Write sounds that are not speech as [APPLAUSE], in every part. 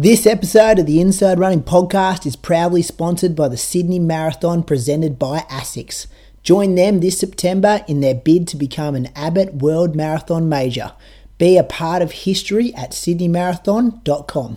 This episode of the Inside Running podcast is proudly sponsored by the Sydney Marathon presented by ASICS. Join them this September in their bid to become an Abbott World Marathon Major. Be a part of history at sydneymarathon.com.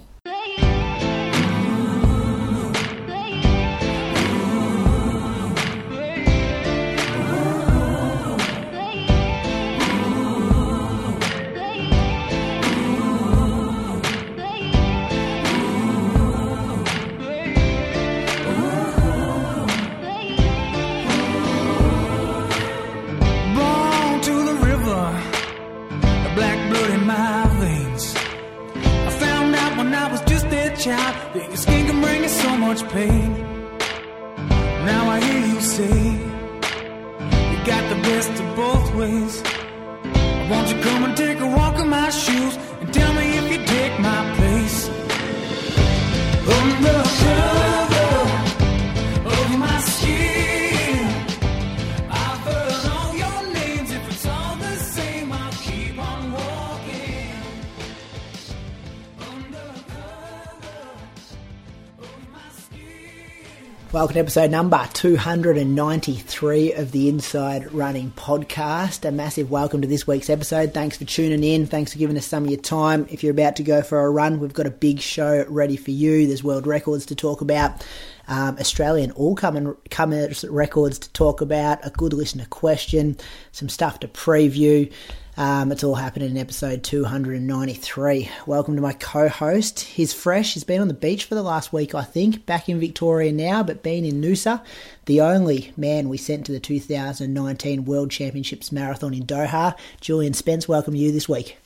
Episode number 293 of the Inside Running podcast. A massive welcome to this week's episode. Thanks for tuning in. Thanks for giving us some of your time. If you're about to go for a run, we've got a big show ready for you. There's world records to talk about, um, Australian all coming comers records to talk about, a good listener question, some stuff to preview. Um, it's all happening in episode 293. Welcome to my co host. He's fresh. He's been on the beach for the last week, I think. Back in Victoria now, but been in Noosa. The only man we sent to the 2019 World Championships Marathon in Doha. Julian Spence, welcome you this week.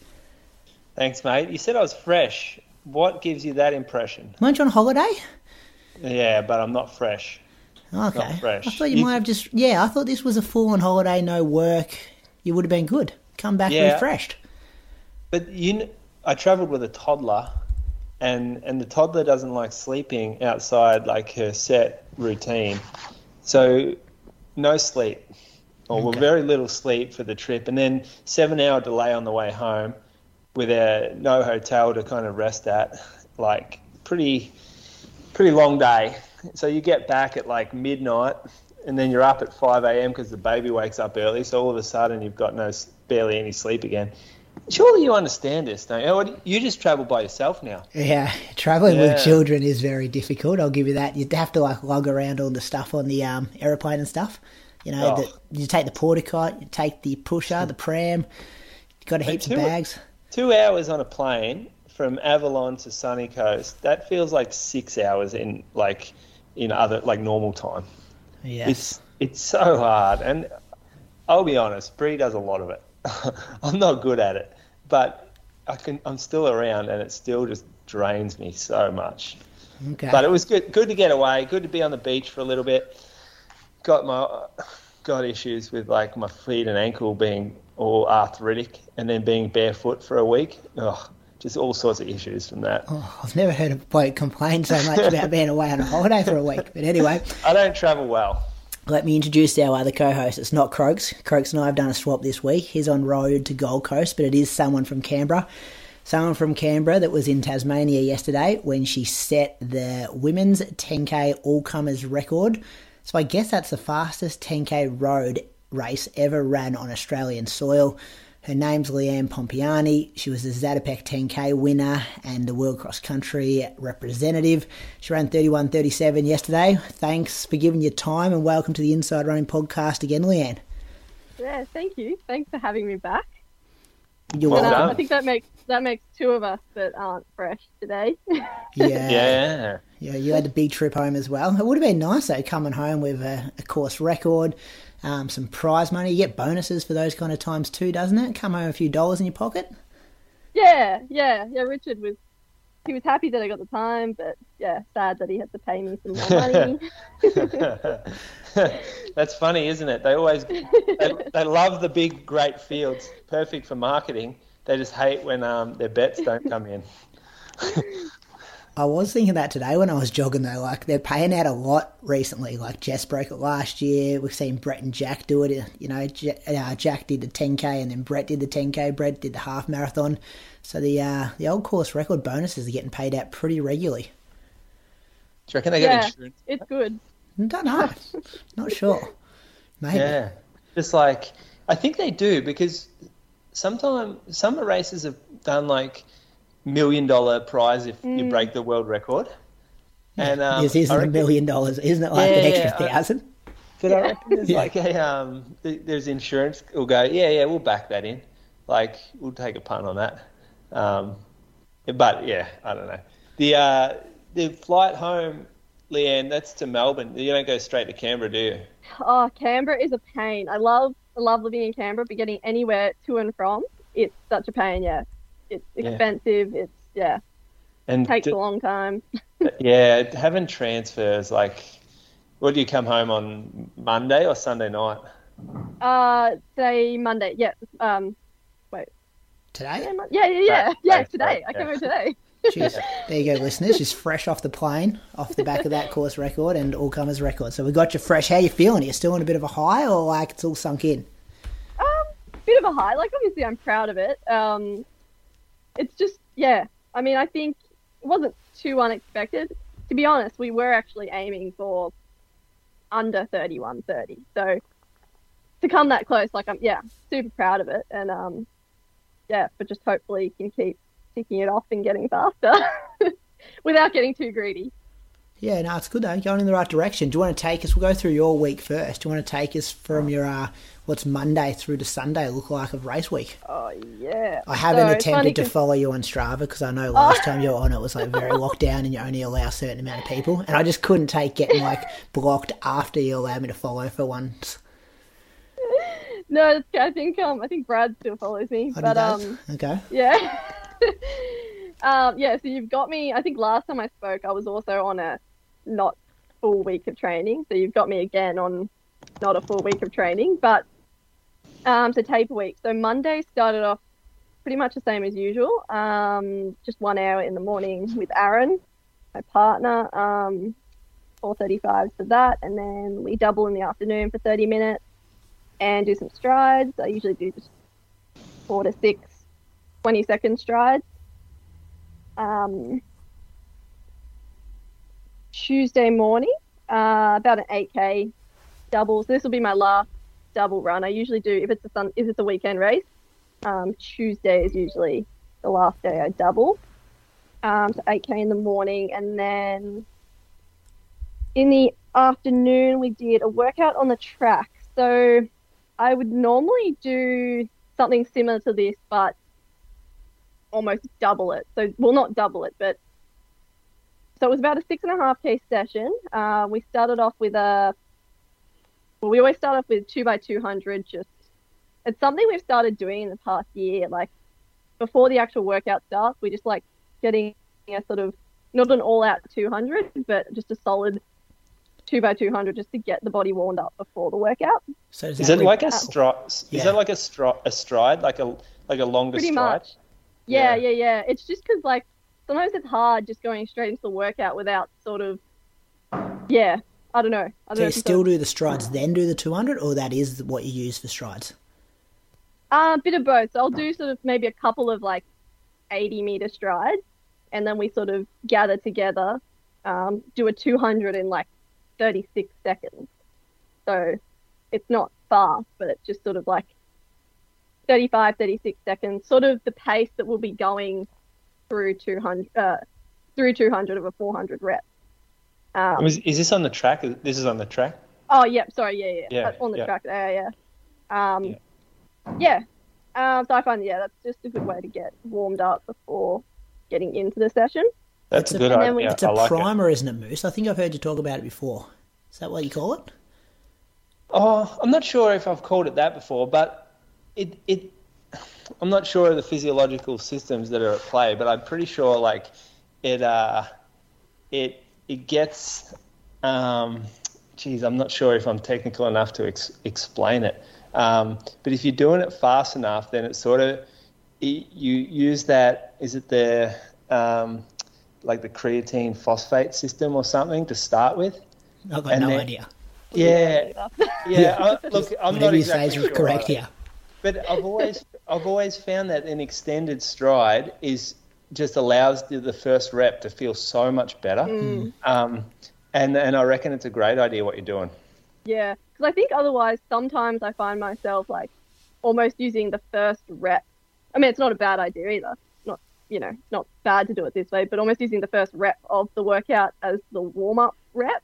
Thanks, mate. You said I was fresh. What gives you that impression? Weren't you on holiday? Yeah, but I'm not fresh. Okay. Not fresh. I thought you, You might have just. Yeah, I thought this was a full on holiday, no work. You would have been good. Come back Yeah. refreshed. But you, kn- I travelled with a toddler, and and the toddler doesn't like sleeping outside like her set routine, so no sleep, or well, Okay. very little sleep for the trip, and then seven hour delay on the way home, with a no hotel to kind of rest at, like pretty pretty long day. So you get back at like midnight, and then you're up at 5 a.m. because the baby wakes up early. So all of a sudden you've got no barely any sleep again. Surely you understand this, don't you? You just travel by yourself now. Yeah, traveling with children is very difficult. I'll give you that. You'd have to like lug around all the stuff on the um, aeroplane and stuff. You know, Oh. the, you take the porta cot, you take the pusher, the pram. You got heaps of bags. Two hours on a plane from Avalon to Sunny Coast. That feels like six hours in like in other like normal time. Yeah, It's it's so hard, and I'll be honest, Bree does a lot of it. [LAUGHS] I'm not good at it, but I can. I'm still around, and it still just drains me so much. okay. But it was good. Good to get away. Good to be on the beach for a little bit. Got my got issues with like my feet and ankle being all arthritic, and then being barefoot for a week. Ugh, just all sorts of issues from that. Oh, I've never heard a bloke complain so much about [LAUGHS] being away on a holiday for a week. But anyway, I don't travel well. Let me introduce our other co-host. It's not Croaks. Croaks and I have done a swap this week. He's on road to Gold Coast, but it is someone from Canberra. Someone from Canberra that was in Tasmania yesterday when she set the women's 10k all-comers record. So I guess that's the fastest 10k road race ever ran on Australian soil. Her name's Leanne Pompeani. She was the Zatopek 10k winner and the World Cross Country representative. She ran 31.37 yesterday. Thanks for giving your time and welcome to the Inside Running podcast again, Leanne. Yeah, thank you. Thanks for having me back. You're Well welcome. um, done. I think that makes that makes two of us that aren't fresh today. [LAUGHS] Yeah, Yeah. yeah. You had a big trip home as well. It would have been nice though, coming home with a, a course record, um, some prize money. You get bonuses for those kind of times too, doesn't it? Come home a few dollars in your pocket. yeah, yeah, yeah. Richard was he was happy that I got the time, but yeah, sad that he had to pay me some more money. [LAUGHS] [LAUGHS] That's funny, isn't it? They always they, they love the big, great fields, perfect for marketing. They just hate when um, their bets don't come in. [LAUGHS] I was thinking that today when I was jogging though. Like they're paying out a lot recently. Like Jess broke it last year. We've seen Brett and Jack do it. You know, uh, Jack did the 10k and then Brett did the 10k. Brett did the half marathon. So the uh, the old course record bonuses are getting paid out pretty regularly. Do you reckon they get Yeah. insurance? It's good. I don't know. Not sure. Maybe. Yeah, just like I think they do because sometimes some races have done like million dollar prize if you Mm. break the world record. And um, this isn't I a reckon- million dollars, isn't it? Like an Yeah, extra I- thousand. But I reckon there's Yeah. like a um, there's insurance. We'll go, yeah, yeah, we'll back that in. Like we'll take a punt on that. Um, but yeah, I don't know. The uh, the flight home, Leanne, that's to Melbourne. You don't go straight to Canberra, do you? Oh, Canberra is a pain. I love I love living in Canberra, but getting anywhere to and from, it's such a pain. Yeah, it's Yeah. expensive. It's yeah, And it takes d- a long time. [LAUGHS] yeah, having transfers like, what do you come home on Monday or Sunday night? Uh, say Monday. Yeah. Um. Wait. Today? yeah, yeah, yeah, yeah. Right, yeah right, today. right, I came yeah. home today. [LAUGHS] Jeez. There you go, listeners. Just fresh off the plane, off the back of that course record and all comers record. So we got you fresh. How you feeling? Are you still on a bit of a high or like it's all sunk in? Um, bit of a high. Like obviously, I'm proud of it. Um, it's just yeah. I mean, I think it wasn't too unexpected. To be honest, we were actually aiming for under thirty one thirty. So to come that close, like I'm yeah, super proud of it, and um, yeah, but just hopefully you can keep ticking it off and getting faster [LAUGHS] without getting too greedy. Yeah, no, it's good though. Going in the right direction. Do you want to take us? We'll go through your week first. Do you want to take us from your uh, what's Monday through to Sunday look like of race week? Oh yeah. I haven't So attempted to follow you on Strava because I know last time you were on it was like very [LAUGHS] locked down and you only allow a certain amount of people, and I just couldn't take getting like [LAUGHS] blocked after you allowed me to follow for once. No, I think um, I think Brad still follows me, Oh, but um. okay. Yeah. [LAUGHS] um, yeah, so you've got me. I think last time I spoke, I was also on a not full week of training. So you've got me again on not a full week of training, but um, so taper week. So Monday started off pretty much the same as usual. Um, just one hour in the morning [LAUGHS] with Aaron, my partner. Um, 4:35 for that, and then we double in the afternoon for 30 minutes and do some strides. I usually do just four to six 20 second strides. Um, Tuesday morning, uh, about an 8k double. So this will be my last double run. I usually do if it's a sun, if it's a weekend race. Um, Tuesday is usually the last day I double. Um, so 8k in the morning, and then in the afternoon we did a workout on the track. So I would normally do something similar to this, but almost double it. So, well, not double it, but so it was about a six and a half k session. Uh, we started off with a, well, we always start off with two by two hundred. Just it's something we've started doing in the past year. Like before the actual workout starts, we just like getting a sort of not an all out two hundred, but just a solid two by two hundred just to get the body warmed up before the workout. So does Is it like a stride? Yeah. Is that like a, stri- a stride, like a like a longer Pretty stride? much. Yeah, Yeah. yeah, yeah. It's just because like sometimes it's hard just going straight into the workout without sort of, yeah. I don't know. I don't So know. you still do the strides, then do the 200, or that is what you use for strides? uh, a bit of both. So I'll do sort of maybe a couple of like 80 meter strides, and then we sort of gather together, um, do a 200 in like 36 seconds. So it's not fast, but it's just sort of like 35, 36 seconds, sort of the pace that we'll be going through 200, uh, through 200 of a 400 rep. Um, Is, is this on the track? This is on the track. Oh, yep. Sorry. Yeah, yeah. Yeah, Uh, on the yeah. track there. Yeah. Um, Yeah. yeah. Um, so I find yeah, that's just a good way to get warmed up before getting into the session. That's It's a a- good and then We, it's a I like it. primer, isn't it, Moose? I think I've heard you talk about it before. Is that what you call it? Oh, I'm not sure if I've called it that before, but it it. I'm not sure of the physiological systems that are at play, but I'm pretty sure like it uh it it gets um geez, I'm not sure if I'm technical enough to ex- explain it. Um, but if you're doing it fast enough, then it sort of it, you use that. Is it the um, like the creatine phosphate system or something to start with. I've got And no then- idea. Yeah, [LAUGHS] yeah. I, look, I'm not Whatever you exactly say is sure, correct here. But I've always I've always found that an extended stride is just allows the, the first rep to feel so much better. Um, and and I reckon it's a great idea what you're doing. Yeah, because I think otherwise sometimes I find myself like almost using the first rep. I mean, it's not a bad idea either. Not you know, not bad to do it this way, but almost using the first rep of the workout as the warm up rep.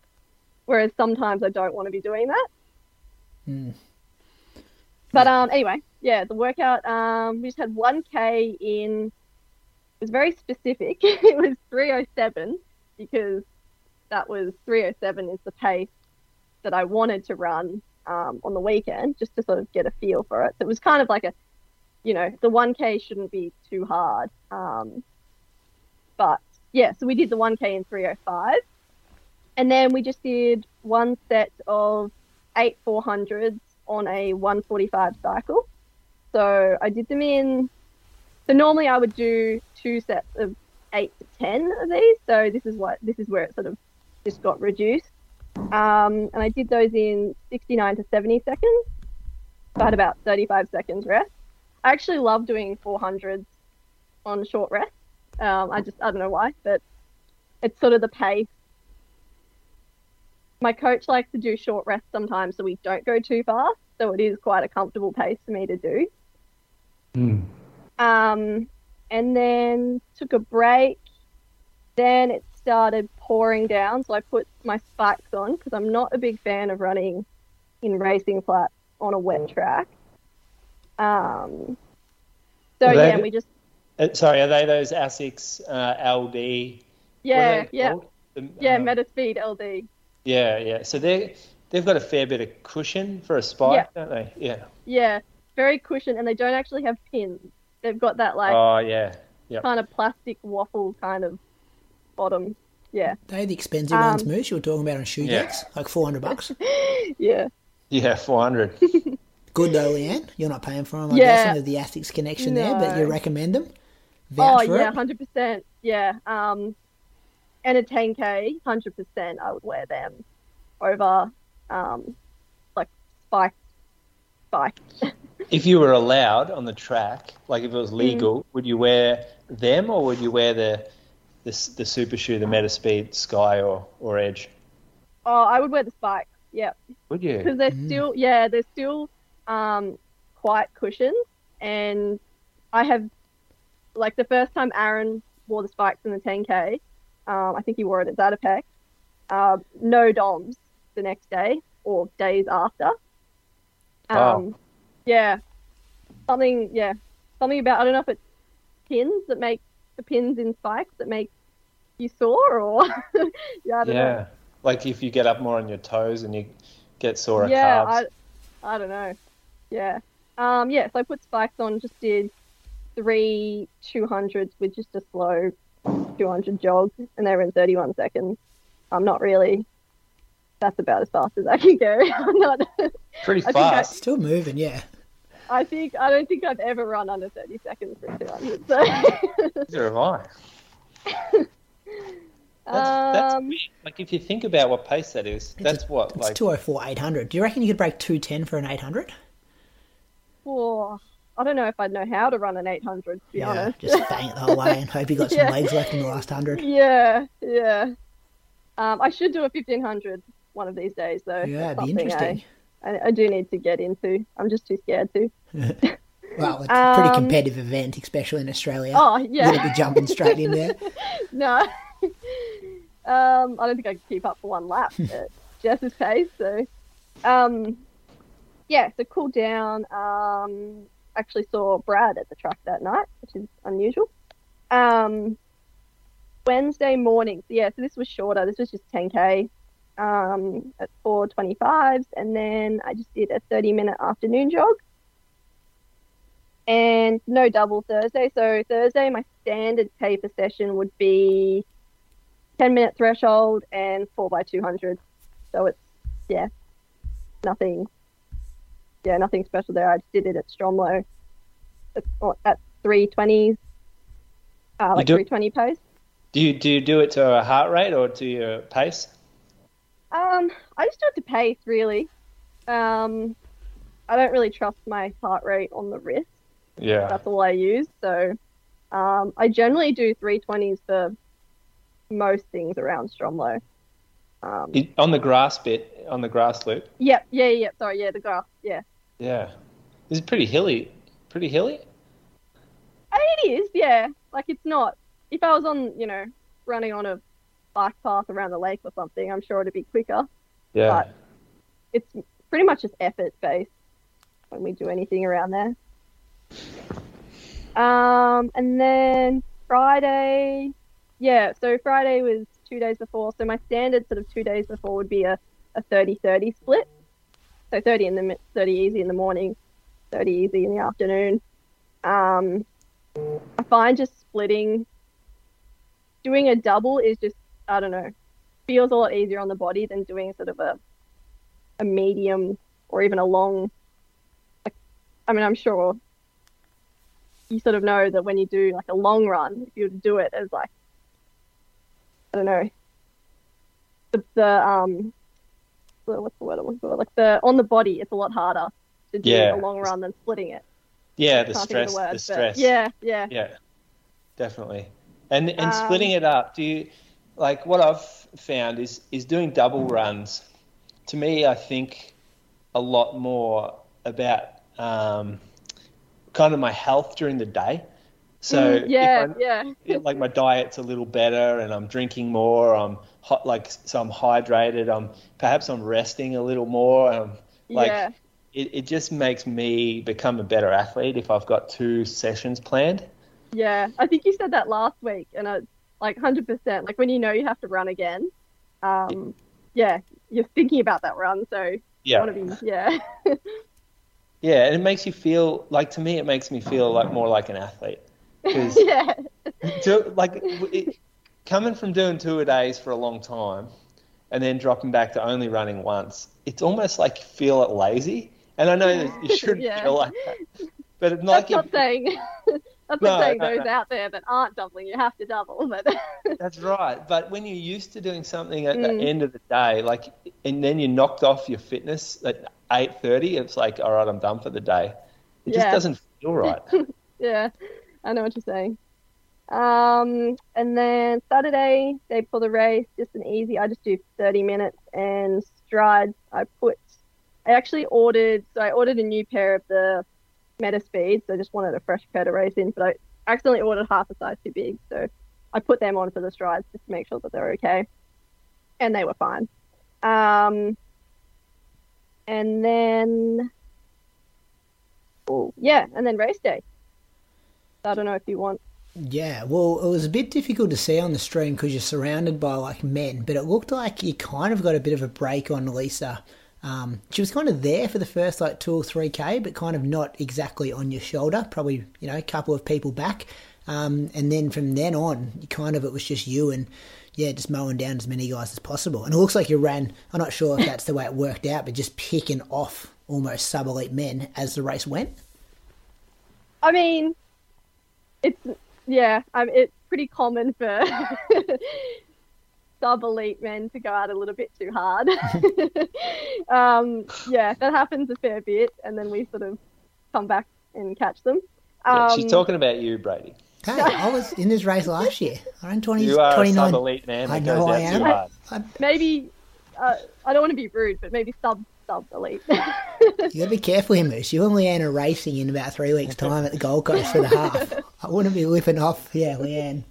Whereas sometimes I don't want to be doing that. But um, anyway, yeah, the workout. Um, we just had one k in. Was very specific. [LAUGHS] it was three oh seven because that was three oh seven is the pace that I wanted to run um, on the weekend, just to sort of get a feel for it. So it was kind of like a, you know, the 1K shouldn't be too hard. Um, but yeah, so we did the 1K in 305. And then we just did one set of eight 400s on a 145 cycle. So I did them in, so normally I would do two sets of eight to 10 of these. So this is what, this is where it sort of just got reduced. Um, and I did those in 69 to 70 seconds. So I had about 35 seconds rest. I actually love doing 400s on short rest. Um, I just, I don't know why, but it's sort of the pace. My coach likes to do short rest sometimes so we don't go too fast. So it is quite a comfortable pace for me to do. Um, and then took a break. Then it started pouring down, so I put my spikes on because I'm not a big fan of running in racing flat on a wet track. Um, so they- yeah, we just Uh, sorry, are they those Asics uh, LD? yeah yeah? The- yeah um, Metaspeed LD. yeah, yeah. So they they've got a fair bit of cushion for a spike, don't they? Yeah. Yeah, very cushioned, and they don't actually have pins. They've got that like Oh yeah. Yep. kind of plastic waffle kind of bottom. Yeah, they are the expensive Um, ones, Moose. You were talking about on shoe Yeah. decks, like four hundred bucks. [LAUGHS] yeah. Yeah, four hundred. [LAUGHS] Good though, Leanne. You're not paying for them. I'm Yeah. guessing. There's the Asics connection there, but you recommend them. Oh Vouch for yeah, hundred percent. Yeah. Um, and a 10k, hundred percent. I would wear them over, um, like spiked, spiked. [LAUGHS] if you were allowed on the track, like if it was Mm. legal, would you wear them or would you wear the the, the super shoe, the Metaspeed Sky or or Edge? oh, I would wear the spikes. Yeah, Would you? because they're still, yeah, they're still, um, quite cushioned, and I have, like the first time Aaron wore the spikes in the 10k, um, I think he wore it at Zatopek. Uh, no DOMs the next day or days after. Um, Wow. Yeah, something. Yeah, something about I don't know if it's pins that make the pins in spikes that make you sore or [LAUGHS] yeah, I don't know. yeah. Like if you get up more on your toes and you get sore Yeah, calves. I, I don't know. Yeah. Um, yeah, so I put spikes on, just did three 200s with just a slow 200 jog, and they were in 31 seconds. I'm not really, that's about as fast as I can go. [LAUGHS] I'm not, Pretty I I- fast. Still moving, yeah. I think, I don't think I've ever run under 30 seconds for 200. So, Neither have I. [LAUGHS] That's, that's um, weird. like if you think about what pace that is, that's what It's like 204 800. Do you reckon you could break 210 for an 800? oh, I don't know if I'd know how to run an 800, to be honest. just bang it the whole way and hope you got some [LAUGHS] Yeah. legs left in the last 100. Yeah, yeah. Um, I should do a 1500 one of these days, though. Yeah, it'd be interesting. I, I, I do need to get into. I'm just too scared to. [LAUGHS] Well, it's a pretty Um, competitive event, especially in Australia. Oh, You'd be jumping straight in there. [LAUGHS] no. um, I don't think I could keep up for one lap [LAUGHS] at Jess's pace. So, um, yeah, so cool down. Um, actually saw Brad at the track that night, which is unusual. Um, Wednesday morning. So yeah, so this was shorter. This was just 10k um, at 4:25s, and then I just did a 30-minute afternoon jog. And no double Thursday. So Thursday, my standard paper session would be 10-minute threshold and four by 200. So it's yeah, nothing. Yeah, nothing special there. I just did it at Stromlo at, at 320s, uh, like do- 320 pace. Do you do you do it to a heart rate or to your pace? Um, I just do it to pace, really. Um, I don't really trust my heart rate on the wrist. Yeah. That's all I use. So, um, I generally do 320s for most things around Stromlo. Um, It- on the grass bit, on the grass loop. yep, yeah, yeah. Sorry, yeah, the grass, yeah. Yeah. This is pretty hilly. Pretty hilly. It is, yeah. Like it's not. If I was on, you know, running on a bike path around the lake or something, I'm sure it'd be quicker. Yeah. But it's pretty much just effort based when we do anything around there. Um, and then Friday, yeah. So Friday was two days before. So my standard sort of two days before would be a, a 30-30 split. So 30 in the 30 easy in the morning, 30 easy in the afternoon. Um, I find just splitting, doing a double is just I don't know, feels a lot easier on the body than doing sort of a a medium or even a long. Like, I mean, I'm sure you sort of know that when you do like a long run, if you do it as like I don't know, the, the um, the, what's the word I'm looking for? Like the on the body, it's a lot harder to do Yeah. a long run than splitting it. yeah. The Can't think of stress. the word, the stress. Yeah, yeah. Yeah. Definitely. And and Um, splitting it up. Do you like what I've found is is doing double runs. To me, I think a lot more about um, kind of my health during the day. So Mm, yeah, yeah. like my diet's a little better and I'm drinking more. I'm hot, like so I'm hydrated. I'm perhaps I'm resting a little more. Um, like yeah. it, it just makes me become a better athlete if I've got two sessions planned. Yeah, I think you said that last week, and I like hundred percent. Like when you know you have to run again, um, yeah, you're thinking about that run, so Yeah, be, yeah, [LAUGHS] yeah, and it makes you feel like to me it makes me feel like more like an athlete because [LAUGHS] yeah, like it, coming from doing two a days for a long time and then dropping back to only running once, it's almost like you feel it lazy. And I know that you [LAUGHS] shouldn't Yeah. feel like that, but it's that's like not if- saying. No, no, those no. out there that aren't doubling, you have to double. [LAUGHS] But That's right. But when you're used to doing something at Mm. the end of the day, like, and then you knocked off your fitness at eight thirty, it's like, all right, I'm done for the day. It just doesn't feel right. [LAUGHS] yeah, I know what you're saying. Um, and then Saturday, day before the race, just an easy. I just do 30 minutes and strides. I put, I actually ordered, so I ordered a new pair of the Metaspeed, so I just wanted a fresh pair to race in, but I accidentally ordered half a size too big, so I put them on for the strides just to make sure that they're okay, and they were fine. Um, and then, oh yeah, and then race day. I don't know if you want. Yeah, well, it was a bit difficult to see on the stream because you're surrounded by like men, but it looked like you kind of got a bit of a break on Lisa. Um, she was kind of there for the first like two or three k, but kind of not exactly on your shoulder. Probably you know a couple of people back, um, and then from then on, you kind of it was just you and yeah, just mowing down as many guys as possible. And it looks like you ran. I'm not sure if that's the way it worked out, but just picking off almost sub elite men as the race went. I mean, it's yeah, um, it's pretty common for [LAUGHS] sub elite men to go out a little bit too hard. [LAUGHS] [LAUGHS] um, yeah, that happens a fair bit, and then we sort of come back and catch them. Yeah, Um, she's talking about you, Brady. Hey, I was in this race last year. I ran 20, You are a 29. sub elite man that I know out I am. too hard. I, maybe uh, I don't want to be rude, but maybe sub sub elite. you got to be careful here, Moose. You and Leanne are racing in about three weeks' time at the Gold Coast for the half. I wouldn't be whipping off, yeah, Leanne's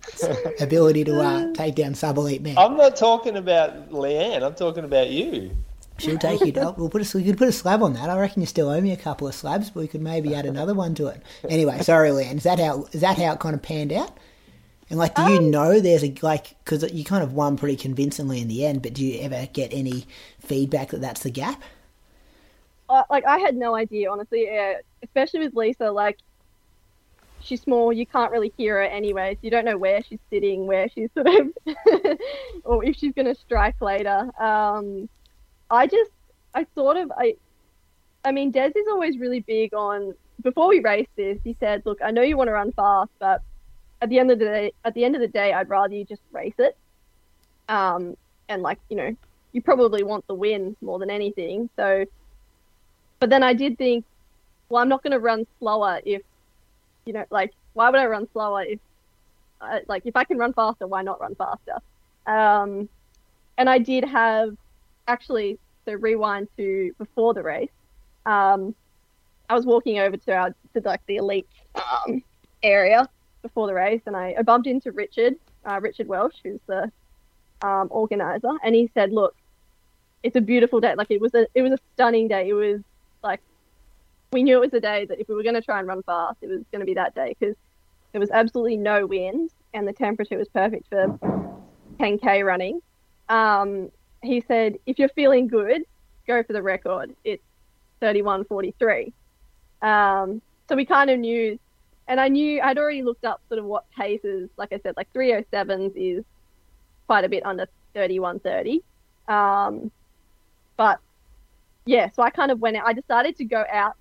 ability to uh, take down sub elite men. I'm not talking about Leanne. I'm talking about you. She'll take you. Down. We'll put a, we could put a slab on that. I reckon you still owe me a couple of slabs, but we could maybe add another one to it. Anyway, sorry, Leanne. Is that how is that how it kind of panned out? And like, do you Um, know there's a like because you kind of won pretty convincingly in the end, but do you ever get any feedback that that's the gap? Uh, like I had no idea, honestly. Yeah, especially with Lisa, like she's small, you can't really hear her anyway, so you don't know where she's sitting, where she's sort of, [LAUGHS] or if she's going to strike later. Um, I just, I sort of, I, I mean, Des is always really big on. Before we raced this, he said, "Look, I know you want to run fast, but at the end of the day, at the end of the day, I'd rather you just race it. Um, and like you know, you probably want the win more than anything. So, but then I did think, well, I'm not going to run slower if, you know, like why would I run slower if, uh, like if I can run faster, why not run faster? Um, and I did have actually so rewind to before the race. Um, I was walking over to our to like the elite um, area before the race, and I, I bumped into Richard, uh, Richard Welsh, who's the um, organizer, and he said, "Look, it's a beautiful day. Like it was a it was a stunning day. It was we knew it was a day that if we were going to try and run fast, it was going to be that day because there was absolutely no wind and the temperature was perfect for 10k running. Um, he said, if you're feeling good, go for the record. It's 31:43. Um, so we kind of knew, and I knew I'd already looked up sort of what paces. Like I said, like 307s is quite a bit under 31:30. Um, but yeah, so I kind of went. I decided to go out.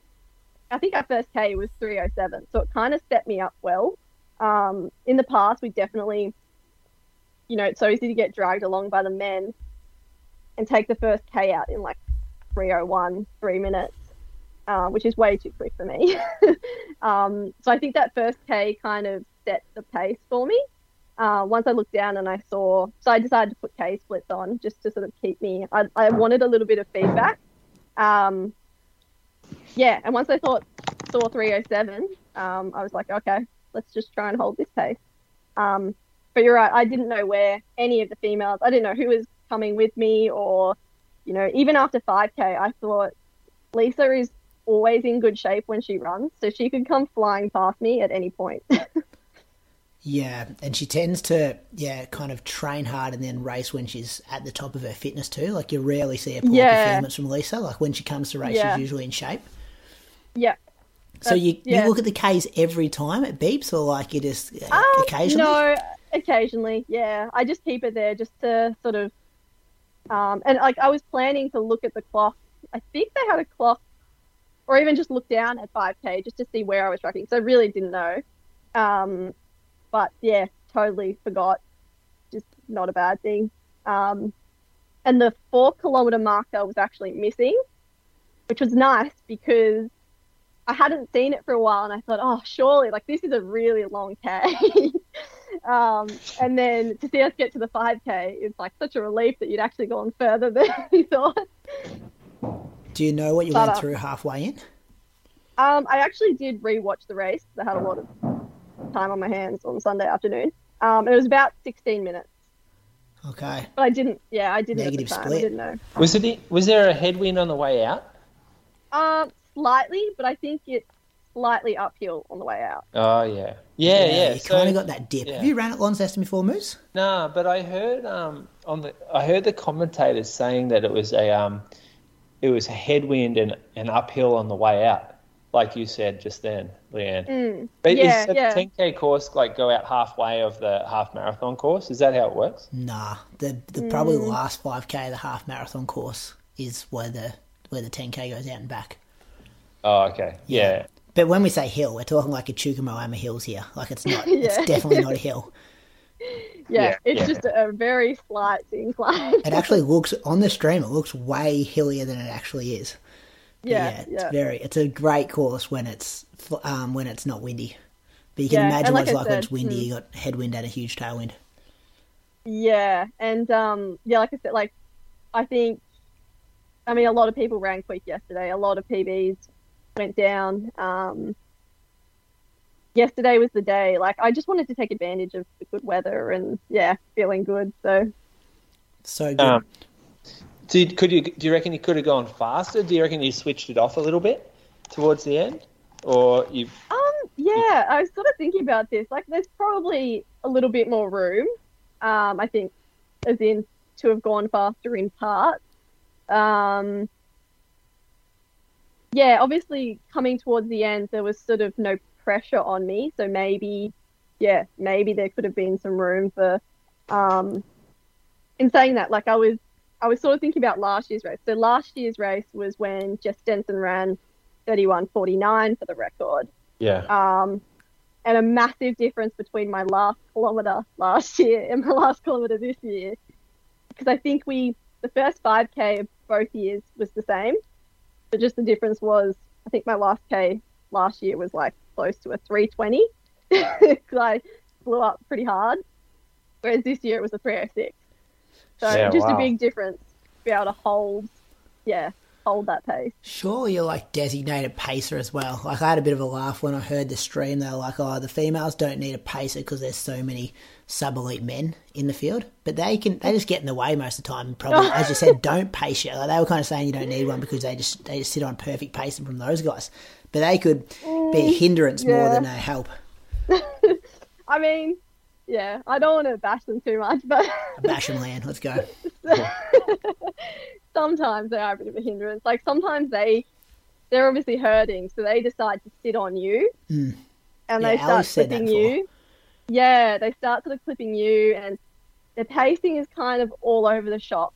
I think our first K was 307, so it kind of set me up well. Um, in the past, we definitely, you know, it's so easy to get dragged along by the men and take the first K out in like 301, three minutes, uh, which is way too quick for me. [LAUGHS] um, so I think that first K kind of set the pace for me. Uh, once I looked down and I saw, so I decided to put K splits on just to sort of keep me. I, I wanted a little bit of feedback. Um, yeah, and once I thought saw 307, um, I was like, okay, let's just try and hold this pace. Um, but you're right, I didn't know where any of the females. I didn't know who was coming with me, or you know, even after 5k, I thought Lisa is always in good shape when she runs, so she could come flying past me at any point. [LAUGHS] Yeah, and she tends to yeah kind of train hard and then race when she's at the top of her fitness too. Like you rarely see a poor Yeah. performance from Lisa. Like when she comes to race, Yeah. she's usually in shape. Yeah. So you, yeah. you look at the K's every time it beeps, or like you just uh, Um, occasionally. No, occasionally, yeah. I just keep it there just to sort of, um, and like I was planning to look at the clock. I think they had a clock, or even just look down at 5k just to see where I was tracking. So I really didn't know. Um, but yeah, totally forgot. Just not a bad thing. Um, and the four kilometer marker was actually missing, which was nice because I hadn't seen it for a while, and I thought, oh, surely, like this is a really long K. [LAUGHS] um, and then to see us get to the 5K, it's like such a relief that you'd actually gone further than [LAUGHS] you thought. Do you know what you But, went uh, through halfway in? Um, I actually did rewatch the race. I had a lot of time on my hands on Sunday afternoon. Um, it was about 16 minutes, Okay. but I didn't. Yeah, I didn't Negative at the time. split. I didn't know. Was it? Was there a headwind on the way out? Um, slightly, but I think it's slightly uphill on the way out. Oh yeah, yeah, yeah. You so, kind of got that dip. yeah. Have you ran at Launceston before, Moose? Nah, but I heard um on the I heard the commentators saying that it was a um it was a headwind and an uphill on the way out, like you said just then, Leanne. Mm. But Yeah, is the yeah. 10k course like go out halfway of the half marathon course? Is that how it works? Nah. The the probably Mm. the last five k of the half marathon course is where the where the ten k goes out and back. Oh, okay. Yeah. But when we say hill, we're talking like a Chukamoama Hills here. Like it's not. [LAUGHS] It's definitely not a [LAUGHS] hill. Yeah, Yeah, it's yeah. just a, a very slight incline. It actually looks on the stream. It looks way hillier than it actually is. But yeah, it's yeah. very. It's a great course when it's um, when it's not windy. But you can Yeah, imagine and what it's I like when it's windy. hmm. You got headwind and a huge tailwind. Yeah, and um, yeah, like I said, like I think, I mean, a lot of people ran quick yesterday. A lot of PBs went down. Um, yesterday was the day. Like I just wanted to take advantage of the good weather and yeah, feeling good. So So good. Um, did could you do you reckon you could have gone faster? Do you reckon you switched it off a little bit towards the end, or you? um, yeah, I was sort of thinking about this. Like, there's probably a little bit more room. Um, I think, as in to have gone faster in parts. Um, yeah, obviously coming towards the end, there was sort of no pressure on me. So maybe, yeah, maybe there could have been some room for. Um, in saying that, like I was, I was sort of thinking about last year's race. So last year's race was when Jess Stenson ran 31.49 for the record. Yeah. Um, and a massive difference between my last kilometer last year [LAUGHS] and my last kilometer this year. Because I think we, the first 5K of both years was the same, but just the difference was I think my last K last year was like close to a 320 because [LAUGHS] I blew up pretty hard, whereas this year it was a 306. So Yeah, just wow. a big difference to be able to hold, yeah, hold that pace. Sure, you're like designated pacer as well. Like I had a bit of a laugh when I heard the stream. They were like, "Oh, the females don't need a pacer because there's so many sub elite men in the field, but they can they just get in the way most of the time. Probably, as you said, [LAUGHS] don't pace you. Like they were kind of saying you don't need one because they just they just sit on perfect pacing from those guys, but they could be a mm, hindrance more than a help. [LAUGHS] I mean, yeah, I don't want to bash them too much, but [LAUGHS] Bash 'em land. Let's go. [LAUGHS] sometimes they are a bit of a hindrance. Like sometimes they they're obviously hurting, so they decide to sit on you, Mm. and Yeah, they start that clipping you. Yeah, they start sort of clipping you, and their pacing is kind of all over the shop.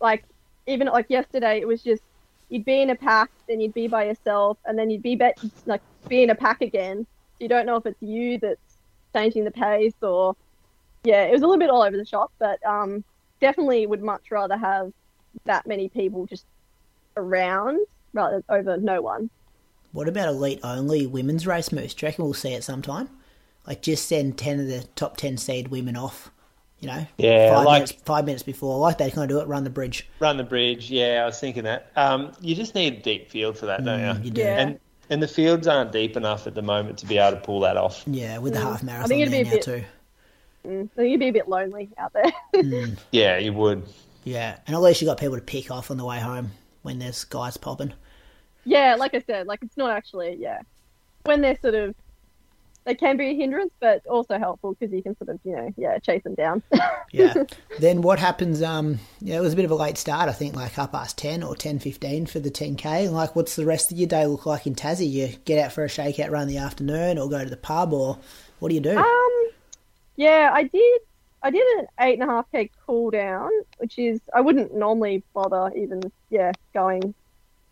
Like even like yesterday, it was just you'd be in a pack, then you'd be by yourself, and then you'd be bet like be in a pack again. So you don't know if it's you that's changing the pace or yeah, it was a little bit all over the shop, but um, definitely would much rather have that many people just around rather over no one. What about elite only women's race Moose? Do you reckon we'll see it sometime? Like just send ten of the top ten seed women off. You know, Yeah, five like- minutes, five minutes before, like they kind of do it, run the bridge. Run the bridge. Yeah, I was thinking that. Um, you just need a deep field for that, don't you? Mm, you do. Yeah. And and the fields aren't deep enough at the moment to be able to pull that off. Yeah, with the half marathon I think it'd be a bit- too. Mm, I think you'd be a bit lonely out there. [LAUGHS] Yeah, you would. Yeah, and at least you got people to pick off on the way home when there's guys popping. yeah, like I said, like it's not actually yeah. When they're sort of they can be a hindrance, but also helpful because you can sort of you know yeah chase them down. [LAUGHS] Yeah. then what happens? Um, yeah, it was a bit of a late start. I think like up past ten or ten fifteen for the ten k. Like, what's the rest of your day look like in Tassie? You get out for a shakeout run in the afternoon, or go to the pub, or what do you do? Um, yeah, I did. I did an eight and a half k cool down, which is I wouldn't normally bother even yeah going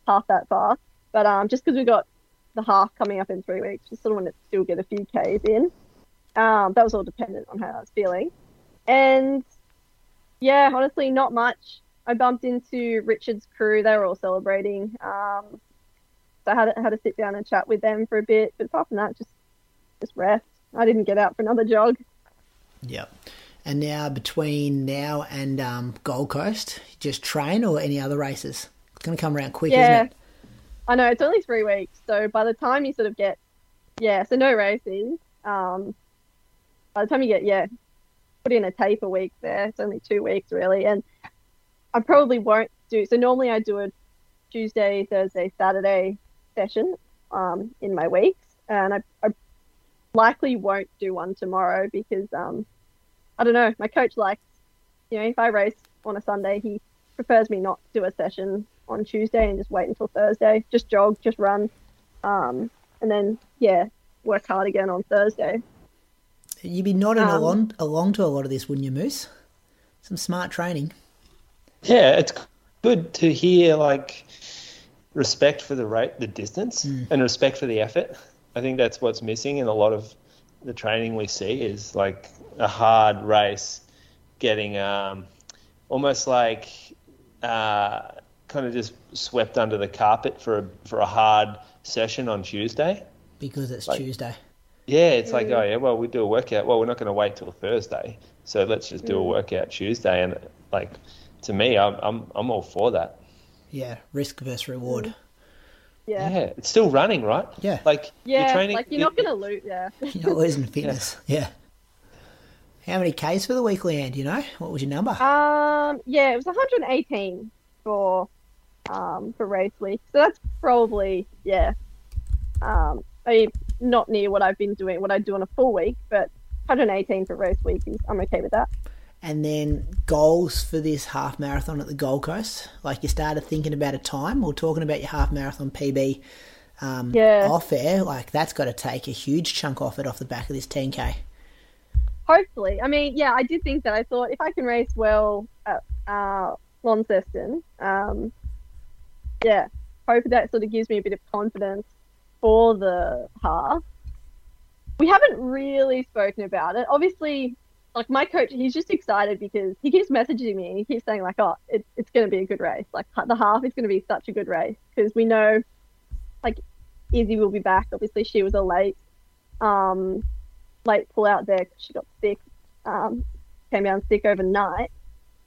half that far, but um just because we got the half coming up in three weeks, just sort of want to still get a few k's in. Um, that was all dependent on how I was feeling, and yeah, honestly, not much. I bumped into Richard's crew; they were all celebrating. Um, so I had to, had to sit down and chat with them for a bit, but apart from that, just just rest. I didn't get out for another jog. Yep. And now between now and um, Gold Coast, just train or any other races? It's going to come around quick, Yeah. isn't it? I know it's only three weeks, so by the time you sort of get, yeah, so no racing. Um, by the time you get, yeah, put in a taper week there. It's only two weeks really, and I probably won't do. So normally I do a Tuesday, Thursday, Saturday session um, in my weeks, and I, I likely won't do one tomorrow because um, I don't know. My coach likes, you know, if I race on a Sunday, he prefers me not to do a session on Tuesday and just wait until Thursday. Just jog, just run, um, and then yeah, work hard again on Thursday. You'd be nodding Um, along, along to a lot of this, wouldn't you, Moose? Some smart training. Yeah, it's good to hear like respect for the rate, the distance, and respect for the effort. I think that's what's missing in a lot of the training we see is like a hard race, getting um, almost like uh, kind of just swept under the carpet for a, for a hard session on Tuesday. because it's Like- Tuesday. Yeah, it's like, mm. oh yeah, well we do a workout. Well, we're not going to wait till Thursday, so let's just do a mm. workout Tuesday. And like, to me, I'm I'm I'm all for that. Yeah, risk versus reward. Mm. Yeah, Yeah, it's still running, right? Yeah. Like yeah, you're training. like you're not gonna lose. Yeah, [LAUGHS] You're not losing [LAUGHS] fitness. Yeah. How many Ks for the weekly end, you know? What was your number? um, yeah, it was 118 for um for race week, so that's probably yeah, um, I mean, not near what I've been doing, what I do on a full week, but 118 for race week is I'm okay with that. And then goals for this half marathon at the Gold Coast. Like you started thinking about a time or talking about your half marathon PB um, Yeah. off air. Like that's got to take a huge chunk off it off the back of this 10k. Hopefully. I mean, yeah, I did think that. I thought if I can race well at uh, Launceston, um, yeah, hope that sort of gives me a bit of confidence for the half. we haven't really spoken about it. Obviously, like my coach, he's just excited because he keeps messaging me. He keeps saying like, "Oh, it, it's going to be a good race. Like the half is going to be such a good race because we know, like, Izzy will be back. Obviously, she was a late, um, late pull out there because she got sick, um, came down sick overnight.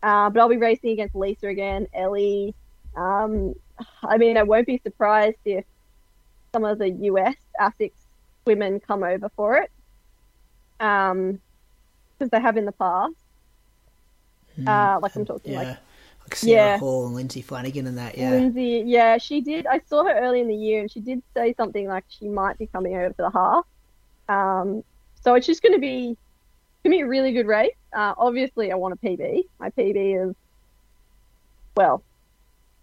Uh, but I'll be racing against Lisa again, Ellie. Um, I mean, I won't be surprised if some of the US ASICS women come over for it. Um, because they have in the past. Uh, like I'm talking. Yeah. like Like Sara Yeah. Hall and Lindsay Flanagan and that, yeah. Lindsay. Yeah, she did. I saw her early in the year, and she did say something like she might be coming over for the half. Um, so it's just going to be to be a really good race. Uh, obviously, I want a PB. My PB is well,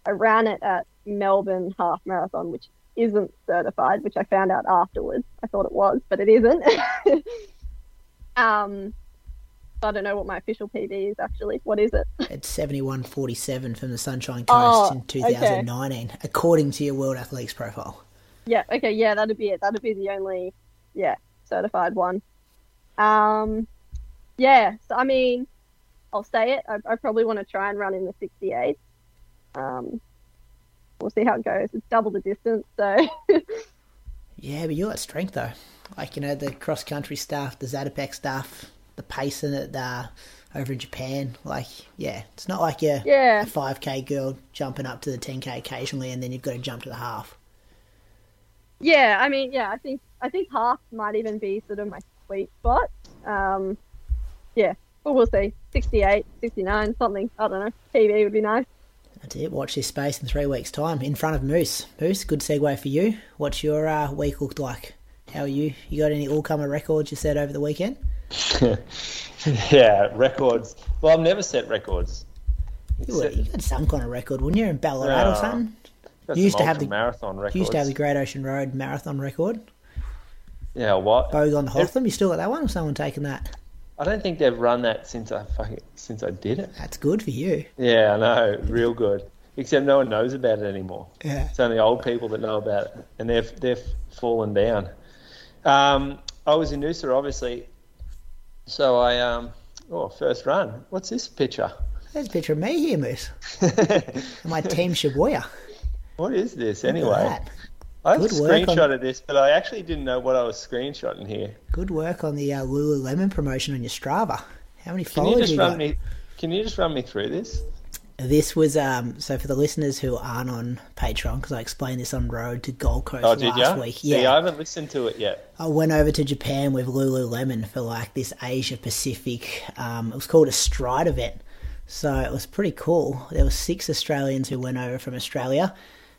I ran it at Melbourne Half Marathon, which isn't certified, which I found out afterwards. I thought it was, but it isn't. [LAUGHS] um, I don't know what my official PB is actually. What is it? It's 71.47 from the Sunshine Coast Oh, in okay. 2019, according to your World Athletics profile. Yeah, okay, yeah, that'd be it. That'd be the only, yeah, certified one. Um, yeah, so I mean, I'll say it. I, I probably want to try and run in the 68. Um, we'll see how it goes. It's double the distance, so [LAUGHS] Yeah, but you got strength though. Like you know the cross country stuff, the Zatopek stuff, the pace in it uh, over in Japan. Like yeah, it's not like you're Yeah. a five k girl jumping up to the ten k occasionally, and then you've got to jump to the half. yeah, I mean, yeah, I think I think half might even be sort of my sweet spot. Um, yeah, but we'll see. 68, 69, something. I don't know. TV would be nice. That's it. Watch this space in three weeks' time in front of Moose. Moose, good segue for you. What's your uh, week looked like? How are you? You got any all-comer records you set over the weekend? [LAUGHS] yeah, records. Well, I've never set records. You, would, you had some kind of record, wouldn't you, in Ballarat or something? You used some to have the- marathon records. You used to have the Great Ocean Road marathon record. Yeah, what? Bogong Hotham, you still got that one, or someone taking that? I don't think they've run that since I fucking since I did it. That's good for you. Yeah, I know, real good. Except no one knows about it anymore. Yeah. It's only old people that know about it, and they've they've fallen down. Um, I was in Noosa, obviously, so I um, oh first run. What's this picture? There's a picture of me here, Moose. [LAUGHS] My team Shibuya. what is this anyway? I Good work on- of this, but I actually didn't know what I was screenshotting here. Good work on the uh, Lululemon promotion on your Strava. How many Can you followers just you run got? me? Can you just run me through this? This was um so for the listeners who aren't on Patreon because I explained this on Road to Gold Coast Oh, did last you? week. See, Yeah, I haven't listened to it yet. I went over to Japan with Lululemon for like this Asia Pacific. Um, it was called a Stride event, so it was pretty cool. There were six Australians who went over from Australia,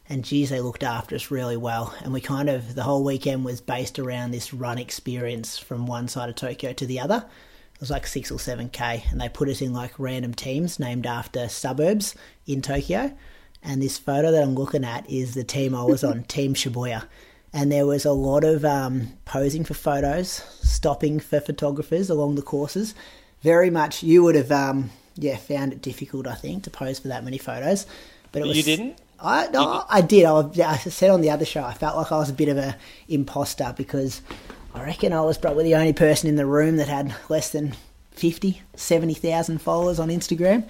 and geez, they looked after us really well. And we kind of the whole weekend was based around this run experience from one side of Tokyo to the other. It was like six or seven k, and they put us in like random teams named after suburbs in Tokyo. And this photo that I'm looking at is the team I was on, [LAUGHS] Team Shibuya and there was a lot of um, posing for photos, stopping for photographers along the courses. Very much, you would have, um, yeah, found it difficult, I think, to pose for that many photos. But it But was you didn't? I no, I did. I, was- I said on the other show, I felt like I was a bit of a imposter because I reckon I was probably the only person in the room that had less than 50, 70,000 followers on Instagram.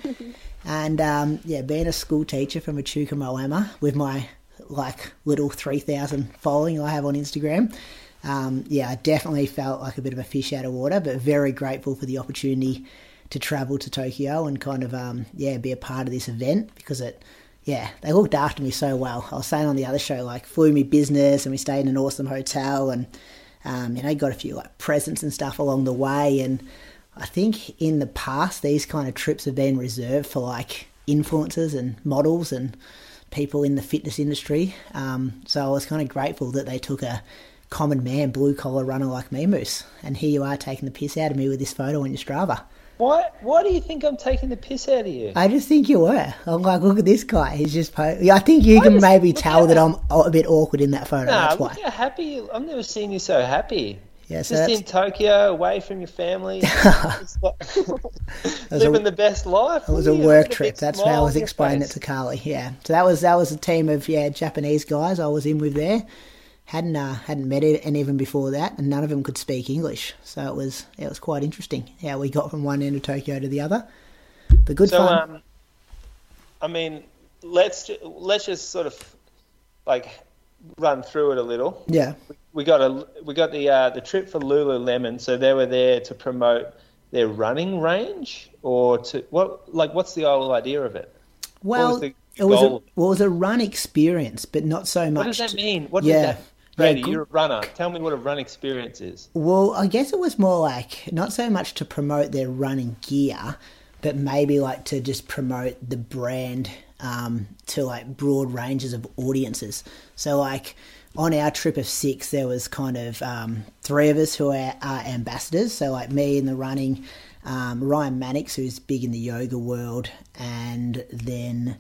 [LAUGHS] and um, yeah, being a school teacher from Echuca Moama with my like little 3,000 following I have on Instagram, um, yeah, I definitely felt like a bit of a fish out of water, but very grateful for the opportunity to travel to Tokyo and kind of um, yeah be a part of this event because it yeah they looked after me so well. I was saying on the other show like flew me business and we stayed in an awesome hotel and um, you know got a few like presents and stuff along the way and I think in the past these kind of trips have been reserved for like influencers and models and people in the fitness industry. Um, so I was kind of grateful that they took a common man, blue collar runner like me, Moose, and here you are taking the piss out of me with this photo on your Strava. Why? Why do you think I'm taking the piss out of you? I just think you were. I'm like, look at this guy. He's just. Po- I think you can just- maybe tell that. I'm a bit awkward in that photo. Nah, That's look how happy. I've never seen you so happy. Yeah, so Just that's, in Tokyo, away from your family, [LAUGHS] like- [LAUGHS] was [LAUGHS] a- living the best life. it was a Look at you, work look at the trip. That's how I was explaining it to Carly. Yeah. So that was that was a team of yeah Japanese guys I was in with there, hadn't uh, hadn't met any of them before that, and none of them could speak English. So it was it was quite interesting how we got from one end of Tokyo to the other. But good So, fun. um, I mean, let's ju- let's just sort of like run through it a little. yeah, We got a we got the uh, the trip for Lululemon, so they were there to promote their running range, or to what like what's the whole idea of it? well, the it was a, well, it was a run experience, but not so much. What does that mean? What Yeah. does that? Brady, good- you're a runner. Tell me what a run experience is. Well, I guess it was more like not so much to promote their running gear, but maybe like to just promote the brand um, to like broad ranges of audiences. So, like on our trip of six, there was kind of um, three of us who are, are ambassadors. So, like me in the running, um, Ryan Mannix, who's big in the yoga world, and then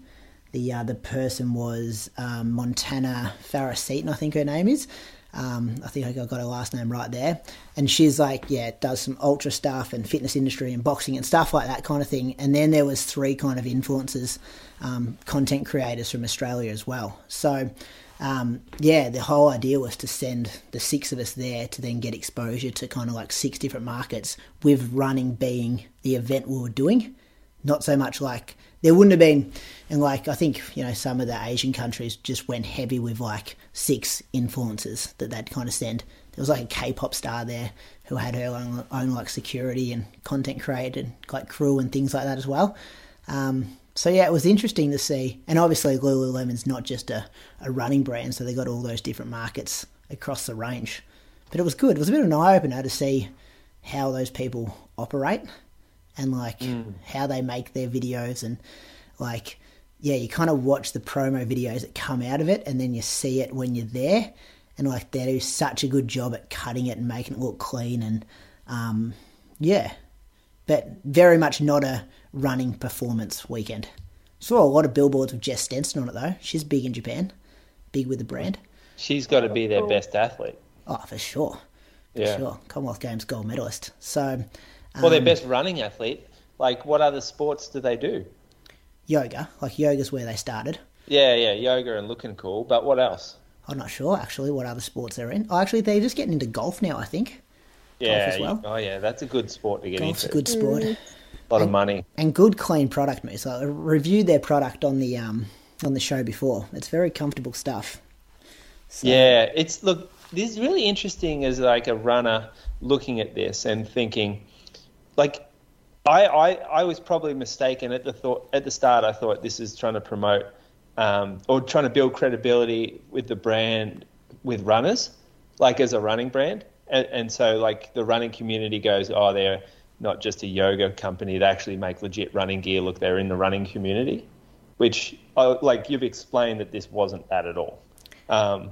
the other person was um, Montana Farah Seaton, I think her name is. Um, I think I got her last name right there. And she's like, yeah, does some ultra stuff and fitness industry and boxing and stuff like that kind of thing. And then there was three kind of influencers, um, content creators from Australia as well. So um, yeah, the whole idea was to send the six of us there to then get exposure to kind of like six different markets, with running being the event we were doing not so much like there wouldn't have been and like i think you know some of the asian countries just went heavy with like six influencers that they'd kind of send. There was like a k-pop star there who had her own, own like security and content created like crew and things like that as well. Um, so yeah it was interesting to see. And obviously lululemon's not just a, a running brand so they got all those different markets across the range. But it was good. It was a bit of an eye-opener to see how those people operate and like how they make their videos and like yeah you kind of watch the promo videos that come out of it and then you see it when you're there. And like they do such a good job at cutting it and making it look clean and um, yeah. But very much not a running performance weekend. Saw a lot of billboards with Jess Stenson on it though. She's big in Japan. Big with the brand. She's got to be their best athlete. oh for sure. For Yeah. sure. Commonwealth Games gold medalist. So Well, their um, best running athlete. Like, what other sports do they do? yoga like yoga's where they started Yeah, yeah, yoga and looking cool. But what else? I'm not sure actually what other sports they're in. Oh, actually, they're just getting into golf now. I think Yeah. as well. oh, yeah. That's a good sport to get into. golf's a good sport A lot of money. and good clean product. Me, so I reviewed their product on the um on the show before. It's very comfortable stuff. So, Yeah, it's look. This is really interesting as like a runner looking at this and thinking, like, I I, I was probably mistaken at the thought at the start. I thought this is trying to promote um, or trying to build credibility with the brand with runners, like as a running brand, and, and so like the running community goes, oh, they're not just a yoga company; they actually make legit running gear. Look, they're in the running community, which uh, like you've explained that this wasn't that at all. Um,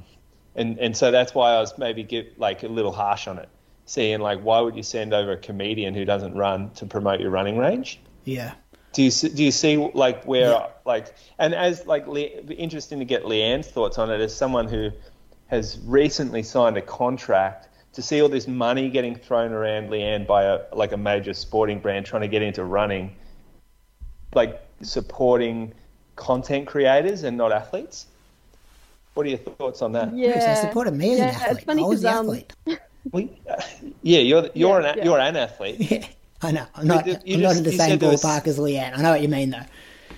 and and so that's why I was maybe give like a little harsh on it, seeing like why would you send over a comedian who doesn't run to promote your running range? yeah, Do you see- do you see like where Yeah. like and as like Le- interesting to get Leanne's thoughts on it as someone who has recently signed a contract to see all this money getting thrown around Leanne by a like a major sporting brand trying to get into running, like supporting content creators and not athletes. What are your thoughts on that? Bruce, they Yeah. supported me as an Yeah, it's athlete. funny I was the 'cause, um, athlete. [LAUGHS] Well, uh, yeah, you're you're Yeah, an yeah. you're an athlete. [LAUGHS] Yeah, I know. I'm not. you I'm not in the same said was- ballpark as Leanne. I know what you mean though.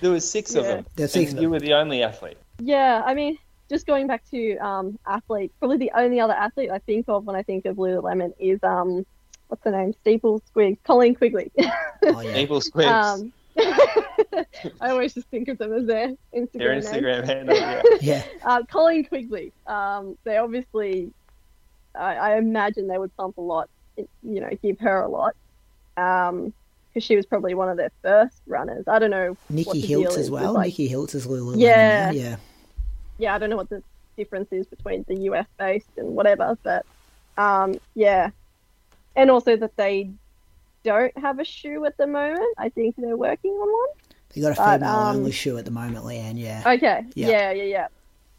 There was six of Yeah. them. There's six and of You them. were the only athlete. Yeah, I mean, just going back to um, athlete, probably the only other athlete I think of when I think of Lululemon is um, what's her name? Steeple Squiggs, Colleen Quigley. Oh yeah. [LAUGHS] Evil Squigs. um, [LAUGHS] I always just think of them as their Instagram. Their name. Handle. Yeah. Yeah. Uh, Colleen Quigley. Um, they obviously, I, I imagine they would pump a lot, you know, give her a lot, because she was probably one of their first runners. I don't know. Nikki Hiltz as well. like- Nikki Hiltz is Lululemon. Yeah. Yeah. yeah, I don't know what the difference is between the US based and whatever, but um, yeah. And also that they don't have a shoe at the moment. I think they're working on one. They got a female um, only shoe at the moment, Leanne. Yeah. Okay. Yeah. Yeah, yeah, yeah.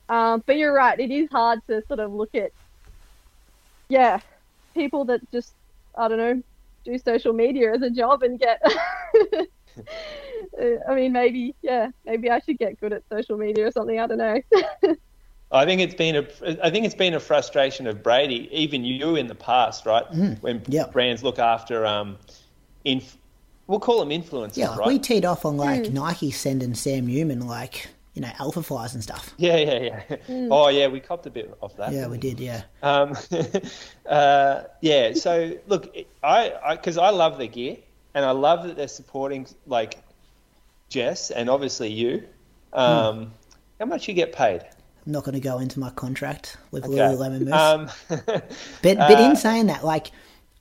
Um, but you're right. It is hard to sort of look at, yeah, people that just, I don't know, do social media as a job and get. [LAUGHS] Uh, I mean, maybe, yeah, maybe I should get good at social media or something. I don't know. [LAUGHS] I think it's been a I think it's been a frustration of Brady, even you in the past, right? When Mm-hmm. yeah. brands look after um, inf- we'll call them influencers, Yeah, like right? we teed off on like Nike sending Sam Newman like you know alpha flies and stuff. yeah, yeah, yeah. Oh, yeah, we copped a bit off that. Yeah, we did. Yeah, Um, [LAUGHS] uh, yeah. So look, I because I, love their gear and I love that they're supporting like Jess and obviously you. Um, How much you get paid? I'm not going to go into my contract with Okay. Lululemon Moose. Um, [LAUGHS] But but in saying that, like,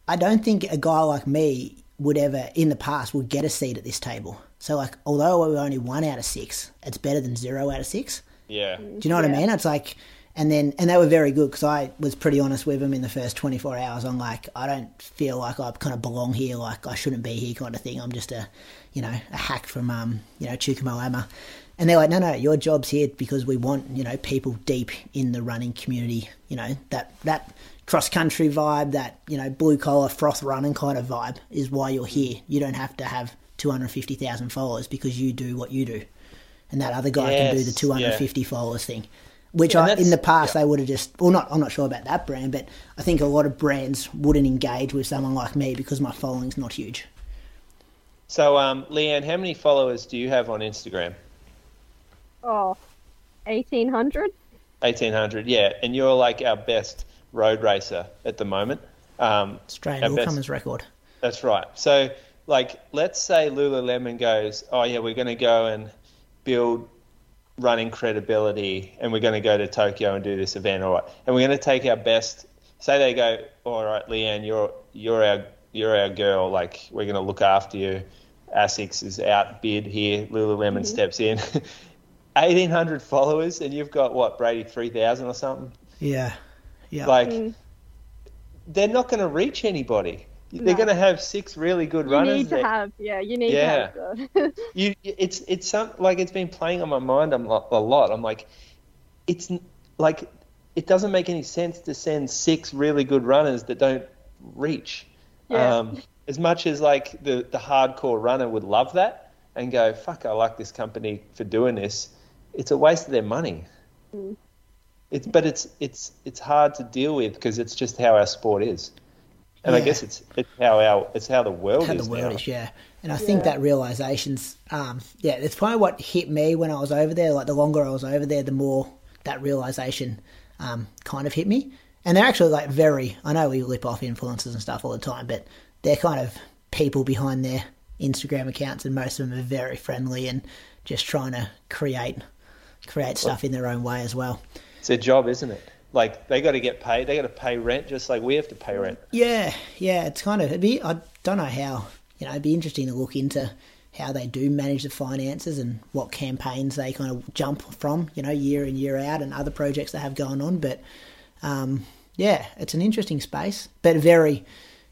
I don't think a guy like me would ever, in the past, would get a seat at this table. So like, although we were only one out of six, it's better than zero out of six. yeah. Do you know what I mean? It's like, and then and they were very good because I was pretty honest with them in the first 24 hours. I'm like, I don't feel like I kind of belong here. Like I shouldn't be here, kind of thing. I'm just a, you know, a hack from um, you know, Chukamoama. And they're like, no, no, your job's here because we want, you know, people deep in the running community. You know, that that cross country vibe, that you know, blue collar froth running kind of vibe is why you're here. You don't have to have 250,000 followers because you do what you do, and that other guy can do the Yes, 250 followers thing. Which Yeah, I, in the past yeah. they would have just, well, not, I'm not sure about that brand, but I think a lot of brands wouldn't engage with someone like me because my following's not huge. So, um, Leanne, how many followers do you have on Instagram? Oh, 1800? 1800, yeah. And you're like our best road racer at the moment. Um, Australian our all best- comers record. That's right. So, like, let's say Lululemon goes, oh, yeah, we're going to go and build running credibility and we're going to go to Tokyo and do this event, all right. And we're going to take our best, say they go, all right, Leanne, you're, you're, our, you're our girl. Like, we're going to look after you. ASICS is outbid here. Lululemon steps in. [LAUGHS] 1,800 followers and you've got, what, Brady, 3,000 or something? Yeah, yeah. Like, Mm. they're not going to reach anybody. They're No. going to have six really good You runners. You need to that- have, yeah, you need Yeah. to have [LAUGHS] you it's it's some like it's been playing on my mind a lot, a lot. I'm like, it's like it doesn't make any sense to send six really good runners that don't reach. Yeah. Um, as much as like the the hardcore runner would love that and go, fuck, I like this company for doing this. It's a waste of their money. It's but it's it's it's hard to deal with because it's just how our sport is. And I guess it's it's how our it's how the world how is the world now. is, yeah. And I think Yeah. that realization's, um, yeah, it's probably what hit me when I was over there. Like the longer I was over there, the more that realization um, kind of hit me. And they're actually like very. I know we lip off influencers and stuff all the time, but they're kind of people behind their Instagram accounts, and most of them are very friendly and just trying to create create stuff in their own way as well. It's their job, isn't it? Like they got to get paid. They got to pay rent, just like we have to pay rent. Yeah, yeah, it's kind of. It'd be, I don't know how. You know, it'd be interesting to look into how they do manage the finances and what campaigns they kind of jump from. You know, year in year out, and other projects they have going on. But um, yeah, it's an interesting space, but very,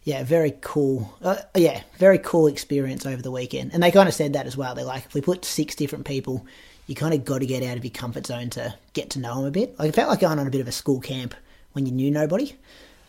yeah, very cool. Uh, yeah, very cool experience over the weekend. And they kind of said that as well. They're like, if we put six different people, you kind of got to get out of your comfort zone to get to know them a bit. Like it felt like going on a bit of a school camp when you knew nobody.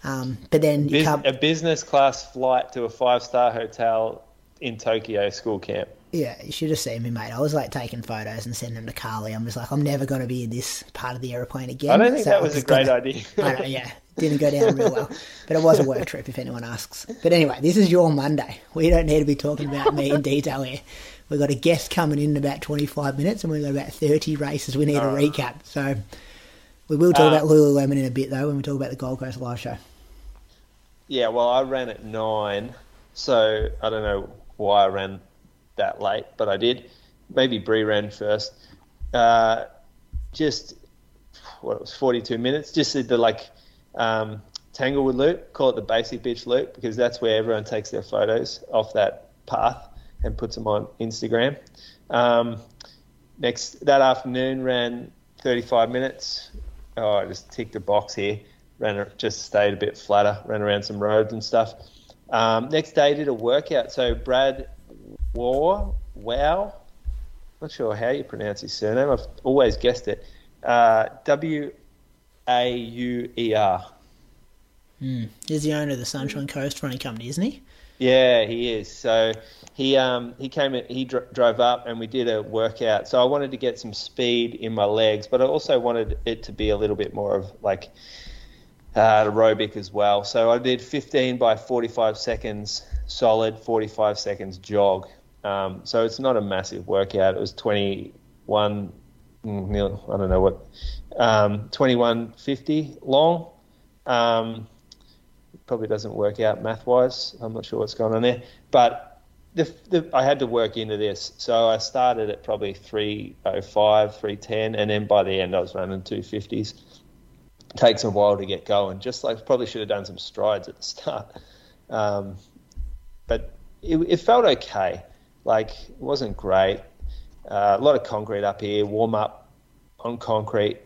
Um, but then you Bus- come, a business class flight to a five star hotel in Tokyo school camp. yeah, you should have seen me, mate. I was like taking photos and sending them to Carly. I'm just like, I'm never going to be in this part of the aeroplane again. I don't think So that was a great gonna- idea. [LAUGHS] I know, yeah, didn't go down real well, but it was a work trip. If anyone asks, but anyway, this is your Monday. We don't need to be talking about me in detail here. We've got a guest coming in in about 25 minutes, and we've got about 30 races we need a recap. So we will talk Uh, about Lululemon in a bit, though, when we talk about the Gold Coast Live Show. Yeah, well, I ran at nine, so I don't know why I ran that late, but I did. Maybe Bree ran first. Uh, just what it was, forty-two minutes. Just did the like um, Tanglewood loop. Call it the basic bitch loop because that's where everyone takes their photos off that path and puts them on Instagram. Um, next that afternoon, ran thirty-five minutes. Oh, I just ticked a box here ran just stayed a bit flatter, ran around some roads and stuff. Um, next day did a workout. So Brad War, wow, not sure how you pronounce his surname. I've always guessed it. Uh, W A U E R. He's the owner of the Sunshine Coast Running Company, isn't he? Yeah, he is. So he um, he came he dr- drove up and we did a workout. So I wanted to get some speed in my legs, but I also wanted it to be a little bit more of like uh, aerobic as well. So I did 15 by 45 seconds solid, 45 seconds jog. Um, so it's not a massive workout. It was 21, mm, I don't know what, um, 2150 long. Um, probably doesn't work out math wise. I'm not sure what's going on there, but the, the, I had to work into this. So I started at probably 305, 310, and then by the end I was running 250s. Takes a while to get going. Just like probably should have done some strides at the start, um, but it, it, felt okay. Like it wasn't great. Uh, a lot of concrete up here. Warm up on concrete,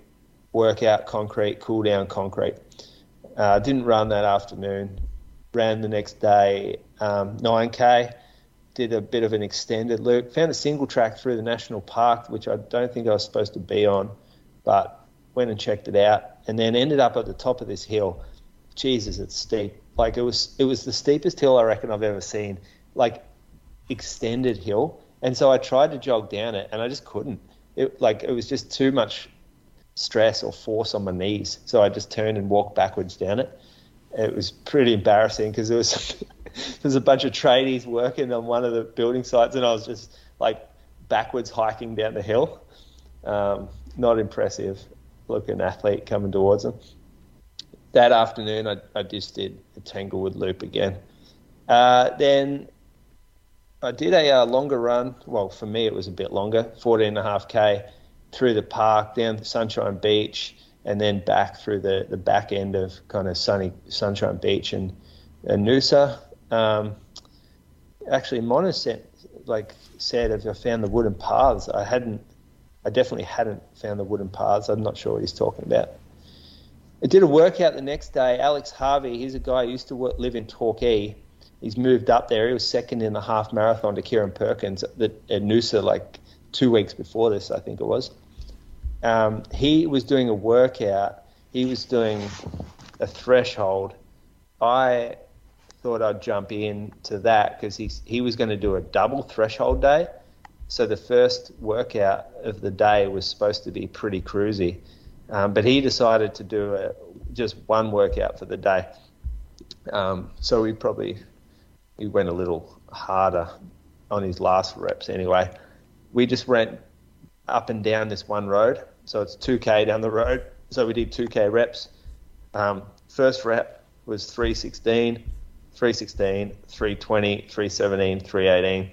workout concrete, cool down concrete. Uh, didn't run that afternoon. Ran the next day um, 9k did a bit of an extended loop. Found a single track through the national park, which I don't think I was supposed to be on, but went and checked it out, and then ended up at the top of this hill. Jesus, it's steep. Like it was, it was the steepest hill I reckon I've ever seen. Like extended hill, and so I tried to jog down it, and I just couldn't. It like it was just too much stress or force on my knees, so I just turned and walked backwards down it. It was pretty embarrassing because there was [LAUGHS] [LAUGHS] there's a bunch of tradies working on one of the building sites, and I was just like backwards hiking down the hill. Um, not impressive looking athlete coming towards them. That afternoon, I, I just did a Tanglewood loop again. Uh, then I did a uh, longer run. Well, for me, it was a bit longer 14.5k through the park, down to Sunshine Beach, and then back through the, the back end of kind of sunny Sunshine Beach and, and Noosa. Um, actually, Mona said, like said, if I found the wooden paths, I hadn't. I definitely hadn't found the wooden paths. I'm not sure what he's talking about. I did a workout the next day. Alex Harvey, he's a guy who used to work, live in Torquay. He's moved up there. He was second in the half marathon to Kieran Perkins at, at Noosa like two weeks before this, I think it was. Um, he was doing a workout. He was doing a threshold. I thought I'd jump in to that because he he was going to do a double threshold day. So the first workout of the day was supposed to be pretty cruisy, um, but he decided to do a, just one workout for the day. Um, so we probably he went a little harder on his last reps anyway. We just went up and down this one road, so it's 2k down the road. So we did 2k reps. Um, first rep was 316 316, 320, 317, 318,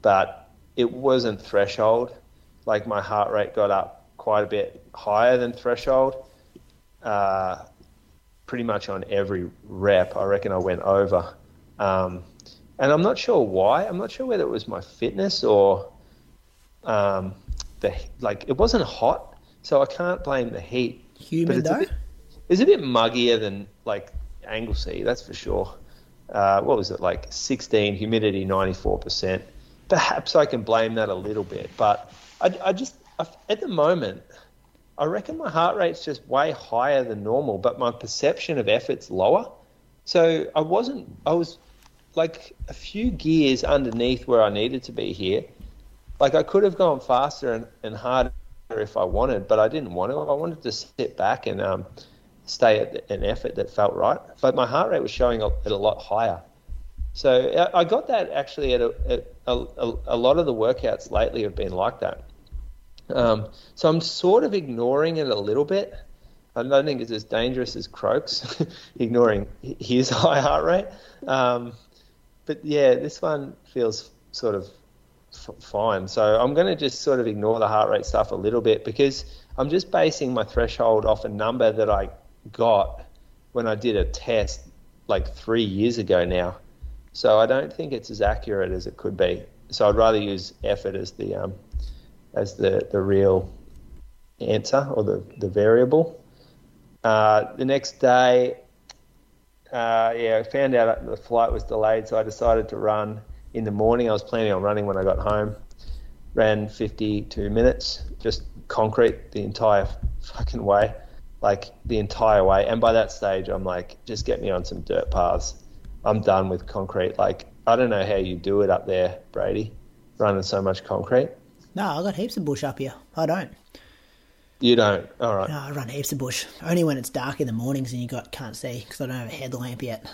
but it wasn't threshold. Like my heart rate got up quite a bit higher than threshold. Uh, pretty much on every rep, I reckon I went over. Um, and I'm not sure why. I'm not sure whether it was my fitness or um, the like. It wasn't hot, so I can't blame the heat. Humid though. Bit, it's a bit muggier than like Anglesea, that's for sure uh, what was it like 16 humidity 94% perhaps i can blame that a little bit but i, I just I, at the moment i reckon my heart rate's just way higher than normal but my perception of effort's lower. So i wasn't i was like a few gears underneath where i needed to be here. Like i could have gone faster and, and harder if i wanted but i didn't want to. I wanted to sit back and um, stay at an effort that felt right. But my heart rate was showing up at a lot higher. So I got that actually at a, at a, a lot of the workouts lately have been like that. Um, so I'm sort of ignoring it a little bit. I don't think it's as dangerous as Croaks, [LAUGHS] ignoring his [LAUGHS] high heart rate. Um, but yeah, this one feels sort of f- fine. So I'm going to just sort of ignore the heart rate stuff a little bit because I'm just basing my threshold off a number that I got when I did a test like three years ago now. So I don't think it's as accurate as it could be. So I'd rather use effort as the um, as the, the real answer or the, the variable. Uh, the next day, uh, yeah, I found out the flight was delayed, so I decided to run in the morning. I was planning on running when I got home. Ran 52 minutes, just concrete the entire fucking way like the entire way. And by that stage, I'm like, just get me on some dirt paths. I'm done with concrete. Like I don't know how you do it up there, Brady, running so much concrete. No, I got heaps of bush up here. I don't. You don't. All right. No, I run heaps of bush. Only when it's dark in the mornings and you got can't see because I don't have a headlamp yet.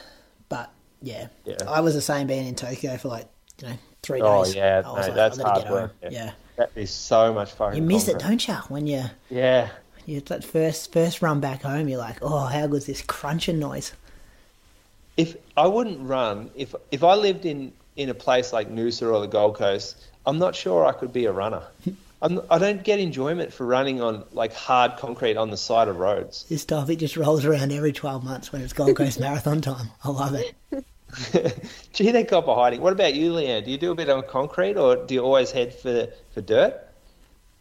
But yeah, Yeah. I was the same being in Tokyo for like you know three Oh days. Oh yeah, no, like, that's hard get work. home. Yeah. That is so much fun. you miss it, don't you? When you Yeah. You that first first run back home, you're like, oh, how good's this crunching noise? if I wouldn't run, if if I lived in in a place like Noosa or the Gold Coast, I'm not sure I could be a runner. [LAUGHS] I'm, I don't get enjoyment for running on like hard concrete on the side of roads. This topic just rolls around every 12 months when it's Gold Coast [LAUGHS] Marathon time. I love it. [LAUGHS] Gee, they got hiding. What about you, Leanne? Do you do a bit on concrete, or do you always head for for dirt?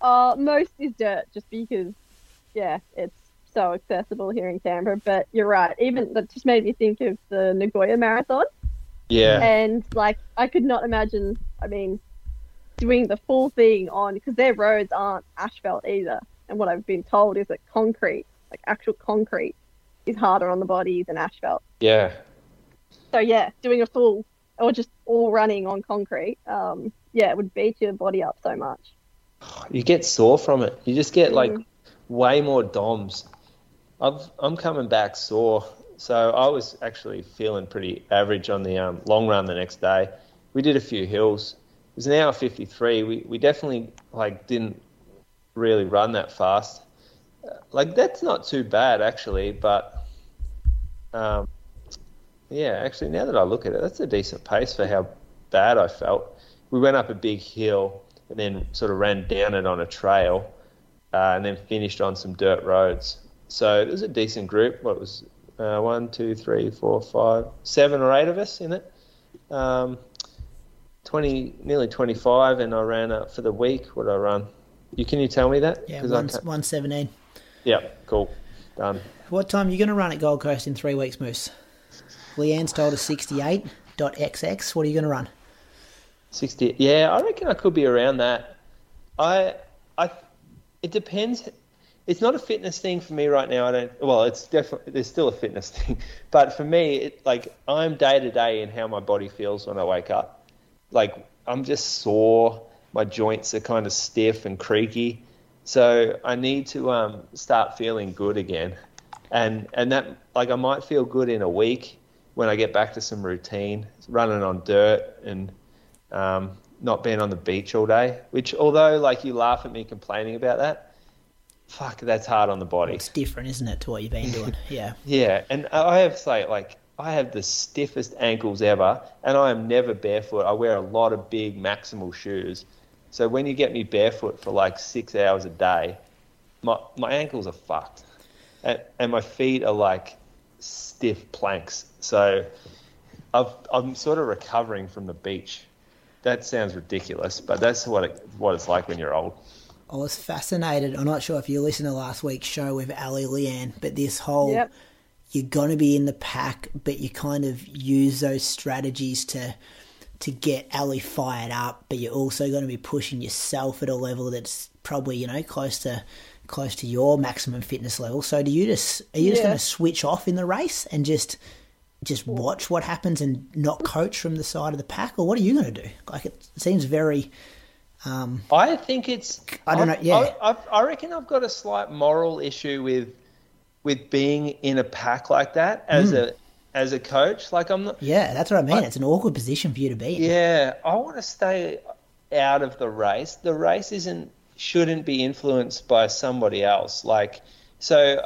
Uh, most is dirt, just because, yeah, it's so accessible here in Canberra. But you're right. Even that just made me think of the Nagoya Marathon, Yeah, and like I could not imagine. I mean, doing the full thing on because their roads aren't asphalt either. And what I've been told is that concrete, like actual concrete, is harder on the body than asphalt. yeah. So yeah, doing a full or just all running on concrete, um, yeah, it would beat your body up so much. You get sore from it. You just get like Mm. Way more DOMs. I've, I'm coming back sore. So I was actually feeling pretty average on the um, long run the next day. We did a few hills. It was an hour 53. We, we definitely like didn't really run that fast. Uh, Like that's not too bad actually, but um, yeah, actually now that I look at it, that's a decent pace for how bad I felt. We went up a big hill and then sort of ran down it on a trail, uh, and then finished on some dirt roads. So it was a decent group. What was uh, one, two, three, four, five, seven or eight of us in it. Um, Twenty, nearly twenty-five, and I ran up for the week. What did I run? You can you tell me that? Yeah, one, 117. yeah, cool, done. What time are you going to run at Gold Coast in three weeks, Moose? Leanne's told us 68.xx. What are you going to run? 60 yeah i reckon i could be around that i i it depends. It's not a fitness thing for me right now. I don't well it's definitely there's still a fitness [LAUGHS] thing. But for me it like i'm day to day in how my body feels when i wake up. Like i'm just sore. My joints are kind of stiff and creaky. So i need to um start feeling good again. And and that like i might feel good in a week when i get back to some routine running on dirt and um, not being on the beach all day. Which, although like you laugh at me complaining about that, fuck, that's hard on the body. It's different, isn't it, to what you've been doing? [LAUGHS] Yeah. Yeah, and I have to say, like, I have the stiffest ankles ever, and I am never barefoot. I wear a lot of big maximal shoes, so when you get me barefoot for like six hours a day, my my ankles are fucked, and, and my feet are like stiff planks. So I've, I'm sort of recovering from the beach. That sounds ridiculous, but that's what it, what it's like when you're old. I was fascinated. I'm not sure if you listened to last week's show with Ali Leanne, but this whole Yep. you're going to be in the pack, but you kind of use those strategies to to get Ali fired up, but you're also going to be pushing yourself at a level that's probably you know close to close to your maximum fitness level. So do you just are you just going to switch off in the race and just just watch what happens and not coach from the side of the pack, or what are you going to do? Like it seems very um, I think it's. I don't know, yeah. I, I, reckon I've got a slight moral issue with with being in a pack like that as a as a coach. Like I'm not. yeah, that's what I mean. I- it's an awkward position for you to be in. Yeah, I want to stay out of the race. The race isn't shouldn't be influenced by somebody else. Like so,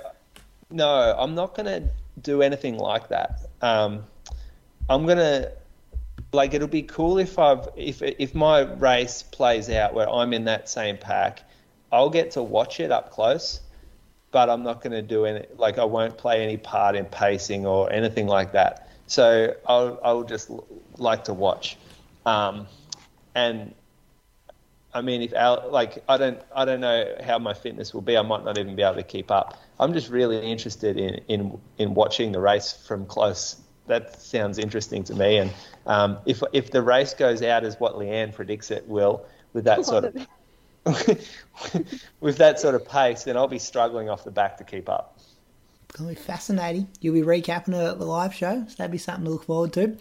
no, I'm not going to do anything like that. Um, I'm gonna like it'll be cool if I've if if my race plays out where I'm in that same pack, I'll get to watch it up close. But I'm not to do any like I won't play any part in pacing or anything like that. So I'll I'll just like to watch, um, and I mean if Al, like I don't I don't know how my fitness will be. I might not even be able to keep up. I'm just really interested in in in watching the race from close. That sounds interesting to me. And um, if if the race goes out as what Leanne predicts it will, with that sort of [LAUGHS] with that sort of pace, then I'll be struggling off the back to keep up. It's Gonna be fascinating. You'll be recapping the, the live show, so that'd be something to look forward to.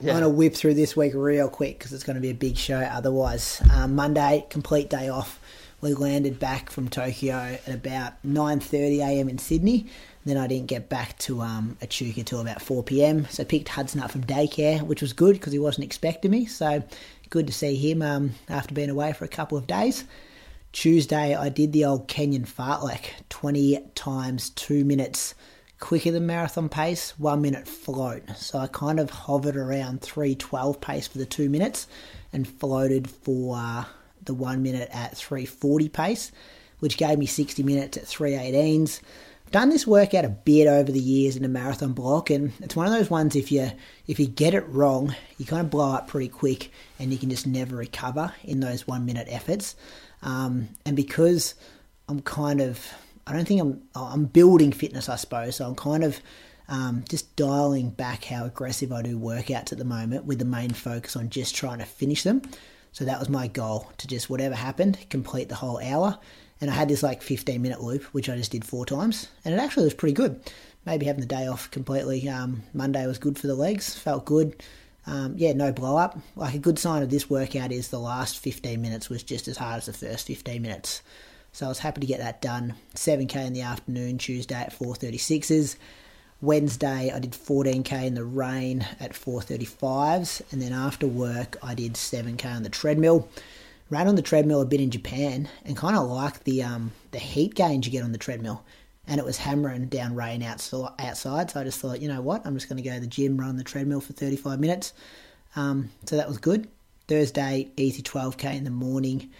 Yeah. I'm gonna whip through this week real quick because it's gonna be a big show. Otherwise, um, Monday complete day off. We landed back from Tokyo at about 9:30 a.m. in Sydney. Then I didn't get back to um, Echuca till about 4 p.m. So picked Hudson up from daycare, which was good because he wasn't expecting me. So good to see him um, after being away for a couple of days. Tuesday, I did the old Kenyan fartlek, 20 times two minutes quicker than marathon pace, one minute float. So I kind of hovered around 312 pace for the two minutes and floated for uh, the one minute at 340 pace, which gave me 60 minutes at 318s. I've Done this workout a bit over the years in a marathon block, and it's one of those ones if you if you get it wrong, you kind of blow up pretty quick, and you can just never recover in those one minute efforts. Um, and because I'm kind of, I don't think I'm, I'm building fitness, I suppose. So I'm kind of um, just dialing back how aggressive I do workouts at the moment, with the main focus on just trying to finish them. So that was my goal to just whatever happened, complete the whole hour. And I had this like 15 minute loop, which I just did four times, and it actually was pretty good. Maybe having the day off completely. Um, Monday was good for the legs, felt good. Um, yeah, no blow up. Like a good sign of this workout is the last 15 minutes was just as hard as the first 15 minutes. So I was happy to get that done. 7k in the afternoon, Tuesday at 436s. Wednesday I did 14k in the rain at 435s, and then after work I did 7k on the treadmill. Ran on the treadmill a bit in Japan, and kind of like the um, the heat gains you get on the treadmill. And it was hammering down rain outside, so I just thought, you know what, I'm just going to go to the gym, run the treadmill for 35 minutes. Um, so that was good. Thursday, easy 12k in the morning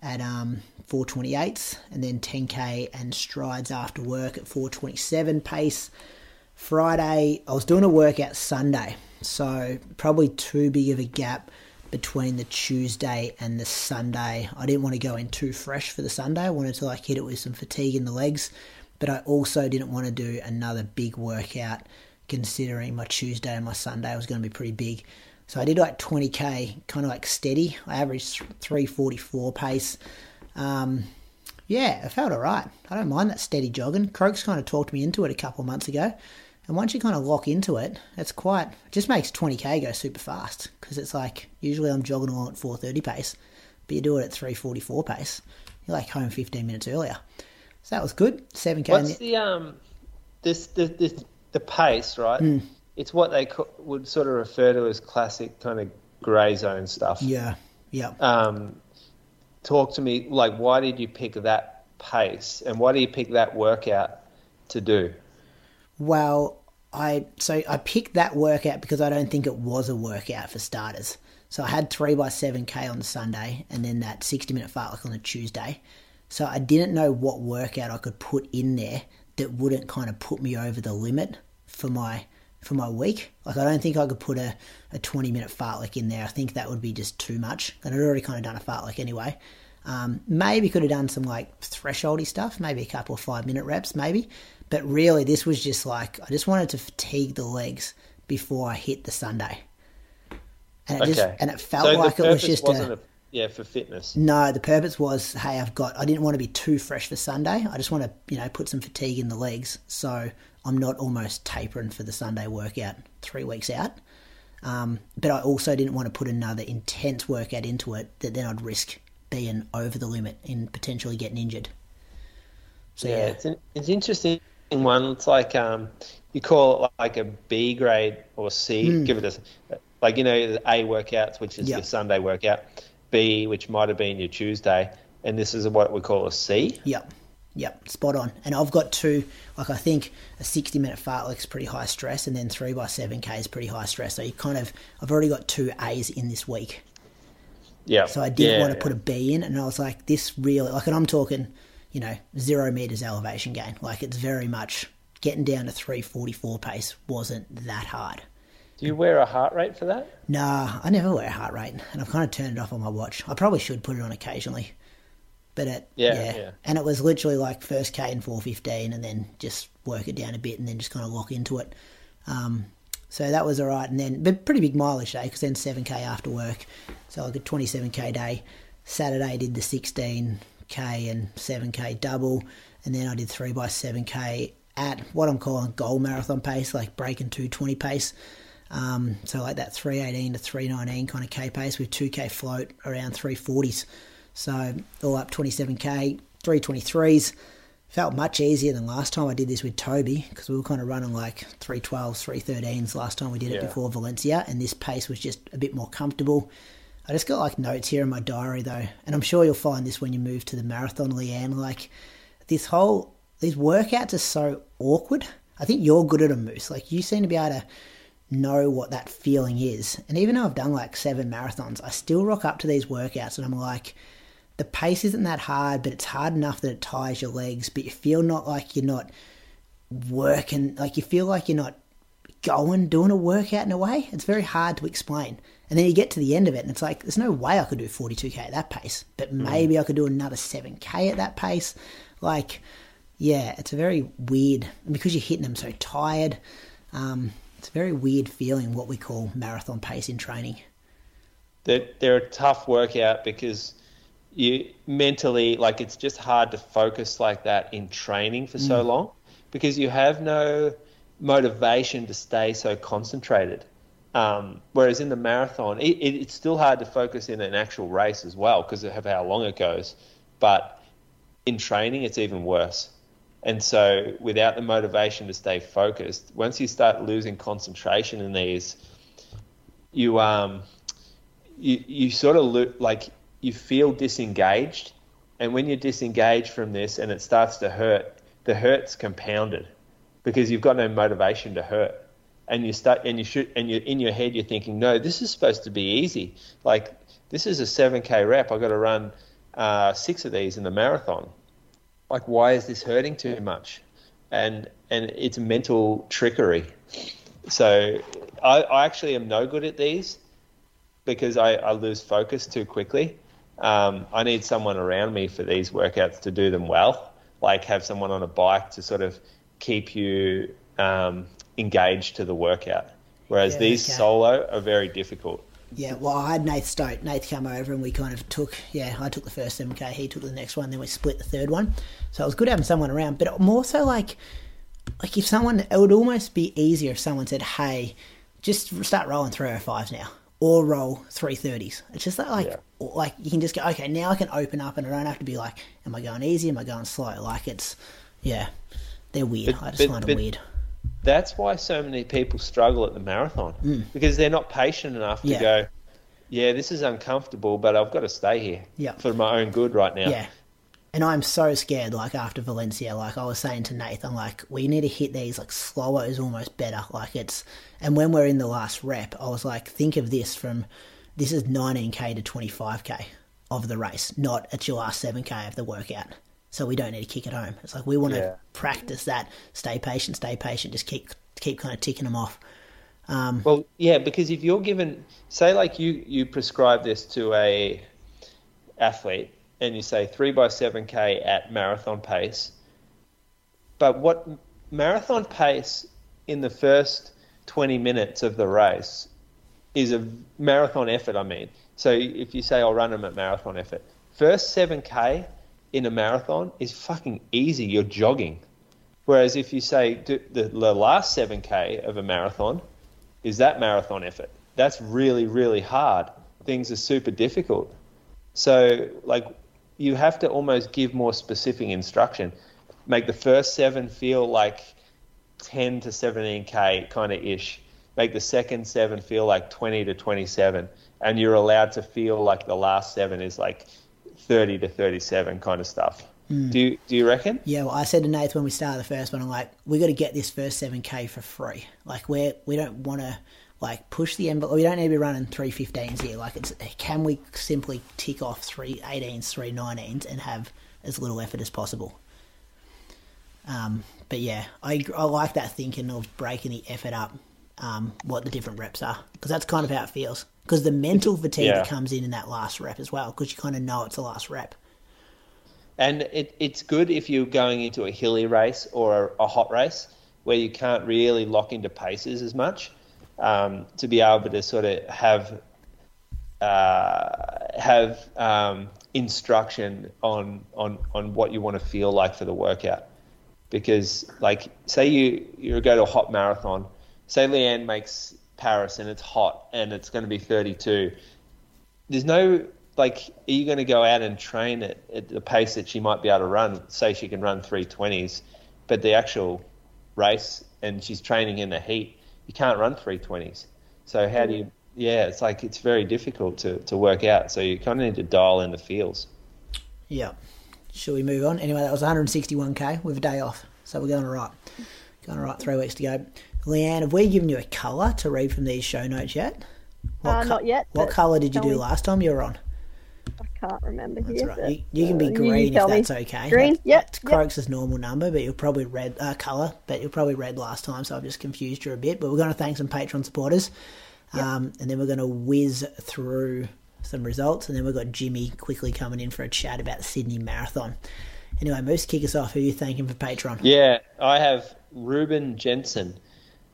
at um, 428s, and then 10k and strides after work at 427 pace. Friday, I was doing a workout Sunday, so probably too big of a gap between the Tuesday and the Sunday. I didn't want to go in too fresh for the Sunday. I wanted to like hit it with some fatigue in the legs, but I also didn't want to do another big workout considering my Tuesday and my Sunday was going to be pretty big. So I did like 20k, kind of like steady. I averaged 344 pace. Um, yeah, it felt alright. I don't mind that steady jogging. Croaks kind of talked me into it a couple months ago. And once you kind of lock into it, it's quite, it just makes 20k go super fast. Because it's like, usually I'm jogging along at 430 pace, but you do it at 344 pace. You're like home 15 minutes earlier. So that was good. 7k. What's the, um, this, the, the, the pace, right? Hmm. It's what they co- would sort of refer to as classic kind of grey zone stuff. Yeah, yeah. Um, talk to me, like, why did you pick that pace and why do you pick that workout to do? Well, I so I picked that workout because I don't think it was a workout for starters. So I had three by seven k on Sunday, and then that sixty minute fartlek on the Tuesday. So I didn't know what workout I could put in there that wouldn't kind of put me over the limit for my for my week. Like I don't think I could put a, a twenty minute fartlek in there. I think that would be just too much. And I'd already kind of done a fartlek anyway. Um, maybe could have done some like thresholdy stuff, maybe a couple of five minute reps, maybe. But really, this was just like I just wanted to fatigue the legs before I hit the Sunday, and it Okay. just and it felt so like it was just a, a, yeah, for fitness. no. The purpose was, hey, I've got. I didn't want to be too fresh for Sunday. I just want to, you know, put some fatigue in the legs, so I'm not almost tapering for the Sunday workout three weeks out. Um, but I also didn't want to put another intense workout into it that then I'd risk being over the limit and potentially getting injured. So yeah, yeah, it's an it's interesting one. It's like um, you call it like a B grade or C. Give it a like you know the A workouts, which is. Yeah. your Sunday workout. B, which might have been your Tuesday, and this is what we call a C. Yep. Yep. Spot on. And I've got two, like I think a 60 minute fartlek is pretty high stress and then 3 by 7K is pretty high stress. So you kind of, I've already got two A's in this week. Yeah. So I didn't yeah, want to yeah. put a B in. And I was like, this really, like, and I'm talking, you know, zero meters elevation gain. Like it's very much getting down to 344 pace wasn't that hard. Do you wear a heart rate for that? Nah, I never wear a heart rate, and I've kind of turned it off on my watch. I probably should put it on occasionally, but it Yeah, yeah, yeah. and it was literally like first K in four fifteen, and then just work it down a bit, and then just kind of lock into it. Um, so that was all right, and then but pretty big mileage day because then seven K after work, so like a twenty seven K day. Saturday did the sixteen K and seven K double, and then I did three by seven K at what I'm calling goal marathon pace, like breaking 220 pace. Um, so like that 318 to 319 kind of K pace with 2K float around 340s. So all up 27K, 323s. Felt much easier than last time I did this with Toby because we were kind of running like 312s, 313s last time we did it Yeah. before Valencia, and this pace was just a bit more comfortable. I just got like notes here in my diary though, and I'm sure you'll find this when you move to the marathon, Leanne. Like this whole these workouts are so awkward. I think you're good at a moose. Like you seem to be able to know what that feeling is. And even though I've done like seven marathons, I still rock up to these workouts and I'm like, the pace isn't that hard, but it's hard enough that it tires your legs, but you feel not like you're not working, like you feel like you're not going, doing a workout in a way. It's very hard to explain. And then you get to the end of it and it's like, there's no way I could do 42k at that pace, but maybe I could do another 7k at that pace. Like, yeah, it's a very weird, because you're hitting them so tired, um, it's a very weird feeling what we call marathon pace in training. they're, they're a tough workout because you mentally like it's just hard to focus like that in training for so long because you have no motivation to stay so concentrated um, whereas in the marathon it, it, it's still hard to focus in an actual race as well because of how long it goes. But in training it's even worse. And so without the motivation to stay focused once you start losing concentration in these you um you you sort of lo- like you feel disengaged, and when you're disengaged from this and it starts to hurt, the hurt's compounded because you've got no motivation to hurt, and you start and you should and you in your head you're thinking, no, this is supposed to be easy. Like this is a seven k rep. I've got to run uh, six of these in the marathon. Like why is this hurting too much? And and it's mental trickery. So I, I actually am no good at these because I, I lose focus too quickly. Um, I need someone around me for these workouts to do them well, like have someone on a bike to sort of keep you um, engaged to the workout. Whereas Yeah, these solo are very difficult. Yeah, well, I had Nath Stote. Nath come over and we kind of took, yeah, I took the first 7K, he took the next one, then we split the third one. So it was good having someone around, but more so like, like if someone, it would almost be easier if someone said, hey, just start rolling 305s now or roll 330s. It's just that, like, Yeah. like you can just go, okay, now I can open up and I don't have to be like, am I going easy? Am I going slow? Like it's, yeah, they're weird. But- I just but- find but- them weird. That's why so many people struggle at the marathon because they're not patient enough to Mm. Go, yeah, this is uncomfortable, but I've got to stay here Yeah. for my own good right now. Yeah. And I'm so scared, like after Valencia, like I was saying to Nathan, like we need to hit these like slower is almost better. Like it's and when we're in the last rep, I was like, think of this from this is nineteen K to twenty five K of the race, not at your last seven K of the workout. So we don't need to kick it home. It's like we want to Yeah. practice that. Stay patient, stay patient, just keep keep kind of ticking them off. Um, Well, yeah, because if you're given, say, like you you prescribe this to a athlete, and you say three by seven k at marathon pace, but what marathon pace in the first twenty minutes of the race is a marathon effort. I mean, so if you say I'll run them at marathon effort, first seven k in a marathon is fucking easy. You're jogging. Whereas if you say the, the last 7k of a marathon is that marathon effort, that's really, really hard. Things are super difficult. So, like, you have to almost give more specific instruction. Make the first seven feel like 10 to 17k kind of ish. Make the second seven feel like 20 to 27. And you're allowed to feel like the last seven is like 30 to 37 kind of stuff. Do you, do you reckon? Yeah, well, I said to Nath when we started the first one, I'm like, we got to get this first seven k for free. Like, we're, we don't want to like push the envelope. We don't need to be running three 15s here. Like, it's can we simply tick off three 18s, three 19s, and have as little effort as possible. Um, but yeah, I I like that thinking of breaking the effort up. Um, what the different reps are because that's kind of how it feels. Because the mental fatigue Yeah. that comes in in that last rep as well, because you kind of know it's the last rep. And it, it's good if you're going into a hilly race or a, a hot race where you can't really lock into paces as much um, to be able to sort of have uh, have um, instruction on, on on what you want to feel like for the workout. because like say you you go to a hot marathon, say Leanne makes Paris and it's hot and it's going to be 32. There's no like, are you going to go out and train at, at the pace that she might be able to run? Say she can run 320s, but the actual race and she's training in the heat, you can't run 320s. So how do you? Yeah, it's like it's very difficult to, to work out. So you kind of need to dial in the feels. Yeah. Shall we move on? Anyway, that was 161k with a day off, so we're going all right. Going all right. Three weeks to go. Leanne, have we given you a colour to read from these show notes yet? Uh, not yet, What colour did you do me. last time you were on? I can't remember That's here. right. but, You, you can be uh, green if tell me. that's okay. Green, That- yep, That's yep. Normal number, but you're probably red uh, colour, but you're probably red last time, so I've just confused you a bit. But we're going to thank some Patreon supporters, um, and then we're going to whiz through some results, and then we've got Jimmy quickly coming in for a chat about the Sydney Marathon. Anyway, Moose, kick us off. Who are you thanking for Patreon? Yeah, I have Ruben Jensen.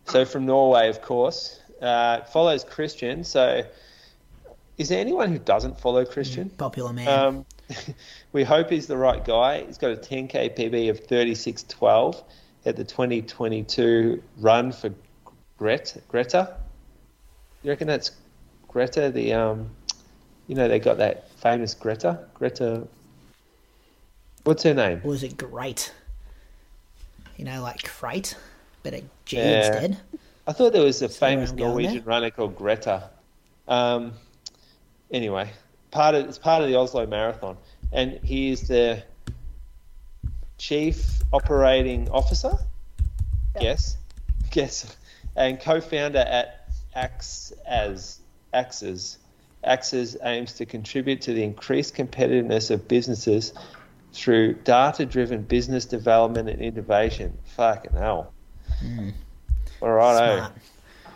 So from Norway, of course. Uh, follows Christian. So is there anyone who doesn't follow Christian? Popular man. Um, [LAUGHS] we hope he's the right guy. He's got a 10k PB of 36.12 at the 2022 run for Gret, Greta. You reckon that's Greta? The um, you know they got that famous Greta. Greta. What's her name? Was it great? You know, like freight, but a G Yeah. instead. I thought there was a where famous Norwegian there. runner called Greta. Um, anyway, part of it's part of the Oslo Marathon, and he is the chief operating officer. Yes, [LAUGHS] yes, and co-founder at Ax as Axes. Axes aims to contribute to the increased competitiveness of businesses through data-driven business development and innovation. Fucking hell! All right. Smart.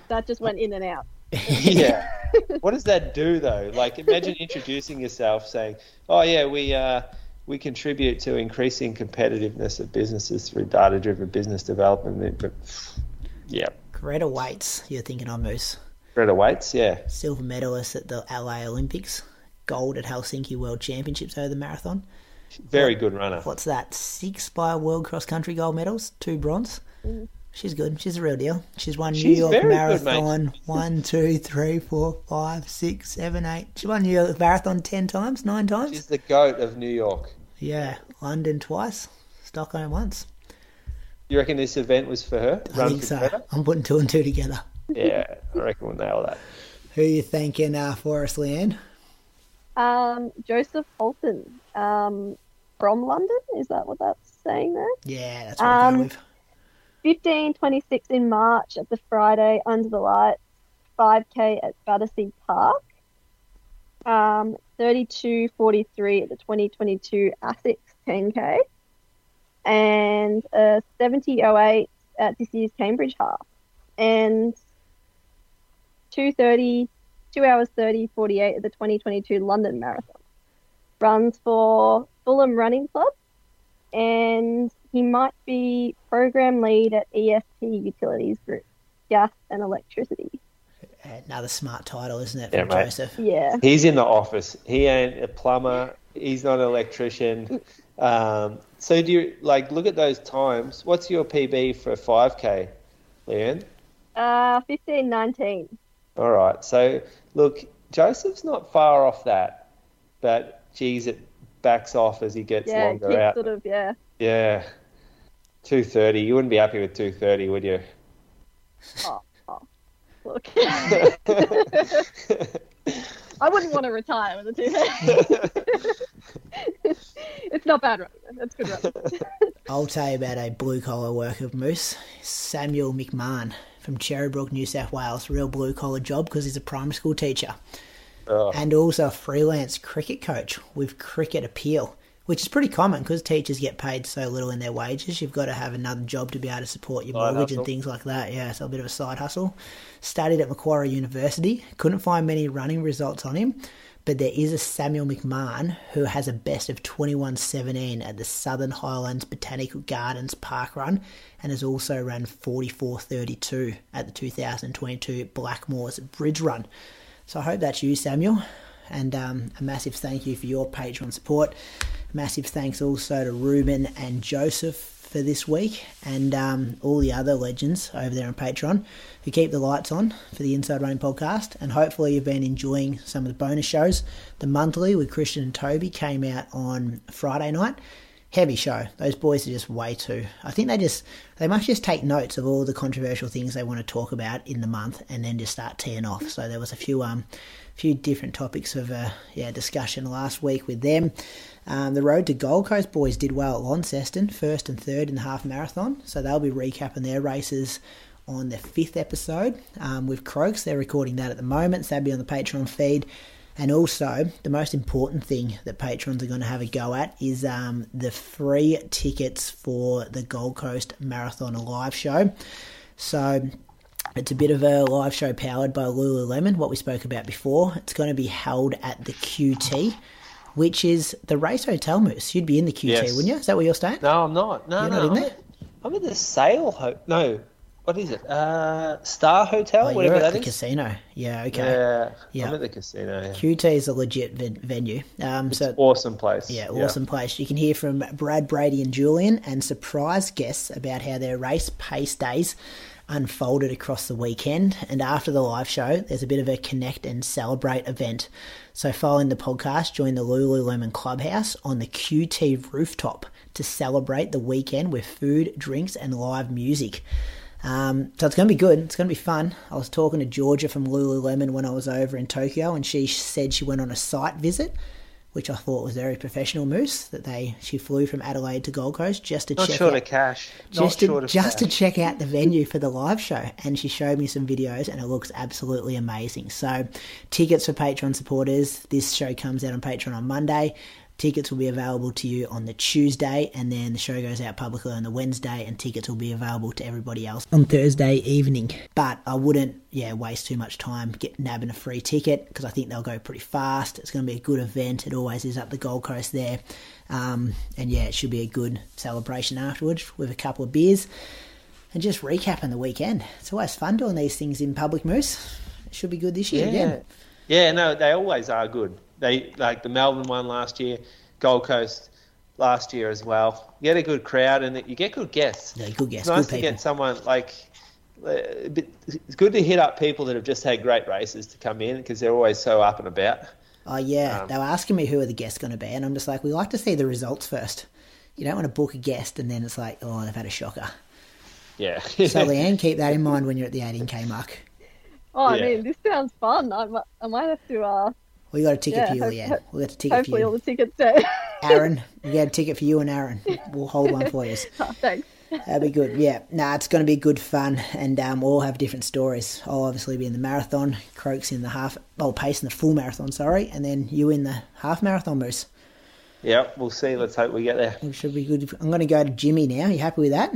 That just went in and out. [LAUGHS] yeah. [LAUGHS] what does that do though? Like, imagine introducing yourself saying, "Oh yeah, we uh, we contribute to increasing competitiveness of businesses through data-driven business development." But yeah, Greta Waitz, you're thinking of Moose. Greta Waitz, yeah, Silver medalist at the LA Olympics, gold at Helsinki World Championships over the marathon. very good runner. What's that? Six by world cross country gold medals, two bronze. She's good. She's a real deal. She's won New She's York very good. Marathon one, two, three, four, five, six, seven, eight. She won New York Marathon ten times, nine times. She's the goat of New York. Yeah, London twice, Stockholm once. You reckon this event was for her? I Run think for so. Greta? I'm putting two and two together. Yeah, I reckon we'll nail that. Who are you thanking uh, for us, Leanne? Um, Joseph Holton um, from London. Is that what that's saying there? Yeah, that's what I'm Um, going with. 1526 in March at the Friday Under the Lights, 5k at Battersea Park, um, 32.43 at the 2022 ASICS 10k, and uh, 70.08 at this year's Cambridge Half, and 2.30, 2 hours 30, 48 at the 2022 London Marathon. Runs for Fulham Running Club and he might be program lead at EFT Utilities Group, gas and electricity. Another smart title, isn't it, Yeah, from mate. Joseph? Yeah. He's in the office. He ain't a plumber. He's not an electrician. Um, so do you like look at those times? What's your PB for 5k, Leanne? Uh, 15, 19. All right. So look, Joseph's not far off that, but geez, it backs off as he gets Yeah, longer keep out. sort of, yeah. Yeah, 230. You wouldn't be happy with 230, would you? Oh, oh. Look. [LAUGHS] I wouldn't want to retire with a two [LAUGHS] It's not bad running. though. That's good running. [LAUGHS] I'll tell you about a blue collar worker, of Moose. Samuel McMahon from Cherrybrook, New South Wales. Real blue collar job because he's a primary school teacher. Oh. And also a freelance cricket coach with cricket appeal, which is pretty common because teachers get paid so little in their wages. You've got to have another job to be able to support your Side mortgage hustle. and things like that. Yeah, so a bit of a side hustle. Studied at Macquarie University. Couldn't find many running results on him, but there is a Samuel McMahon who has a best of 21.17 at the Southern Highlands Botanical Gardens Park Run and has also run 44.32 at the 2022 Blackmores Bridge Run. So I hope that's you, Samuel. And um, a massive thank you for your Patreon support. Massive thanks also to Ruben and Joseph for this week, and um, all the other legends over there on Patreon who keep the lights on for the Inside Running podcast. And hopefully, you've been enjoying some of the bonus shows. The monthly with Christian and Toby came out on Friday night. Heavy show. Those boys are just way too. I think they just they must just take notes of all the controversial things they want to talk about in the month, and then just start teeing off. So there was a few um, few different topics of uh, yeah discussion last week with them. Um, the Road to Gold Coast boys did well at Launceston, first and third in the half marathon. So they'll be recapping their races on the fifth episode um, with Croaks. They're recording that at the moment, so that'll be on the Patreon feed. And also, the most important thing that patrons are going to have a go at is um, the free tickets for the Gold Coast Marathon live show. So, it's a bit of a live show powered by Lululemon, what we spoke about before. It's going to be held at the QT, which is the race hotel moose. You'd be in the QT, Yes. wouldn't you? Is that where you're staying? No, I'm not. No, You're no. not in I'm, there? I'm at the Sail Ho- No, what is it? Uh, Star Hotel, Oh, whatever you're at the is. casino. Yeah, okay. Yeah, Yeah. I'm at the casino. Yeah. QT is a legit ven- venue. Um, so Awesome place. Yeah, awesome place. You can hear from Brad Brady and Julian and surprise guests about how their race pace days unfolded across the weekend. And after the live show, there's a bit of a connect and celebrate event. So, following the podcast, join the Lululemon Clubhouse on the QT rooftop to celebrate the weekend with food, drinks, and live music. Um, so it's going to be good. It's going to be fun. I was talking to Georgia from Lululemon when I was over in Tokyo, and she said she went on a site visit, which I thought was very professional. Moose that they she flew from Adelaide to Gold Coast just to Not check short out, of cash. Not just to short of just to check out the venue for the live show, and she showed me some videos, and it looks absolutely amazing. So, tickets for Patreon supporters. This show comes out on Patreon on Monday. Tickets will be available to you on the Tuesday, and then the show goes out publicly on the Wednesday, and tickets will be available to everybody else on Thursday evening. But I wouldn't, yeah, waste too much time get nabbing a free ticket because I think they'll go pretty fast. It's going to be a good event. It always is up the Gold Coast there, um, and yeah, it should be a good celebration afterwards with a couple of beers and just recapping the weekend. It's always fun doing these things in public, Moose. It should be good this year Yeah. again. Yeah, no, they always are good. They like the Melbourne one last year, Gold Coast last year as well. You get a good crowd and you get good guests. Yeah, good guests, It's nice good to people. get someone like. a bit- It's good to hit up people that have just had great races to come in because they're always so up and about. Oh yeah, Um, they were asking me who are the guests going to be, and I'm just like, we like to see the results first. You don't want to book a guest and then it's like, oh, they've had a shocker. Yeah. So [LAUGHS] Leanne, keep that in mind when you're at the 18k mark. Oh, I Yeah. mean, this sounds fun. I, mi- I might have to. Uh, We got a ticket Yeah, for you, hope- Leanne. We got a ticket for you. hopefully, all you, the tickets there. [LAUGHS] Aaron. We got a ticket for you and Aaron. We'll hold one for you. [LAUGHS] Oh, thanks. That'd be good. Yeah, nah, it's going to be good fun, and um, we'll all have different stories. I'll obviously be in the marathon, Croaks in the half, oh, pace in the full marathon, sorry, and then you in the half marathon, Moose. yeah, we'll see. Let's hope we get there. It should be good. I'm going to go to Jimmy now. You happy with that?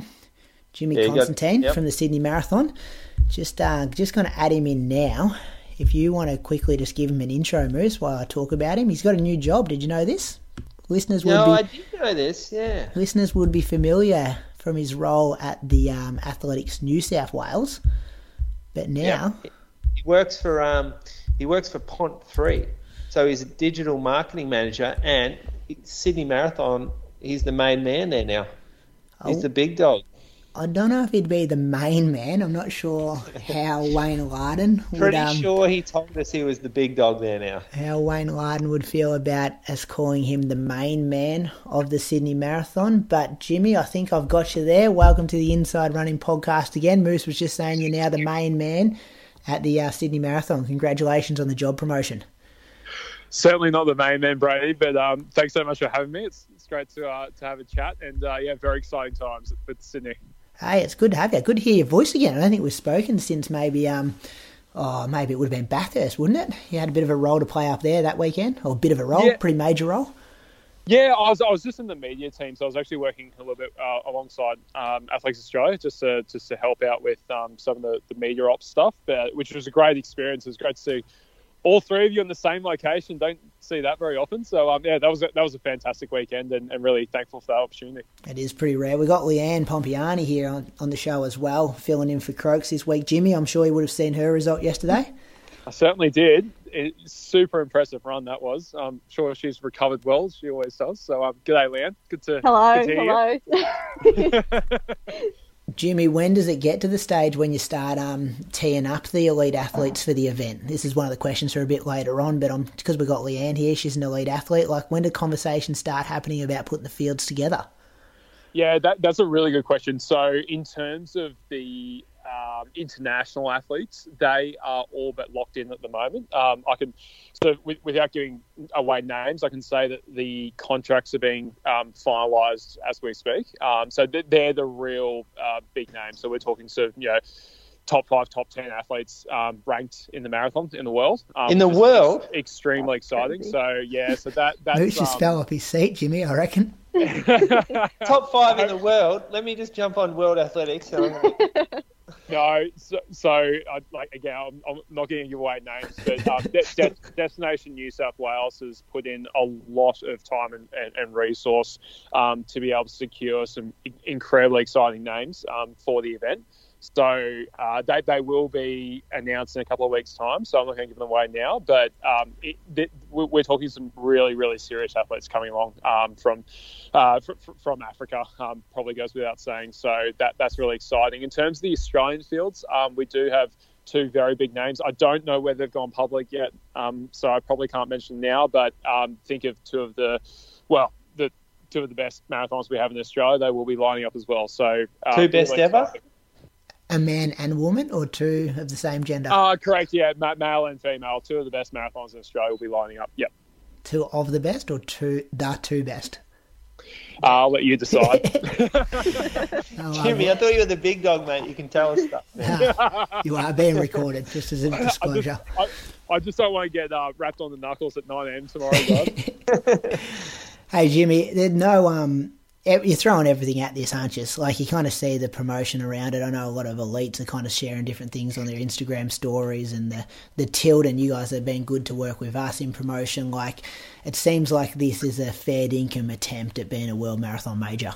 Jimmy Yeah, you got- Constantine yep. from the Sydney Marathon. Just, uh, just going to add him in now. If you want to quickly just give him an intro, Moose, while I talk about him, he's got a new job. Did you know this? Listeners would No, be I did know this. Yeah. listeners would be familiar from his role at the um, Athletics New South Wales, but now Yeah. He works for um, he works for Pont3, so he's a digital marketing manager and Sydney Marathon. He's the main man there now. He's Oh. the big dog. I don't know if he'd be the main man. I'm not sure how Wayne Larden would Pretty um, sure he told us he was the big dog there now. how Wayne Larden would feel about us calling him the main man of the Sydney Marathon. But Jimmy, I think I've got you there. Welcome to the Inside Running podcast again. Moose was just saying you're now the main man at the uh, Sydney Marathon. Congratulations on the job promotion. certainly not the main man, Brady, but um, thanks so much for having me. It's, it's great to uh, to have a chat, and uh, yeah, very exciting times with Sydney. Hey, it's good to have you. Good to hear your voice again. I don't think we've spoken since maybe um oh maybe it would have been Bathurst, wouldn't it? You had a bit of a role to play up there that weekend, or a bit of a role, Yeah. pretty major role. Yeah, I was I was just in the media team, so I was actually working a little bit uh, alongside um, Athletics Australia just to just to help out with um, some of the, the media ops stuff, but, which was a great experience. It was great to see all three of you in the same location. Don't see that very often, so um, yeah, that was a, that was a fantastic weekend, and, and really thankful for that opportunity. It is pretty rare. We got Leanne Pompeani here on, on the show as well, filling in for Croaks this week. Jimmy, I'm sure you would have seen her result yesterday. I certainly did. It, super impressive run that was. I'm sure she's recovered well. She always does. So, um, g'day, Leanne. Good to Hello, good to hear you. hello. [LAUGHS] [LAUGHS] Jimmy, when does it get to the stage when you start um, teeing up the elite athletes for the event? This is one of the questions for a bit later on, but um, because we've got Leanne here, she's an elite athlete. Like, when do conversations start happening about putting the fields together? Yeah, that, that's a really good question. So, in terms of the um, international athletes, they are all but locked in at the moment. Um, I can, so with, without giving away names, I can say that the contracts are being um, finalised as we speak. Um, so they're the real uh, big names. So we're talking sort of, you know, top five, top ten athletes um, ranked in the marathon in the world. Um, In the which is world? extremely exciting. crazy. So yeah, so that that's Moose just um, fell off his seat, Jimmy, I reckon. [LAUGHS] Top five in the world. Let me just jump on World Athletics. [LAUGHS] So No, so, so I, like again, I'm, I'm not going to give away names, but um, De- [LAUGHS] De- Destination New South Wales has put in a lot of time and, and, and resource um, to be able to secure some incredibly exciting names um, for the event. So uh, they, they will be announced in a couple of weeks' time. So I'm not going to give them away now, but um, it, th- we're talking some really, really serious athletes coming along um, from uh, fr- fr- from Africa. Um, probably goes without saying. So that that's really exciting. In terms of the Australian fields, um, we do have two very big names. I don't know whether they've gone public yet, um, so I probably can't mention now. But um, think of two of the, well, the two of the best marathons we have in Australia. They will be lining up as well. So um, Two best ever? exciting. A man and woman, or two of the same gender? Uh, correct, yeah, ma- male and female. Two of the best marathons in Australia will be lining up. Yep. two of the best, or two the two best? Uh, I'll let you decide. [LAUGHS] [LAUGHS] Oh, Jimmy, I thought you were the big dog, mate. You can tell us stuff. man. you are being recorded, just as a [LAUGHS] disclosure. I, I just don't want to get uh, wrapped on the knuckles at 9 a.m. tomorrow, guys. Hey Jimmy, there's no um, ev- you're throwing everything at this, aren't you? Like you kind of see the promotion around it. I know a lot of elites are kind of sharing different things on their Instagram stories, and the the tilt. And you guys have been good to work with us in promotion. Like it seems like this is a fair income attempt at being a world marathon major.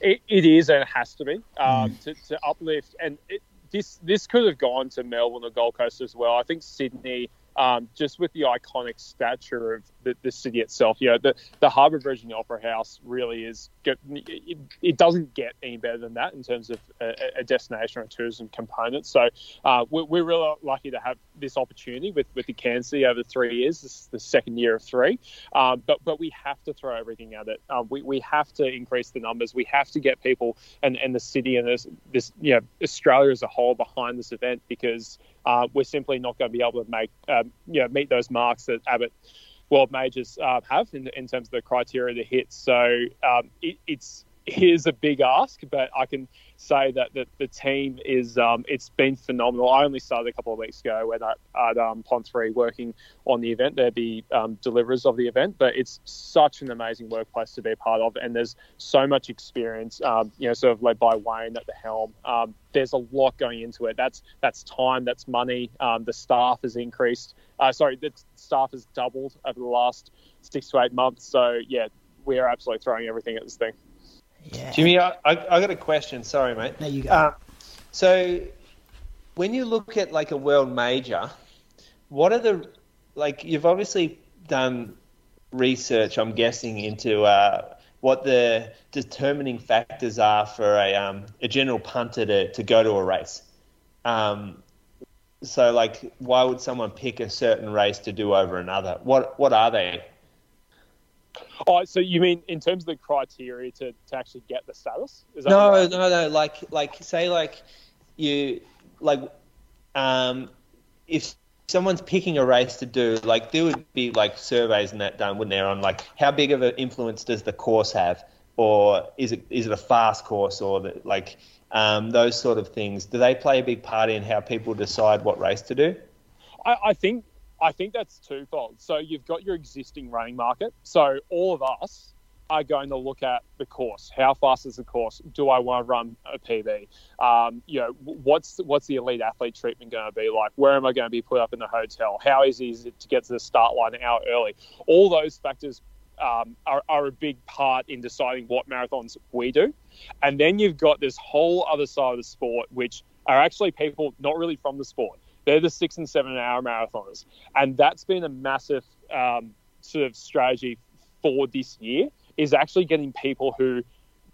It, it is and it has to be um, to, to uplift. And it, this this could have gone to Melbourne or Gold Coast as well. I think Sydney, um, just with the iconic stature of the, the city itself, you know, the, the Harbour the Opera House really is. It, it doesn't get any better than that in terms of a, a destination or a tourism component. So uh, we're, we're really lucky to have this opportunity with, with the Cairns City over three years. This is the second year of three. Um, but but we have to throw everything at it. Um, we, we have to increase the numbers. We have to get people and, and the city and this, this you know Australia as a whole behind this event because uh, we're simply not going to be able to make um, you know meet those marks that Abbott World Majors uh, have in, in terms of the criteria to hit. So um, it, it's it is a big ask, but I can say that the, the team is um, it's been phenomenal. I only started a couple of weeks ago when I at um, Pont3 working on the event. They're the um, deliverers of the event, but it's such an amazing workplace to be part of, and there's so much experience. Um, you know, sort of led by Wayne at the helm. Um, there's a lot going into it. That's that's time, that's money. Um, the staff has increased. Uh, sorry, the staff has doubled over the last six to eight months. So yeah, we are absolutely throwing everything at this thing. Yeah, Jimmy, I, I, I got a question. Sorry, mate. There you go. Um, so, when you look at like a world major, what are the like? You've obviously done research, I'm guessing, into uh, what the determining factors are for a um, a general punter to, to go to a race. Um, so, like, why would someone pick a certain race to do over another? What what are they? Oh, so you mean in terms of the criteria to, to actually get the status? Is that No, right? no, no. Like, like, say, like, you, like, um, if someone's picking a race to do, like, there would be like surveys and that done, wouldn't there? On like, how big of an influence does the course have, or is it is it a fast course, or the, like, um, those sort of things? Do they play a big part in how people decide what race to do? I, I think I think that's twofold. So you've got your existing running market. So all of us are going to look at the course. How fast is the course? Do I want to run a PB? Um, you know, what's what's the elite athlete treatment going to be like? Where am I going to be put up in the hotel? How easy is it to get to the start line an hour early? All those factors um, are, are a big part in deciding what marathons we do. And then you've got this whole other side of the sport, which are actually people not really from the sport. They're the six and seven hour marathoners, and that's been a massive um, sort of strategy for this year. Is actually getting people who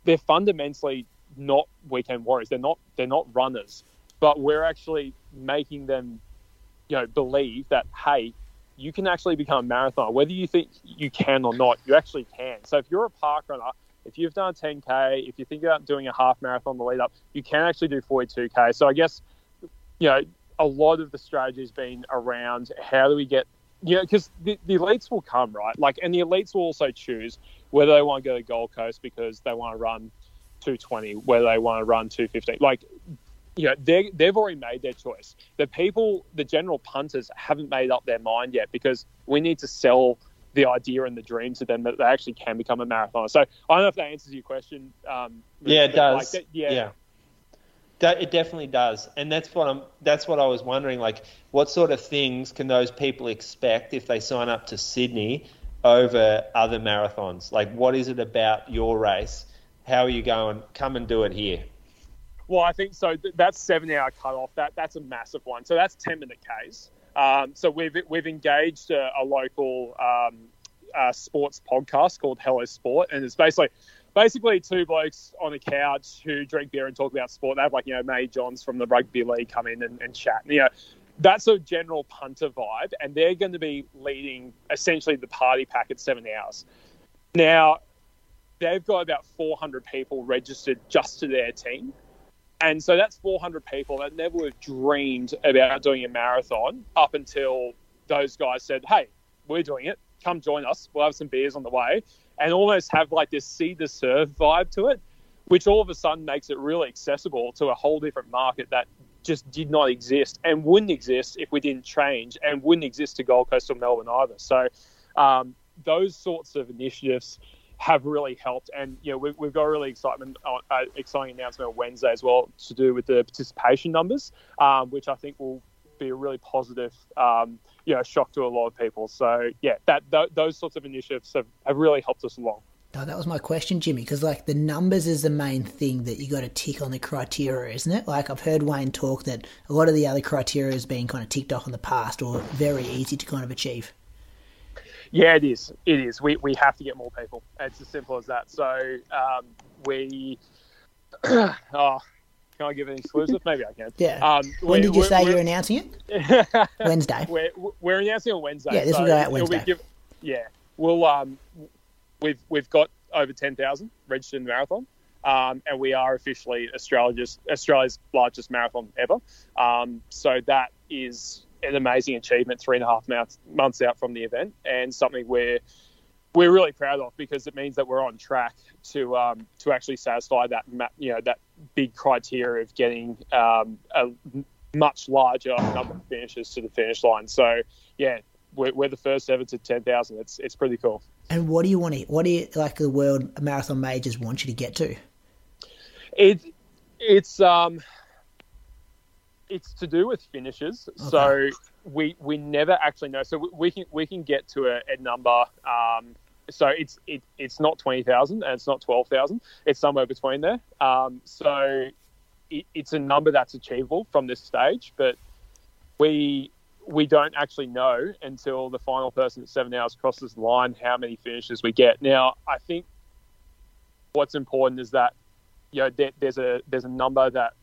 they're fundamentally not weekend warriors. They're not they're not runners, but we're actually making them, you know, believe that hey, you can actually become a marathoner. Whether you think you can or not, you actually can. So if you're a park runner, if you've done a 10k, if you think about doing a half marathon the lead up, you can actually do 42k. So I guess, you know, a lot of the strategy has been around how do we get, you know, because the, the elites will come, right? Like, and the elites will also choose whether they want to go to Gold Coast because they want to run 220, whether they want to run 215. Like, you know, they they've already made their choice. The people, the general punters, haven't made up their mind yet because we need to sell the idea and the dream to them that they actually can become a marathoner. So I don't know if that answers your question. Um, yeah, it does. Like, yeah. yeah. It definitely does, and that's what I'm. That's what I was wondering. Like, what sort of things can those people expect if they sign up to Sydney over other marathons? Like, what is it about your race? How are you going? Come and do it here. Well, I think so. That's seven hour cutoff. That that's a massive one. So that's ten minute Ks. Um, so we've we've engaged a, a local um, uh, sports podcast called Hello Sport, and it's basically basically two blokes on a couch who drink beer and talk about sport. They have like you know Matty Johns from the rugby league come in and, and chat. And, you know, that's a general punter vibe, and they're going to be leading essentially the party pack at seven hours. Now, they've got about 400 people registered just to their team. And so that's 400 people that never would have dreamed about doing a marathon up until those guys said, hey, we're doing it. Come join us. We'll have some beers on the way. And almost have like this City2Surf vibe to it, which all of a sudden makes it really accessible to a whole different market that just did not exist and wouldn't exist if we didn't change and wouldn't exist to Gold Coast or Melbourne either. So um, those sorts of initiatives have really helped. And you know, we, we've got a really excitement, uh, exciting announcement on Wednesday as well to do with the participation numbers, um, which I think will be a really positive, um, you know, shock to a lot of people. So yeah, that th- those sorts of initiatives have, have really helped us along. Oh, that was my question, Jimmy, because like the numbers is the main thing that you got to tick on the criteria, isn't it? Like I've heard Wayne talk that a lot of the other criteria has been kind of ticked off in the past or very easy to kind of achieve. Yeah, it is. It is. We, we have to get more people. It's as simple as that. So um, we. [CLEARS THROAT] oh, can I give an exclusive? Maybe I can. Yeah. Um, when did you say you're announcing it? [LAUGHS] Wednesday. We're, we're announcing on Wednesday. Yeah, this so will go out Wednesday. Give, yeah, we'll um, we've we've got over ten thousand registered in the marathon. Um, and we are officially Australia's Australia's largest marathon ever. Um, so that is an amazing achievement three and a half months, months out from the event, and something we're we're really proud of because it means that we're on track to um, to actually satisfy that you know that big criteria of getting um, a much larger number of finishes to the finish line. So yeah, we're, we're the first ever to ten thousand. It's it's pretty cool. And what do you want to? What do you like? The world marathon majors want you to get to? It it's um it's to do with finishes. Okay. So we we never actually know. So we, we can we can get to a, a number. Um, so it's it, it's not twenty thousand and it's not twelve thousand. It's somewhere between there. Um, so it, it's a number that's achievable from this stage, but we we don't actually know until the final person at seven hours crosses the line how many finishes we get. Now, I think what's important is that you know there, there's a there's a number that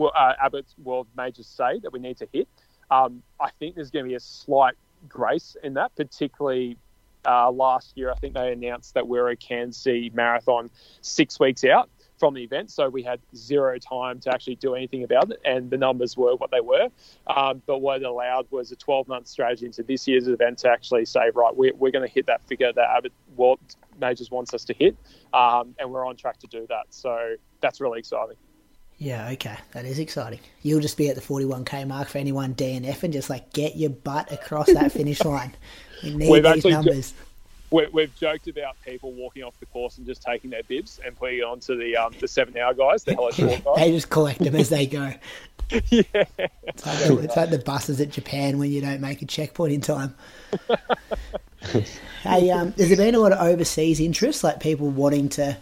uh, Abbott's World Majors say that we need to hit. Um, I think there's going to be a slight grace in that, particularly uh, last year. I think they announced that we're a Cairns City Marathon six weeks out from the event, so we had zero time to actually do anything about it, and the numbers were what they were. Um, but what it allowed was a 12 month strategy into this year's event to actually say, right, we're, we're going to hit that figure that Abbott World Majors wants us to hit, um, and we're on track to do that. So that's really exciting. Yeah, okay, that is exciting. You'll just be at the 41k mark for anyone DNF and just like get your butt across that [LAUGHS] finish line. We need We've these numbers. Jo- we've joked about people walking off the course and just taking their bibs and putting it onto the um, the seven hour guys, the Hello Sport guys. [LAUGHS] they just collect them as they go. [LAUGHS] yeah, it's like, the, it's like the buses at Japan when you don't make a checkpoint in time. hey, um, has there been a lot of overseas interest, like people wanting to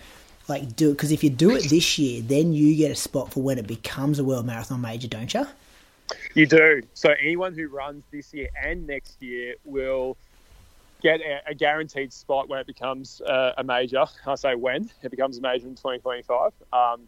like do it because if you do it this year, then you get a spot for when it becomes a world marathon major, don't you? You do. So anyone who runs this year and next year will get a, guaranteed spot when it becomes uh, a major. I say when it becomes a major in 2025. Um,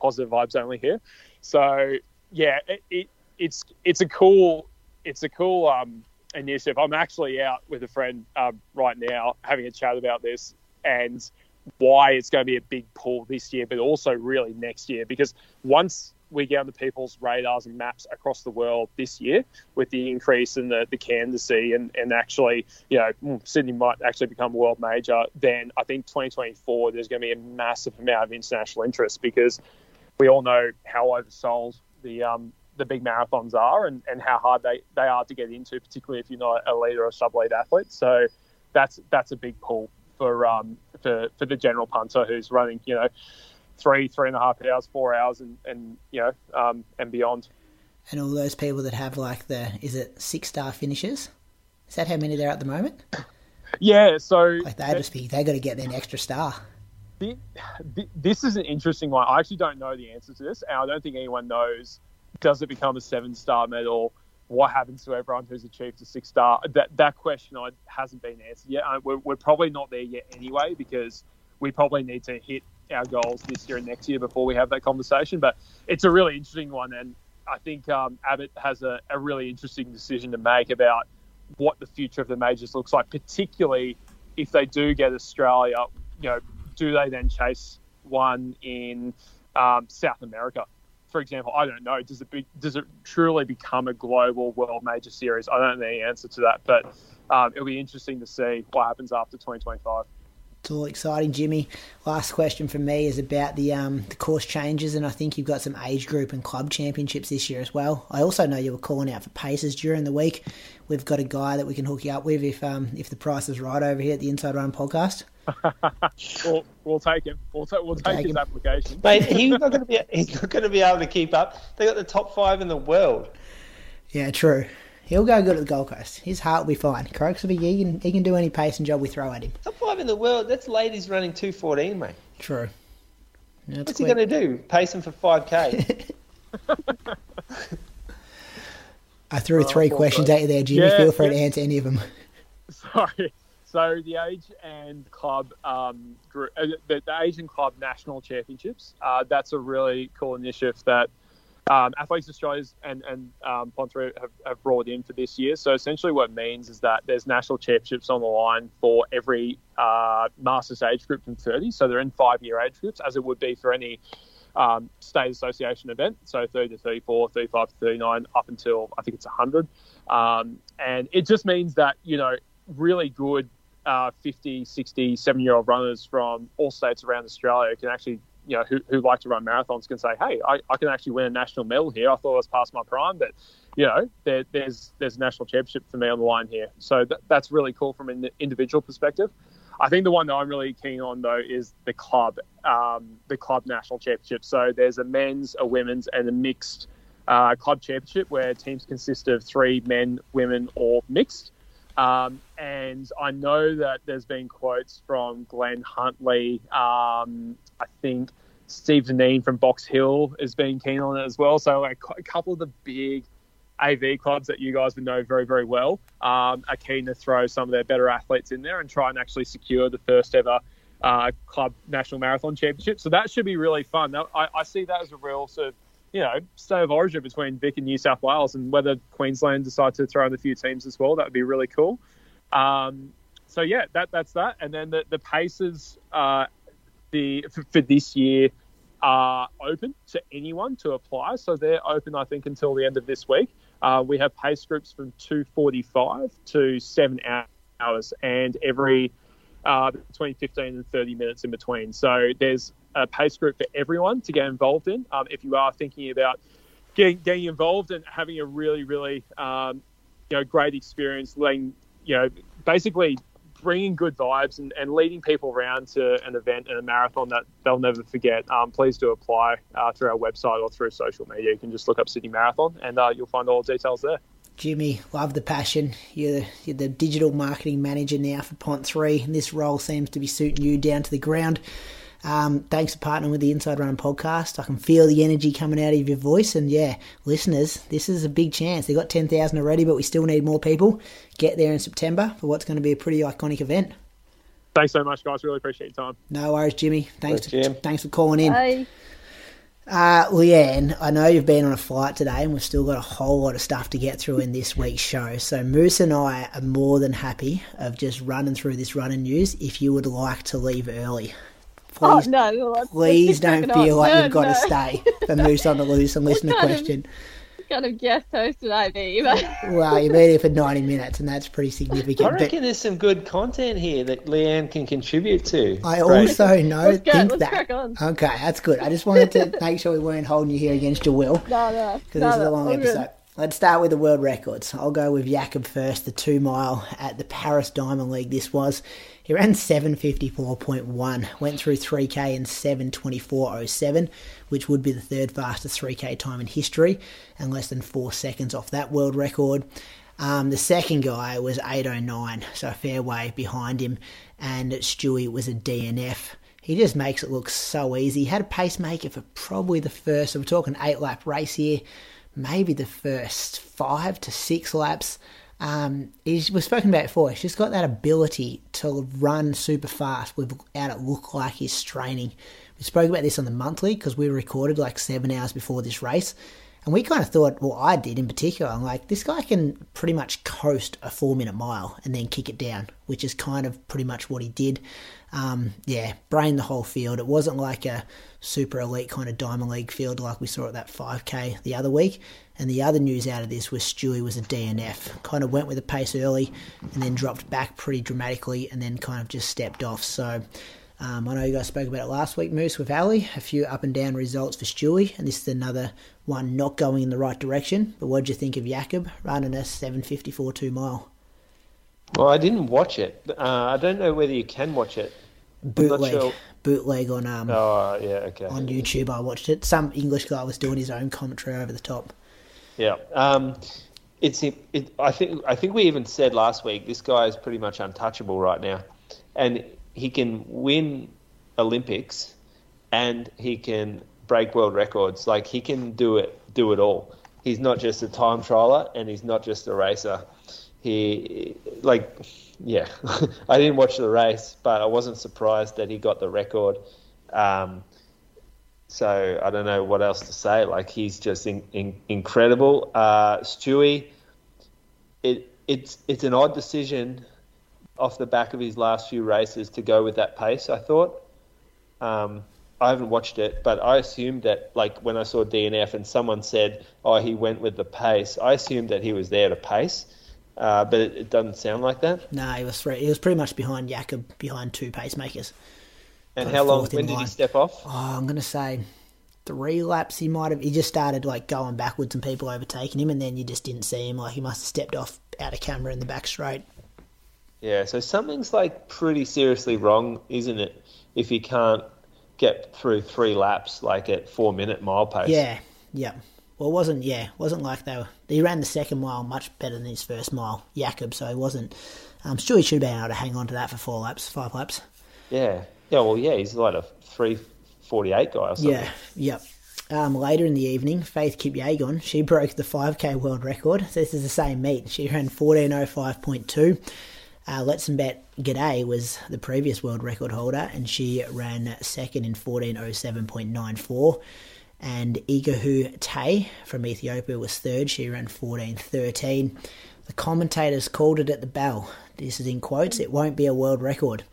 positive vibes only here. So yeah, it, it, it's it's a cool it's a cool um, initiative. I'm actually out with a friend um, right now having a chat about this and why it's going to be a big pull this year, but also really next year because once we get on the people's radars and maps across the world this year with the increase in the, the candidacy and, and actually, you know, hmm, Sydney might actually become a world major, then I think 2024 there's going to be a massive amount of international interest because we all know how oversold the um, the big marathons are and, and how hard they, they are to get into, particularly if you're not a leader or sub lead athlete. So that's that's a big pull for um for, for the general punter who's running, you know, three, three and a half hours, four hours, and, and you know, um, and beyond. And all those people that have like the is it six star finishes? Is that how many there are at the moment? Yeah, so like they just be they got to get an extra star. The, the, this is an interesting one. I actually don't know the answer to this, and I don't think anyone knows. Does it become a seven star medal? What happens to everyone who's achieved a six star? That that question hasn't been answered yet. Uh, we're, we're probably not there yet anyway because we probably need to hit our goals this year and next year before we have that conversation. But it's a really interesting one, and I think um, Abbott has a, a, really interesting decision to make about what the future of the majors looks like, particularly if they do get Australia. You know, do they then chase one in um, South America? For example, I don't know. Does it be, does it truly become a global world major series? I don't know the answer to that, but um, it'll be interesting to see what happens after 2025. It's all exciting, Jimmy. Last question from me is about the um, the course changes, and I think you've got some age group and club championships this year as well. I also know you were calling out for paces during the week. We've got a guy that we can hook you up with if um, if the price is right over here at the Inside Run podcast. We'll, we'll take him. We'll, ta- we'll, we'll take, take, his him. application. Mate, [LAUGHS] he's not going to be. He's not going to be able to keep up. They got the top five in the world. Yeah, true. He'll go good at the Gold Coast. His heart will be fine. Croaks will be he can he can do any pacing job we throw at him. Top five in the world. That's ladies running two fourteen, mate. True. That's What's quick. he going to do? Pace him for five k. [LAUGHS] [LAUGHS] I threw oh, three questions at you there, Jimmy. Yeah, Feel free yeah. to answer any of them. Sorry. So the age and club, um, the, the age and club national championships. Uh, that's a really cool initiative that um, Athletics Australia and, and um, Pont3 have, have brought in for this year. So essentially, what it means is that there's national championships on the line for every uh, Masters age group from 30. So they're in five year age groups, as it would be for any um, state association event. So 30 to 34, 35 to 39, up until I think it's 100. Um, and it just means that, you know, really good uh, 50, 60, 70 year old runners from all states around Australia can actually you know, who, who like to run marathons can say, hey, I, I can actually win a national medal here. I thought I was past my prime, but you know, there, there's there's a national championship for me on the line here. So th- that's really cool from an individual perspective. I think the one that I'm really keen on though is the club, um, the club national championship. So there's a men's, a women's, and a mixed uh, club championship where teams consist of three men, women, or mixed. Um, and I know that there's been quotes from Glenhuntly. Um, I think Steve Deneen from Box Hill has been keen on it as well. So like, a couple of the big AV clubs that you guys would know very, very well um, are keen to throw some of their better athletes in there and try and actually secure the first ever uh, club national marathon championship. So that should be really fun. I, I see that as a real sort of you know, state of origin between Vic and New South Wales, and whether Queensland decide to throw in a few teams as well, that would be really cool. Um, so yeah, that that's that. And then the the paces, uh, the for, for, this year are open to anyone to apply. So they're open, I think, until the end of this week. Uh, we have pace groups from 2:45 to seven hours, and every uh, between 15 and 30 minutes in between. So there's a pace group for everyone to get involved in. Um, if you are thinking about getting, getting involved and having a really, really, um, you know, great experience, letting, you know, basically bringing good vibes and, and leading people around to an event and a marathon that they'll never forget, um, please do apply uh, through our website or through social media. You can just look up Sydney Marathon and uh, you'll find all the details there. Jimmy, love the passion. You're, you're the digital marketing manager now for Pont3, and this role seems to be suiting you down to the ground. Um, thanks for partnering with the Inside Run podcast. I can feel the energy coming out of your voice. And yeah, listeners, this is a big chance. They got 10,000 already, but we still need more people. Get there in September for what's going to be a pretty iconic event. Thanks so much, guys. Really appreciate your time. No worries, Jimmy. Thanks, Thanks, Jim. thanks for calling in. Bye. Uh, Leanne, I know you've been on a flight today and we've still got a whole lot of stuff to get through in this week's show. So Moose and I are more than happy of just running through this running news if you would like to leave early. Oh Please, [LAUGHS] no! well, please don't feel off. like No, you've got no. to stay for Moose on the loose and [LAUGHS] listen to kind of- question. What kind of guest host would I be? But [LAUGHS] Well, you've been here for 90 minutes and that's pretty significant. I significant. But reckon there's some good content here that Leanne can contribute to. I Great. also know, Let's go, think let's that. crack on. Okay, that's good. I just wanted to make sure we weren't holding you here against your will. no, no, because no, this is a long all good. episode. Let's start with the world records. I'll go with Jakob first, the two mile at the Paris Diamond League. This was he ran 754.1, went through 3k in 724.07, which would be the third fastest 3k time in history, and less than four seconds off that world record. Um, the second guy was 809, so a fair way behind him, and Stewie was a DNF. He just makes it look so easy. He had a pacemaker for probably the first, so we're talking eight lap race here, maybe the first five to six laps. Um, he's, we've spoken about before. He's just got that ability to run super fast without it look like he's straining. We spoke about this on the monthly because we recorded like seven hours before this race. And we kind of thought, well, I did in particular, I'm like, this guy can pretty much coast a four minute mile and then kick it down, which is kind of pretty much what he did. Um, yeah, brain the whole field. It wasn't like a super elite kind of Diamond League field like we saw at that 5K the other week. And the other news out of this was Stewy was a DNF. Kind of went with the pace early and then dropped back pretty dramatically and then kind of just stepped off. So um, I know you guys spoke about it last week, Moose, with Ali. A few up and down results for Stewy, and this is another one not going in the right direction. But what did you think of Jakob running a 754 two mile? Well, I didn't watch it. Uh, I don't know whether you can watch it. Bootleg, sure. bootleg on um, Oh, yeah, okay. on YouTube. I watched it. Some English guy was doing his own commentary over the top. Yeah. Um, it's it, I think I think we even said last week this guy is pretty much untouchable right now, and he can win Olympics, and he can break world records. Like he can do it do it all. He's not just a time trialer, and he's not just a racer. He like yeah. [LAUGHS] I didn't watch the race, but I wasn't surprised that he got the record. Um, so I don't know what else to say. Like he's just in, in, incredible. Uh, Stewy, it it's it's an odd decision off the back of his last few races to go with that pace. I thought. Um, I haven't watched it, but I assumed that like when I saw DNF and someone said, "Oh, he went with the pace," I assumed that he was there to pace. Uh, but it, it doesn't sound like that. No, he was three, he was pretty much behind Jakob, behind two pacemakers. And how long? When did he step off? Oh, I'm gonna say three laps. He might have. He just started like going backwards and people overtaking him, and then you just didn't see him. Like he must have stepped off out of camera in the back straight. Yeah, so something's like pretty seriously wrong, isn't it? If he can't get through three laps, like at four minute mile pace. Yeah, yeah. Well, it wasn't yeah, it wasn't like they were. He ran the second mile much better than his first mile, Jakob. So he wasn't. Um, still, he should have been able to hang on to that for four laps, five laps. Yeah. Yeah, well, yeah, he's like a 348 guy or something. Yeah, yep. Um, later in the evening, Faith Kipyegon, she broke the 5k world record. So this is the same meet. She ran 14.05.2. Uh, Letesenbet Gidey was the previous world record holder, and she ran second in 14.07.94. And Ejgayehu Taye from Ethiopia was third. She ran 14.13. The commentators called it at the bell. This is in quotes. It won't be a world record.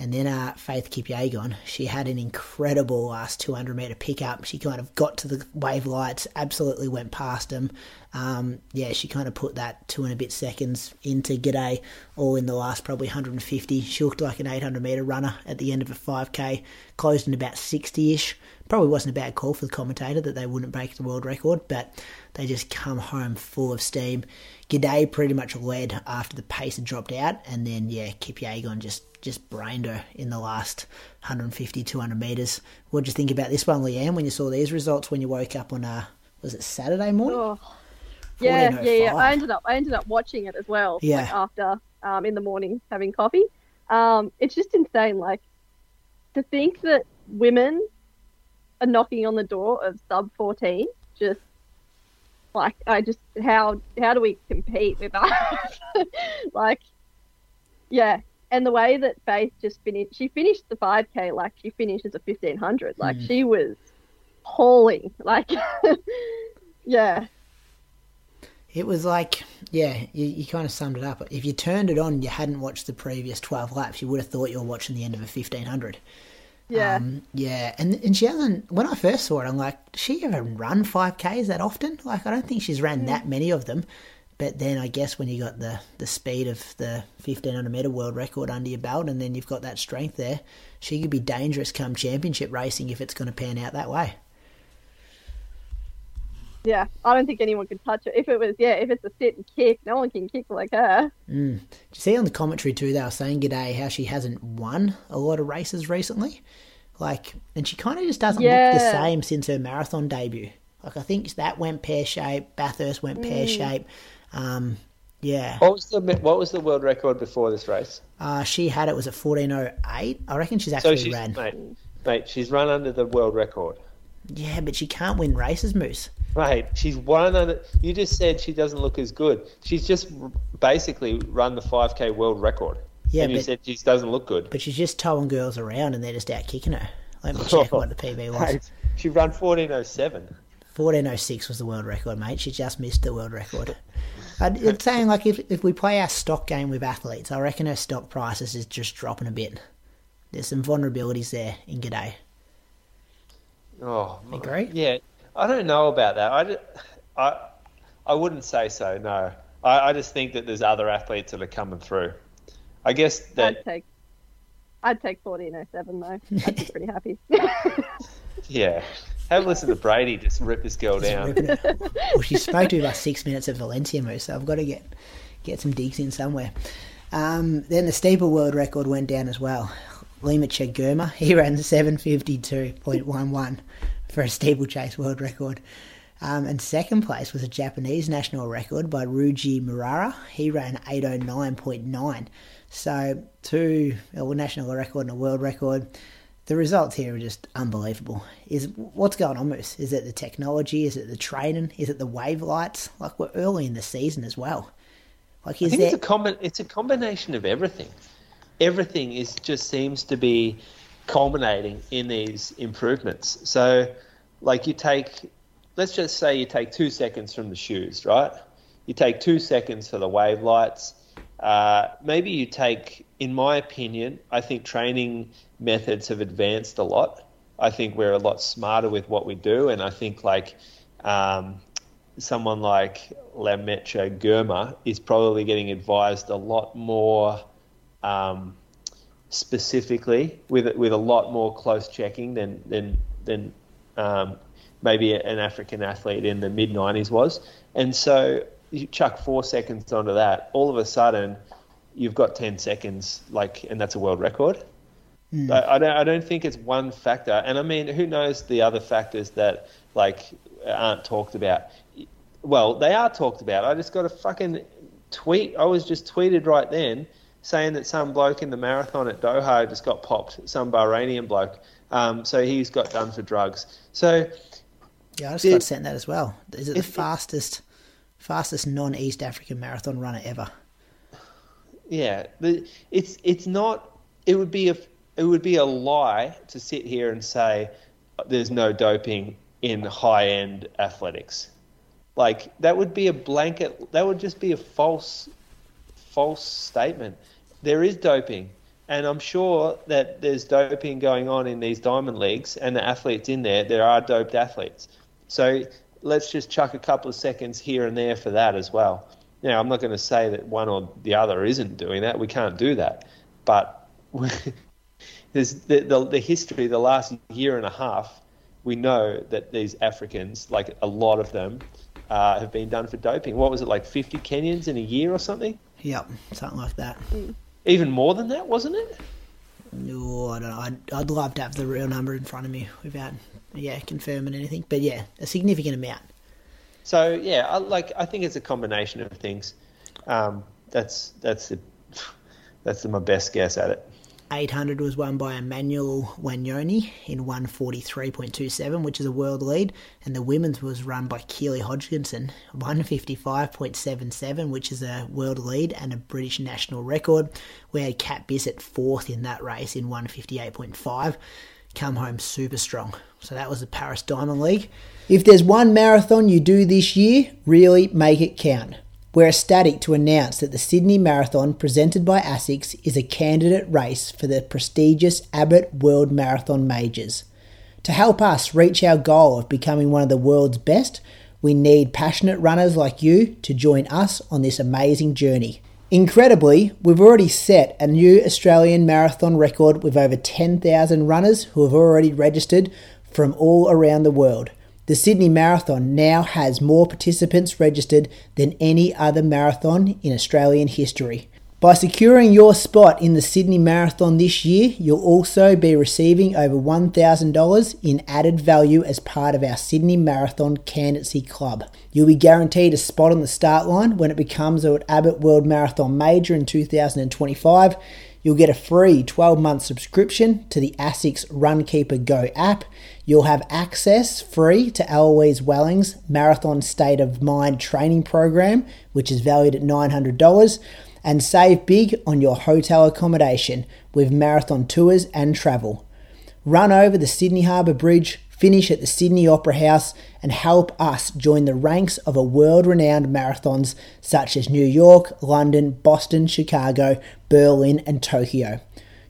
And then uh, Faith Kipyegon, she had an incredible last 200 metre pickup. She kind of got to the wave lights, absolutely went past them. Um, yeah, she kind of put that two and a bit seconds into Gidey, all in the last probably 150. She looked like an 800 metre runner at the end of a 5k, closed in about 60 ish. Probably wasn't a bad call for the commentator that they wouldn't break the world record, but they just come home full of steam. Gidey pretty much led after the pace had dropped out, and then yeah, Kipyegon just just brained her in the last 150, 200 metres. What did you think about this one, Leanne, when you saw these results when you woke up on, uh, was it Saturday morning? Oh. Yeah, yeah, yeah. I ended up I ended up watching it as well. Yeah. Like after um, in the morning having coffee. Um, it's just insane. Like to think that women are knocking on the door of sub 14. Just like I just how how do we compete with that? [LAUGHS] like, yeah. And the way that Faith just finished, she finished the 5K like she finished as a 1500. Like Mm. she was hauling. Like, [LAUGHS] yeah, It was like, yeah, you, you kind of summed it up. If you turned it on you hadn't watched the previous 12 laps, you would have thought you were watching the end of a 1500. yeah. Um, yeah, and and she hasn't. When I first saw it, I'm like, she ever run 5Ks that often? Like, I don't think she's ran that many of them. But then I guess when you got the, the speed of the 1500 meter world record under your belt, and then you've got that strength there, she could be dangerous come championship racing if it's going to pan out that way. Yeah, I don't think anyone could touch it. If it was, yeah, if it's a sit and kick, no one can kick like her. Mm. Did you see on the commentary too? They were saying Gidey how she hasn't won a lot of races recently, like, and she kind of just doesn't look the same since her marathon debut. Like, I think that went pear shape. Bathurst went pear mm. shape. Um, yeah, What was the what was the world record before this race? uh, she had it was at fourteen oh eight. I reckon she's So actually she's ran. mate, mate, she's run under the world record. Yeah, but she can't win races, Moose. Right, she's one under. You just said she doesn't look as good. She's just basically run the 5k world record. Yeah, and you but- said she doesn't look good. But she's just towing girls around and they're just out kicking her. Let me check what the PB was. [LAUGHS] Mate, she ran 1407. 1406 was the world record, mate. She just missed the world record. I'm saying like if if we play our stock game with athletes, I reckon her stock prices is just dropping a bit. There's some vulnerabilities there in Gidey. Oh, Agree? Yeah, I don't know about that. I, ju- I, I wouldn't say so. No, I, I just think that there's other athletes that are coming through. I guess that I'd take, I'd take fourteen oh seven though. I'd be pretty happy. [LAUGHS] yeah. Have a listen to Brady just rip this girl down. Well, she spoke to me about six minutes of Valencia Moose, so I've got to get get some digs in somewhere. Um, then the steeple world record went down as well. Lamecha Girma, [LAUGHS] he ran 752.11 for a steeplechase world record. Um, and second place was a Japanese national record by Ryuji Miura. He ran 809.9. So two, a national record and a world record. The results here are just unbelievable. Is what's going on, Moose? Is it the technology? Is it the training? Is it the wave lights? Like we're early in the season as well. Like is I think there? it's a combi- It's a combination of everything. Everything is just seems to be culminating in these improvements. So, like you take, let's just say you take two seconds from the shoes, right? You take two seconds for the wave lights. Uh, maybe you take, in my opinion, I think training methods have advanced a lot. I think we're a lot smarter with what we do, and I think like um, someone like Lamecha Girma is probably getting advised a lot more um, specifically with with a lot more close checking than than than um, maybe an African athlete in the mid '90s was. And so you chuck four seconds onto that, all of a sudden you've got 10 seconds, like, and that's a world record. I, I don't. I don't think it's one factor, and I mean, who knows the other factors that like aren't talked about. Well, they are talked about. I just got a fucking tweet. I was just tweeted right then saying that some bloke in the marathon at Doha just got popped. Some Bahrainian bloke. Um, so he's got done for drugs. So Yeah, I just It- got sent that as well. Is it the it- fastest fastest non East African marathon runner ever? Yeah, it's it's not. It would be a it would be a lie to sit here and say there's no doping in high end athletics. Like that would be a blanket. That would just be a false false statement. There is doping, and I'm sure that there's doping going on in these diamond leagues, and the athletes in there. There are doped athletes. So let's just chuck a couple of seconds here and there for that as well. Now, I'm not going to say that one or the other isn't doing that. We can't do that. But [LAUGHS] there's the, the, the history, the last year and a half, we know that these Africans, like a lot of them, uh, have been done for doping. What was it, like 50 Kenyans in a year or something? Yep, something like that. Even more than that, wasn't it? No, I don't know. I'd, I'd love to have the real number in front of me without, yeah, confirming anything. But yeah, a significant amount. So yeah, I, like I think it's a combination of things. Um, that's that's the, [LAUGHS] that's my best guess at it. 800 was won by Emmanuel Wanyonyi in 143.27, which is a world lead, and the women's was run by Keely Hodgkinson, 155.77, which is a world lead and a British national record. We had Kat Bisset fourth in that race in 158.5, come home super strong. So that was the Paris Diamond League. If there's one marathon you do this year, really make it count. We're ecstatic to announce that the Sydney Marathon, presented by ASICS, is a candidate race for the prestigious Abbott World Marathon Majors. To help us reach our goal of becoming one of the world's best, we need passionate runners like you to join us on this amazing journey. Incredibly, we've already set a new Australian marathon record with over 10,000 runners who have already registered from all around the world. The Sydney Marathon now has more participants registered than any other marathon in Australian history. By securing your spot in the Sydney Marathon this year, you'll also be receiving over $1,000 in added value as part of our Sydney Marathon Candidacy Club. You'll be guaranteed a spot on the start line when it becomes an Abbott World Marathon Major in 2025. You'll get a free 12 month subscription to the ASICS Runkeeper Go app. You'll have access free to Eloise Wellings' Marathon State of Mind training program, which is valued at $900, and save big on your hotel accommodation with marathon tours and travel. Run over the Sydney Harbour Bridge, finish at the Sydney Opera House, and help us join the ranks of a world renowned marathons such as New York, London, Boston, Chicago, Berlin, and Tokyo.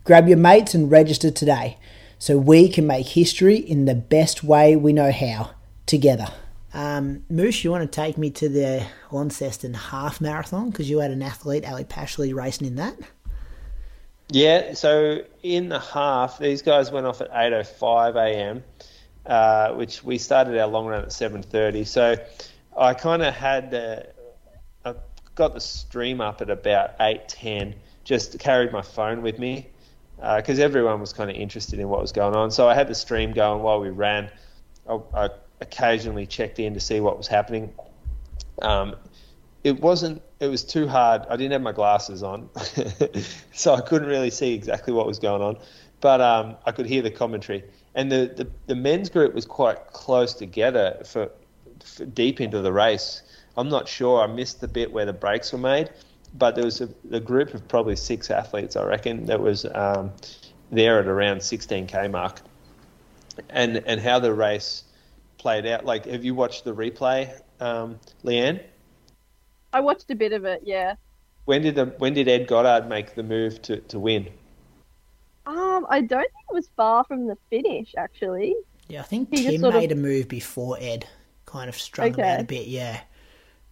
Grab your mates and register today so we can make history in the best way we know how, together. Um, Moose, you want to take me to the Launceston half marathon because you had an athlete, Ali Pashley, racing in that? Yeah, so in the half, these guys went off at 8.05 a.m., uh, which we started our long run at 7.30. So I kind of had, uh, I got the stream up at about 8.10, just carried my phone with me because uh, everyone was kind of interested in what was going on. So I had the stream going while we ran. I, I occasionally checked in to see what was happening. Um, it wasn't. It was too hard. I didn't have my glasses on, [LAUGHS] so I couldn't really see exactly what was going on. But um, I could hear the commentary, and the, the, the men's group was quite close together for, for deep into the race. I'm not sure. I missed the bit where the breaks were made but there was a, a, group of probably six athletes, I reckon, that was um, there at around 16k mark, and and how the race played out. Like, have you watched the replay, um, Leanne? I watched a bit of it. Yeah. When did the when did Ed Goddard make the move to, to win? Um, I don't think it was far from the finish, actually. Yeah, I think he Tim made of... a move before Ed, kind of strung okay. him out a bit. Yeah.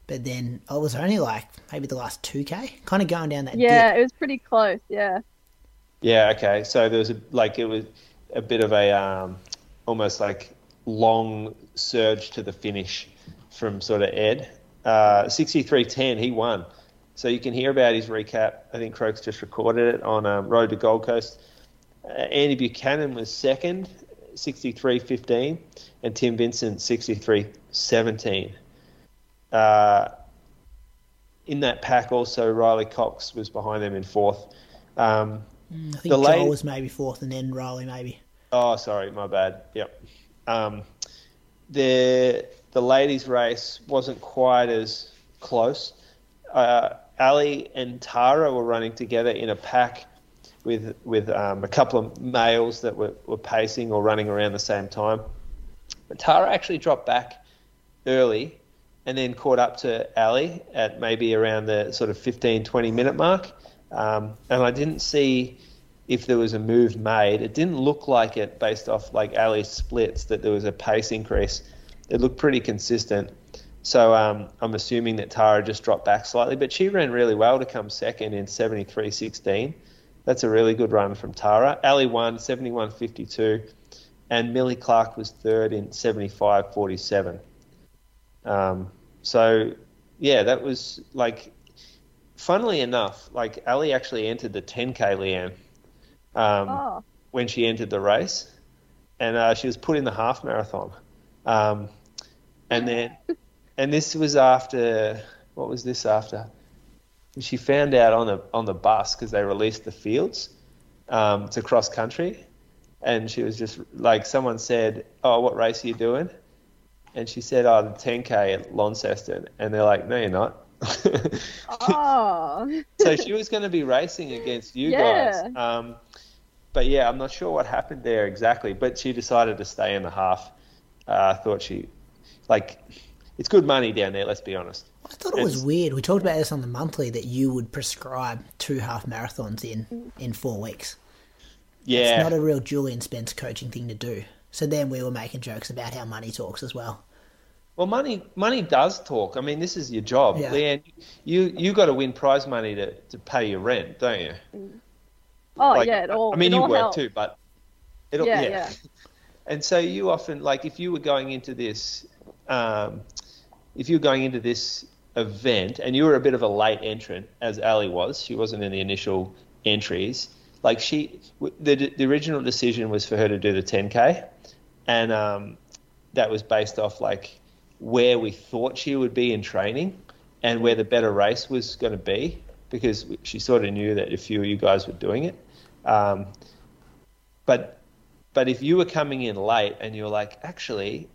But then I was only like maybe the last 2k, kind of going down that Yeah, dip. it was pretty close, yeah. Yeah, okay. So there was a, like, it was a bit of a um, almost like long surge to the finish from sort of Ed. Uh, 63.10, he won. So you can hear about his recap. I think Croaks just recorded it on um, Road to Gold Coast. Uh, Andy Buchanan was second, 63.15, and Tim Vincent, 63.17. Uh, in that pack, also Riley Cox was behind them in fourth. Um, mm, I think the Joel was maybe fourth, and then Riley maybe. Oh, sorry, my bad. Yep. Um, the the ladies' race wasn't quite as close. Uh, Ali and Tara were running together in a pack with with um, a couple of males that were, were pacing or running around the same time. But Tara actually dropped back early and then caught up to Ali at maybe around the sort of 15, 20 minute mark. Um, and I didn't see if there was a move made. It didn't look like it based off like Ali's splits that there was a pace increase. It looked pretty consistent. So um, I'm assuming that Tara just dropped back slightly, but she ran really well to come second in 73.16. That's a really good run from Tara. Ali won 71.52, and Millie Clark was third in 75.47. Um, so yeah, that was like, funnily enough, like Ali actually entered the 10k Leanne um, oh. when she entered the race, and uh, she was put in the half marathon, um, and then [LAUGHS] and this was after what was this after? She found out on the on the bus because they released the fields. um, to cross country, and she was just like someone said, "Oh, what race are you doing?" And she said, "Oh, the 10k at Launceston," and they're like, "No, you're not." Oh, [LAUGHS] so she was going to be racing against you Yeah. guys. Um, but yeah, I'm not sure what happened there exactly. But she decided to stay in the half. Uh, I thought she, like, it's good money down there. Let's be honest. I thought it was weird. We talked about this on the monthly that you would prescribe two half marathons in in four weeks. Yeah, It's not a real Julian Spence coaching thing to do. So then we were making jokes about how money talks as well. Well, money money does talk. I mean, this is your job, Yeah. Leanne. You you got to win prize money to, to pay your rent, don't you? oh Like, yeah, it all. I mean, you all work helps. too, but it'll, Yeah, yeah, yeah. [LAUGHS] And so you often like if you were going into this, um, if you were going into this event and you were a bit of a late entrant, as Ali was, she wasn't in the initial entries. Like she, the the original decision was for her to do the 10k, and um, that was based off like where we thought she would be in training and where the better race was going to be because she sort of knew that a few of you guys were doing it. Um, but but if you were coming in late and you're like, actually,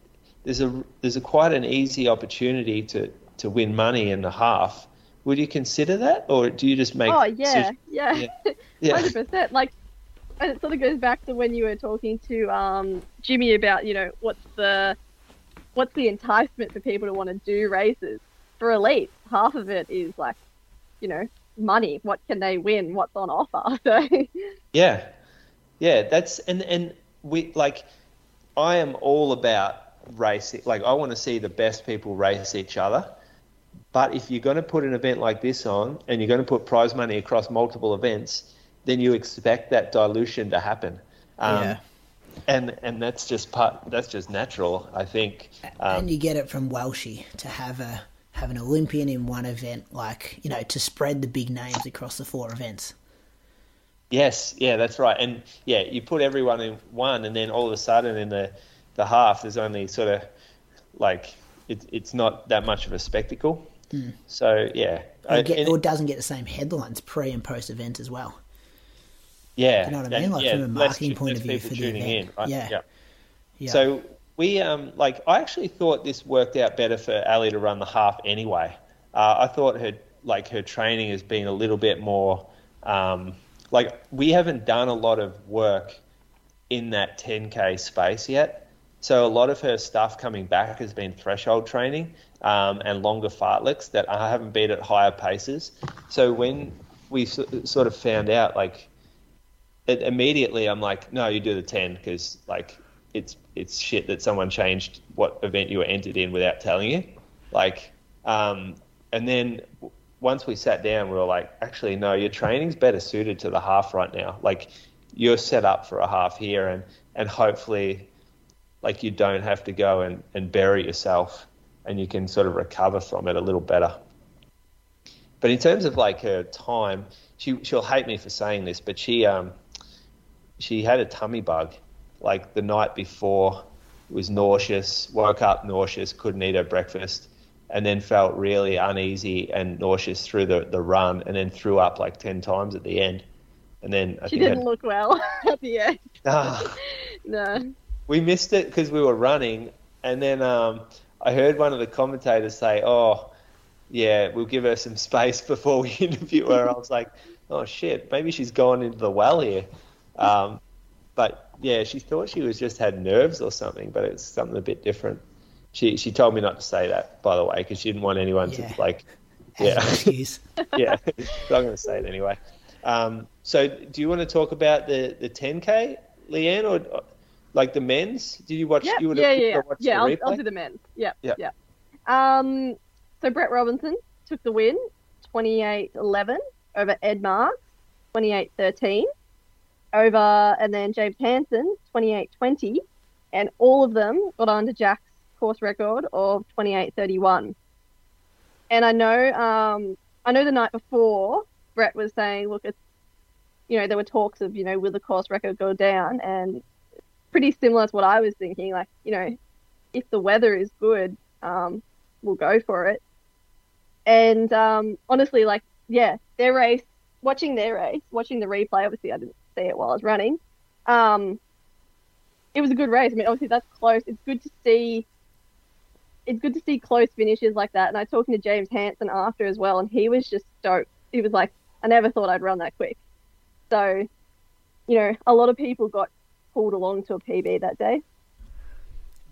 there's a there's a quite an easy opportunity to to win money in the half. Would you consider that, or do you just make? Oh yeah, yeah, Yeah. Yeah. [LAUGHS] hundred percent. Like, and it sort of goes back to when you were talking to um, Jimmy about you know what's the what's the enticement for people to want to do races for elites. Half of it is like, you know, money. What can they win? What's on offer? [LAUGHS] So Yeah, yeah. That's and and we like. I am all about racing. Like I want to see the best people race each other. But if you're going to put an event like this on and you're going to put prize money across multiple events, then you expect that dilution to happen. Um, Yeah. And and that's just part. That's just natural. I think. Um, and you get it from Welshie to have a have an Olympian in one event, like you know, to spread the big names across the four events. Yes, yeah, that's right. And yeah, you put everyone in one, and then all of a sudden in the the half, there's only sort of like it, it's not that much of a spectacle. So yeah, I- get, or doesn't get the same headlines pre and post event as well. Yeah, you know what I mean? Like, yeah, from a marketing point of view for the tuning event. in. Right? Yeah. Yeah. So we um like I actually thought this worked out better for Ali to run the half anyway. Uh, I thought her like her training has been a little bit more um like we haven't done a lot of work in that 10k space yet. So a lot of her stuff coming back has been threshold training um, and longer fartleks that I haven't been at higher paces. So when we s- sort of found out like it, immediately I'm like, no, you do the 10 because like it's it's shit that someone changed what event you were entered in without telling you. Like, um, and then once we sat down, we were like, actually, no, your training's better suited to the half right now. Like, you're set up for a half here, and and hopefully, like you don't have to go and, and bury yourself, and you can sort of recover from it a little better. But in terms of like her time, she she'll hate me for saying this, but she um she had a tummy bug like the night before. Was nauseous woke up nauseous couldn't eat her breakfast and then felt really uneasy and nauseous through the, the run and then threw up like 10 times at the end. And then I she didn't had- look well [LAUGHS] at the end. Ah, [LAUGHS] No. we missed it because we were running and then um, I heard one of the commentators say oh yeah we'll give her some space [LAUGHS] before we interview her. I was like oh shit maybe she's gone into the well here um, but yeah, she thought she was just had nerves or something, but it's something a bit different. She she told me not to say that, by the way, because she didn't want anyone Yeah. to like, yeah, excuse. [LAUGHS] [LAUGHS] yeah. [LAUGHS] But I'm going to say it anyway. Um, so, do you want to talk about the the 10k, Leanne, or like the men's? Did you watch? Yeah, you would yeah, have yeah, yeah. watched Yeah, the I'll, replay? I'll do the men. Yeah, Yeah. yeah. Um, so Brett Robinson took the win, 28-11 over Ed Marks, 28-13 over, and then James Hansen, 28-20, and all of them got under Jack's course record of 28-31. And I know, um, I know the night before Brett was saying, look, it's, you know, there were talks of, you know, will the course record go down? And pretty similar to what I was thinking. Like, you know, if the weather is good, um, we'll go for it. And um, honestly, like, yeah, their race, watching their race, watching the replay. Obviously, I didn't see it while I was running. Um, it was a good race. I mean, obviously that's close. It's good to see. It's good to see close finishes like that. And I was talking to James Hansen after as well, and he was just stoked. He was like, "I never thought I'd run that quick." So, you know, a lot of people got pulled along to a PB that day.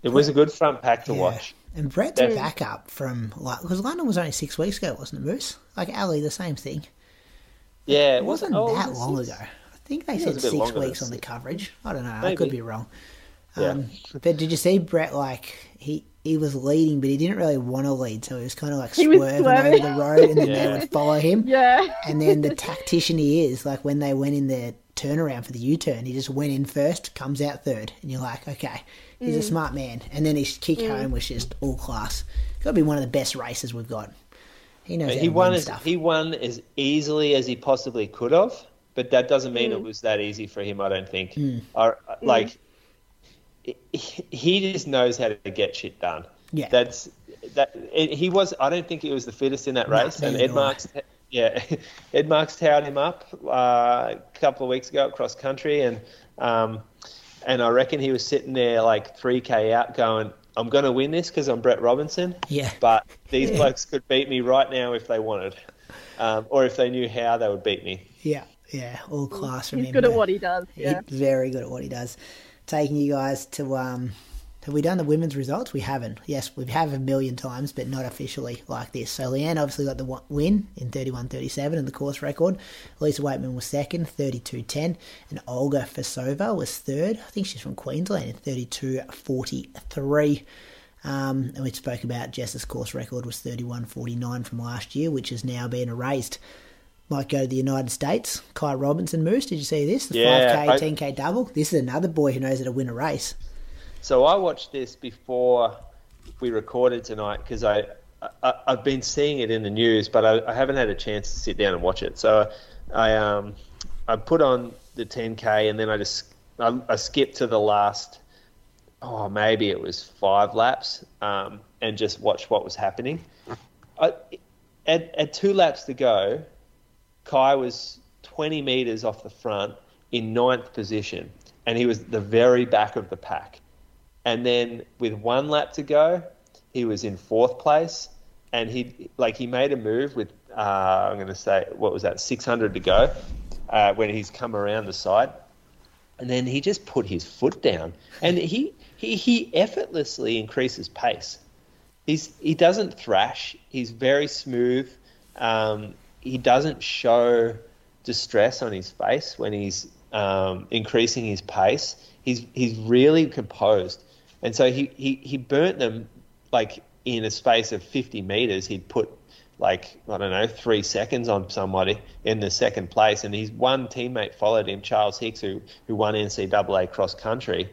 It was a good front pack to Yeah. watch. And Brett's Def- back up from like because London was only six weeks ago, wasn't it, Moose? Like Ali, the same thing. Yeah, It wasn't oh, that was long six? ago. I think they said was a bit six weeks on the coverage. I don't know. I could be wrong. Yeah. Um, but did you see Brett? Like he he was leading, but he didn't really want to lead, so he was kind of like He swerving swerving. over the road, and then Yeah. they would follow him. [LAUGHS] Yeah. And then the tactician he is, like when they went in their turnaround for the U turn, he just went in first, comes out third, and you're like, okay, he's Mm. a smart man. And then his kick home was just all class. Got to be one of the best races we've got. He knows He won as stuff. he won as easily as he possibly could have, but that doesn't mean it was that easy for him. I don't think. Or, uh, like he, he just knows how to get shit done. Yeah. that's that. It, he was. I don't think he was the fittest in that No, race, and Ed. Marks. Yeah, [LAUGHS] Ed Marks towered him up uh, a couple of weeks ago at cross country, and um, and I reckon he was sitting there like three k out, going, "I'm going to win this because I'm Brett Robinson." Yeah. but these [LAUGHS] Yeah. blokes could beat me right now if they wanted, um, or if they knew how they would beat me. Yeah, yeah, all class from He's good at what he does. Yeah. He's very good at what he does. Taking you guys to um, have we done the women's results? We haven't. Yes, we have a million times, but not officially like this. So Leanne obviously got the win in 31.37 in the course record. Lisa Weightman was second, 32.10, and Olga Fasova was third. I think she's from Queensland in 32.43. Um, and we spoke about Jess's course record was 31.49 from last year, which has now been erased. Might go to the United States. Ky Robinson Moose, did you see this? The Yeah, 5K, I- 10K double. This is another boy who knows how to win a race. So I watched this before we recorded tonight because I, I I've been seeing it in the news, but I, I haven't had a chance to sit down and watch it. So I um I put on the 10k and then I just I, I skipped to the last oh maybe it was five laps um, and just watched what was happening. I, at at two laps to go, Ky was 20 meters off the front in ninth position, and he was the very back of the pack. And then with one lap to go, he was in fourth place, and he like he made a move with uh, I'm going to say what was that 600 to go uh, when he's come around the side, and then he just put his foot down, and he he, he effortlessly increases pace. He's he doesn't thrash. He's very smooth. Um, he doesn't show distress on his face when he's um, increasing his pace. He's he's really composed, and so he, he, he burnt them like in a space of fifty meters. He'd put like I don't know three seconds on somebody in the second place, and his one teammate followed him, Charles Hicks, who who won NCAA cross country,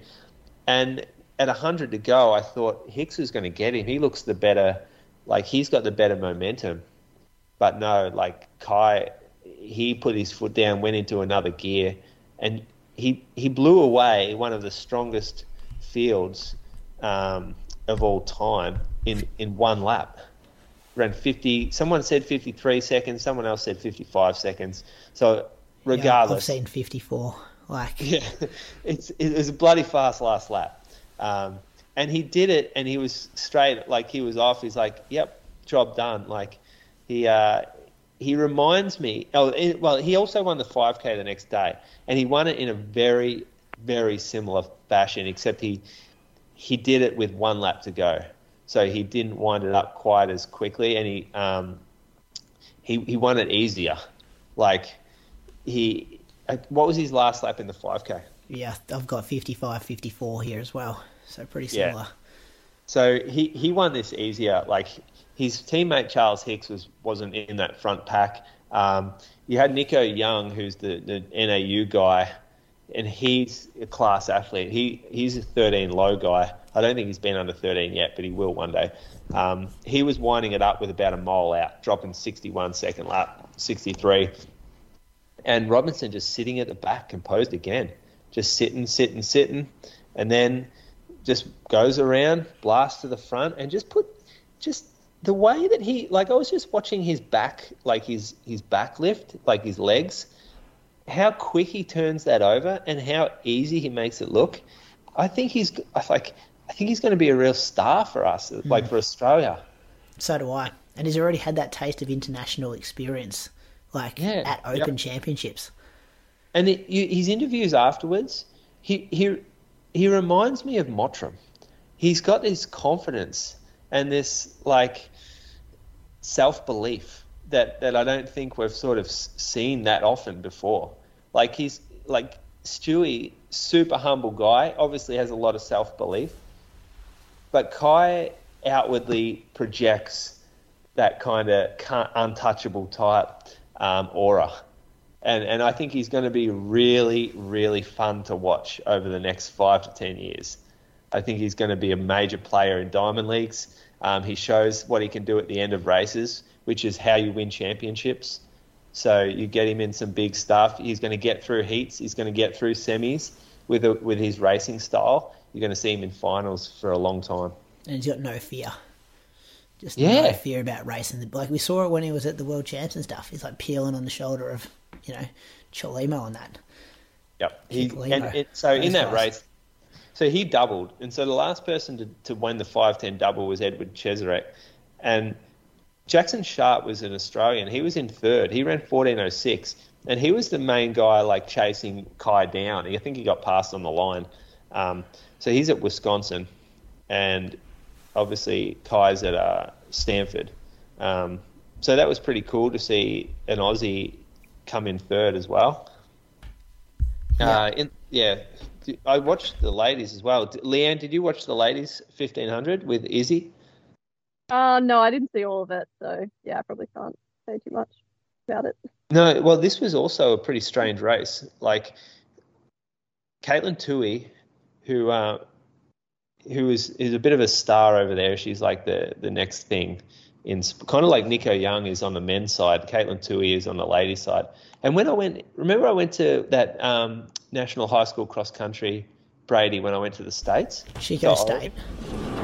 and at 100 to go, I thought Hicks was going to get him. He looks the better, like he's got the better momentum. But no, like Ky, he put his foot down, went into another gear, and he he blew away one of the strongest fields um, of all time in, in one lap. Ran 50. Someone said 53 seconds. Someone else said 55 seconds. So Yeah, I've seen 54. Like, [LAUGHS] yeah, it's it was a bloody fast last lap, um, and he did it, and he was straight, like he was off. He's like, "Yep, job done." Like he uh, he reminds me. Oh, well, he also won the 5K the next day, and he won it in a very very similar fashion, except he he did it with one lap to go, so he didn't wind it up quite as quickly, and he um, he he won it easier, like he. uh, What was his last lap in the 5K? yeah, I've got 55, 54 here as well. So pretty similar. Yeah. similar. So he, he won this easier. Like his teammate Charles Hicks was wasn't in that front pack. Um, you had Nico Young, who's the, the NAU guy, and he's a class athlete. He he's a 13 low guy. I don't think he's been under 13 yet, but he will one day. Um, he was winding it up with about a mile out, dropping 61 second lap, 63, and Robinson just sitting at the back, composed again, just sitting, sitting, sitting, and then just goes around, blasts to the front, and just put just the way that he like I was just watching his back, like his his back lift, like his legs, how quick he turns that over and how easy he makes it look. I think he's like I think he's going to be a real star for us, hmm. like for Australia. So do I. And he's already had that taste of international experience, like Yeah, at Open yep. Championships. And it, you, his interviews afterwards, he he he reminds me of Mottram. He's got this confidence and this like self belief that that I don't think we've sort of seen that often before. Like he's like Stewy, super humble guy, obviously has a lot of self belief, but Ky outwardly projects that kind of untouchable type um, aura. And, and I think he's going to be really, really fun to watch over the next five to ten years. I think he's going to be a major player in Diamond Leagues. Um, he shows what he can do at the end of races, which is how you win championships. So you get him in some big stuff. He's going to get through heats. He's going to get through semis with a, with his racing style. You're going to see him in finals for a long time. And he's got no fear. Just Yeah. no fear about racing. Like we saw it when he was at the World Champs and stuff. He's like peeling on the shoulder of, you know, Cholimo and that. Yep. He, and it, so in that guys. race, so he doubled, and so the last person to, to win the five ten double was Edward Cheserek, and Jackson Sharp was an Australian. He was in third. He ran fourteen oh six, and he was the main guy like chasing Ky down. I think he got passed on the line. Um, so he's at Wisconsin, and obviously Ky's at uh, Stanford. Um, so that was pretty cool to see an Aussie come in third as well. Uh, in, yeah, I watched the ladies as well. Leanne, did you watch the ladies 1500 with Izzy? Uh, no, I didn't see all of it, so yeah, I probably can't say too much about it. No, well, this was also a pretty strange race. Like Katelyn Tuohy, who uh, who is is a bit of a star over there. She's like the the next thing in kind of like Nico Young is on the men's side. Katelyn Tuohy is on the ladies' side. And when I went, remember I went to that um, national high school cross country, Brady, when I went to the states. Chico Oh, State.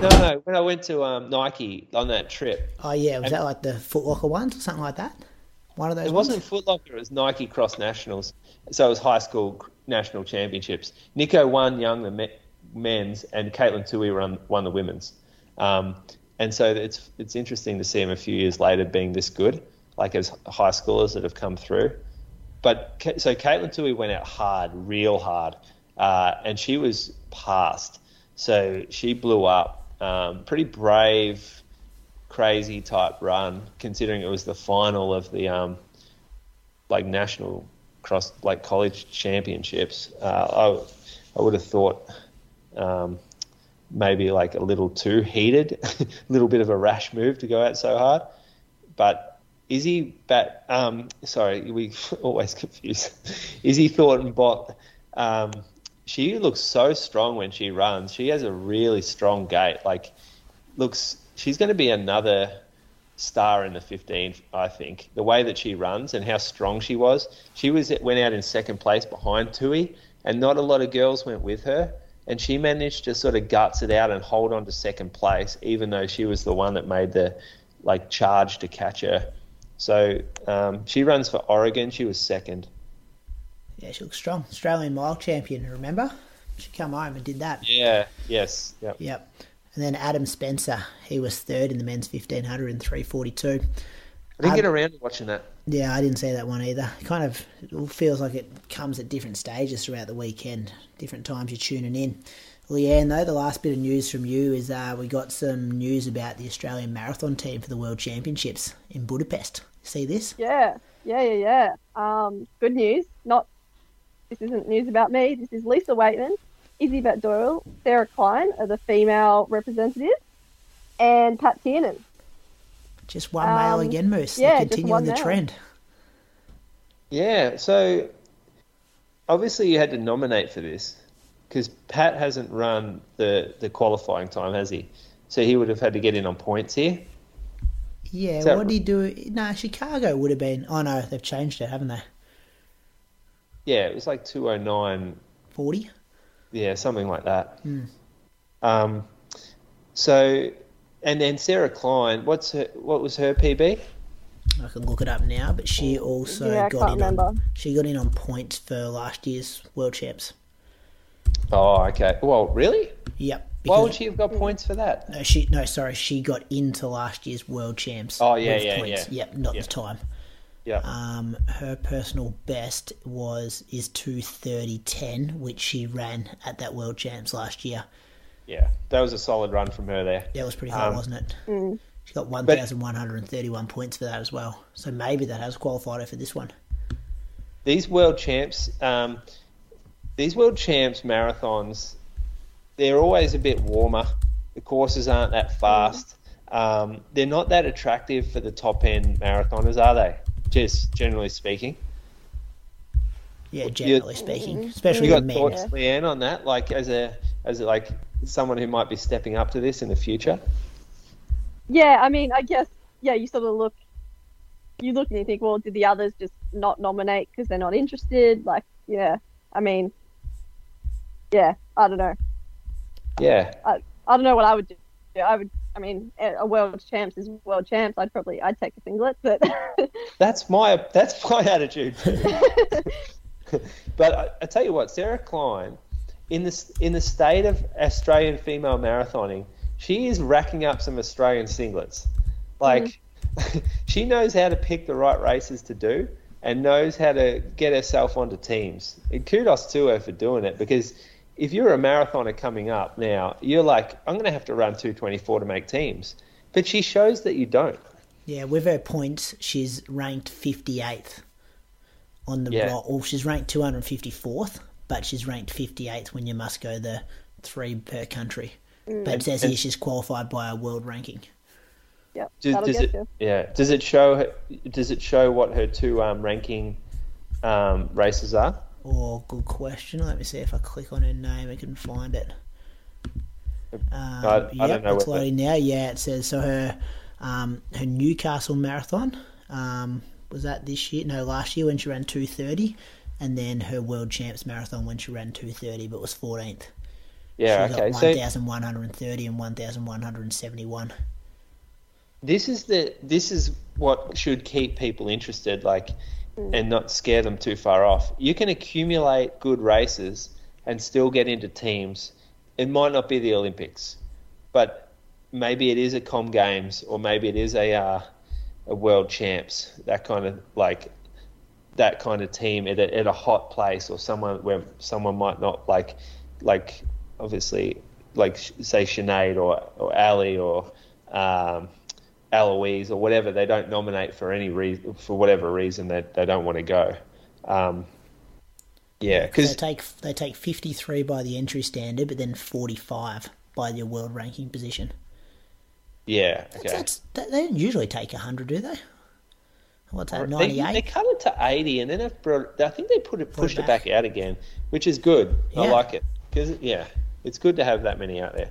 No, no, when I went to um, Nike on that trip. Oh yeah, was And- that like the Foot Locker ones or something like that? One of those. It ones? wasn't Foot Locker, it was Nike Cross Nationals. So it was high school national championships. Nico won young the men's, and Katelyn Tuohy won, won the women's. Um, and so it's it's interesting to see him a few years later being this good, like as high schoolers that have come through. But so Katelyn Tuohy went out hard, real hard, uh, and she was passed. So she blew up. Um, pretty brave, crazy type run, considering it was the final of the um, like national cross like college championships. Uh, I I would have thought um, maybe like a little too heated, a [LAUGHS] little bit of a rash move to go out so hard. But Izzy Bat, um, sorry, we [LAUGHS] always confuse. [LAUGHS] Izzy Thornton-Bott. Um, she looks so strong when she runs. She has a really strong gait. Like, looks she's going to be another star in the 15. I think the way that she runs and how strong she was. She was went out in second place behind Tuohy, and not a lot of girls went with her. And she managed to sort of guts it out and hold on to second place, even though she was the one that made the like charge to catch her. So um, she runs for Oregon. She was second. Yeah, she looks strong. Australian mile champion, remember? She come home and did that. Yeah. Yes. Yep. Yep. And then Adam Spencer, he was third in the men's 1500 and 342. I didn't Um, get around to watching that. Yeah, I didn't see that one either. Kind of it feels like it comes at different stages throughout the weekend, different times you're tuning in. Leanne, though, the last bit of news from you is uh, we got some news about the Australian marathon team for the World Championships in Budapest. See this? Yeah, yeah, yeah, yeah. Um, good news. Not this isn't news about me. This is Lisa Weightman, Izzy Bat Doyle, Sara Klein are the female representatives, and Pat Tiernan. Just one male Um, again, Moose. yeah, They're just continuing one the male. trend. Yeah, so obviously you had to nominate for this because Pat hasn't run the, the qualifying time, has he? So he would have had to get in on points here. Yeah, Is that- what did he do? Nah, Chicago would have been. Oh no, they've changed it, haven't they? Yeah, it was like 209, 40? yeah, something like that. Um, so, and then Sara Klein, what's her, what was her PB? I can look it up now, but she also Yeah, I got can't in on remember. she got in on points for last year's world champs. Oh, okay. Well, really? Yep. Why because- would she have got points for that? No, she no, sorry, she got into last year's world champs. Oh, yeah, with yeah, points. yeah. Yep, not Yeah. the time. Yeah. Um, her personal best was is two thirty ten, which she ran at that world champs last year. Yeah. That was a solid run from her there. That was pretty high, Um, wasn't it? Mm. She got one thousand one hundred and thirty one points for that as well. So maybe that has qualified her for this one. These world champs, um, these world champs marathons, they're always a bit warmer. The courses aren't that fast. Um, they're not that attractive for the top end marathoners, are they? Just generally speaking. Yeah, generally speaking, especially You the got men. thoughts, Leanne, on that? Like as a as a, like someone who might be stepping up to this in the future. Yeah, I mean, I guess yeah. You sort of look, you look and you think, well, did the others just not nominate because they're not interested? Like, yeah. I mean, yeah. I don't know. Yeah, I I don't know what I would do. I would. I mean, a world champs is world champs. I'd probably I'd take a singlet, but [LAUGHS] that's my that's my attitude. [LAUGHS] [LAUGHS] but I, I tell you what, Sara Klein, in the in the state of Australian female marathoning, she is racking up some Australian singlets. Like [LAUGHS] she knows how to pick the right races to do and knows how to get herself onto teams. And kudos to her for doing it because if you're a marathoner coming up now, you're like, I'm going to have to run 224 to make teams. But she shows that you don't. Yeah, with her points, she's ranked 58th on the Yeah. Well, she's ranked 254th, but she's ranked 58th when you must go the three per country. But it says here she's qualified by a world ranking. yeah, Does, does get it? you. Yeah. Does it show? Does it show what her two um, ranking um, races are? Oh, good question. Let me see if I click on her name, I can find it. Um, I don't yep, know it's loading now. Yeah, it says so. Her um, her Newcastle marathon um, was that this year? No, last year when she ran two thirty, and then her World Champs marathon when she ran two thirty, but was fourteenth. Yeah. she okay. got So one thousand one hundred and thirty and one thousand one hundred and seventy one. this is the this is what should keep people interested, like, and not scare them too far off. You can accumulate good races and still get into teams. It might not be the Olympics, but maybe it is a Com Games or maybe it is a uh, a World Champs. That kind of like that kind of team at a, at a hot place or someone where someone might not like like obviously like say Sinead or or Ali or um, Eloise or whatever they don't nominate for any reason for whatever reason that they don't want to go. Um, yeah, They because take they take fifty three by the entry standard, but then forty five by your world ranking position. yeah, That's, okay. that's, that, they don't usually take hundred, do they? What's that? They, they cut it to eighty, and then it brought, I think they put it pushed it back. back out again, which is good. I like it because yeah, it's good to have that many out there.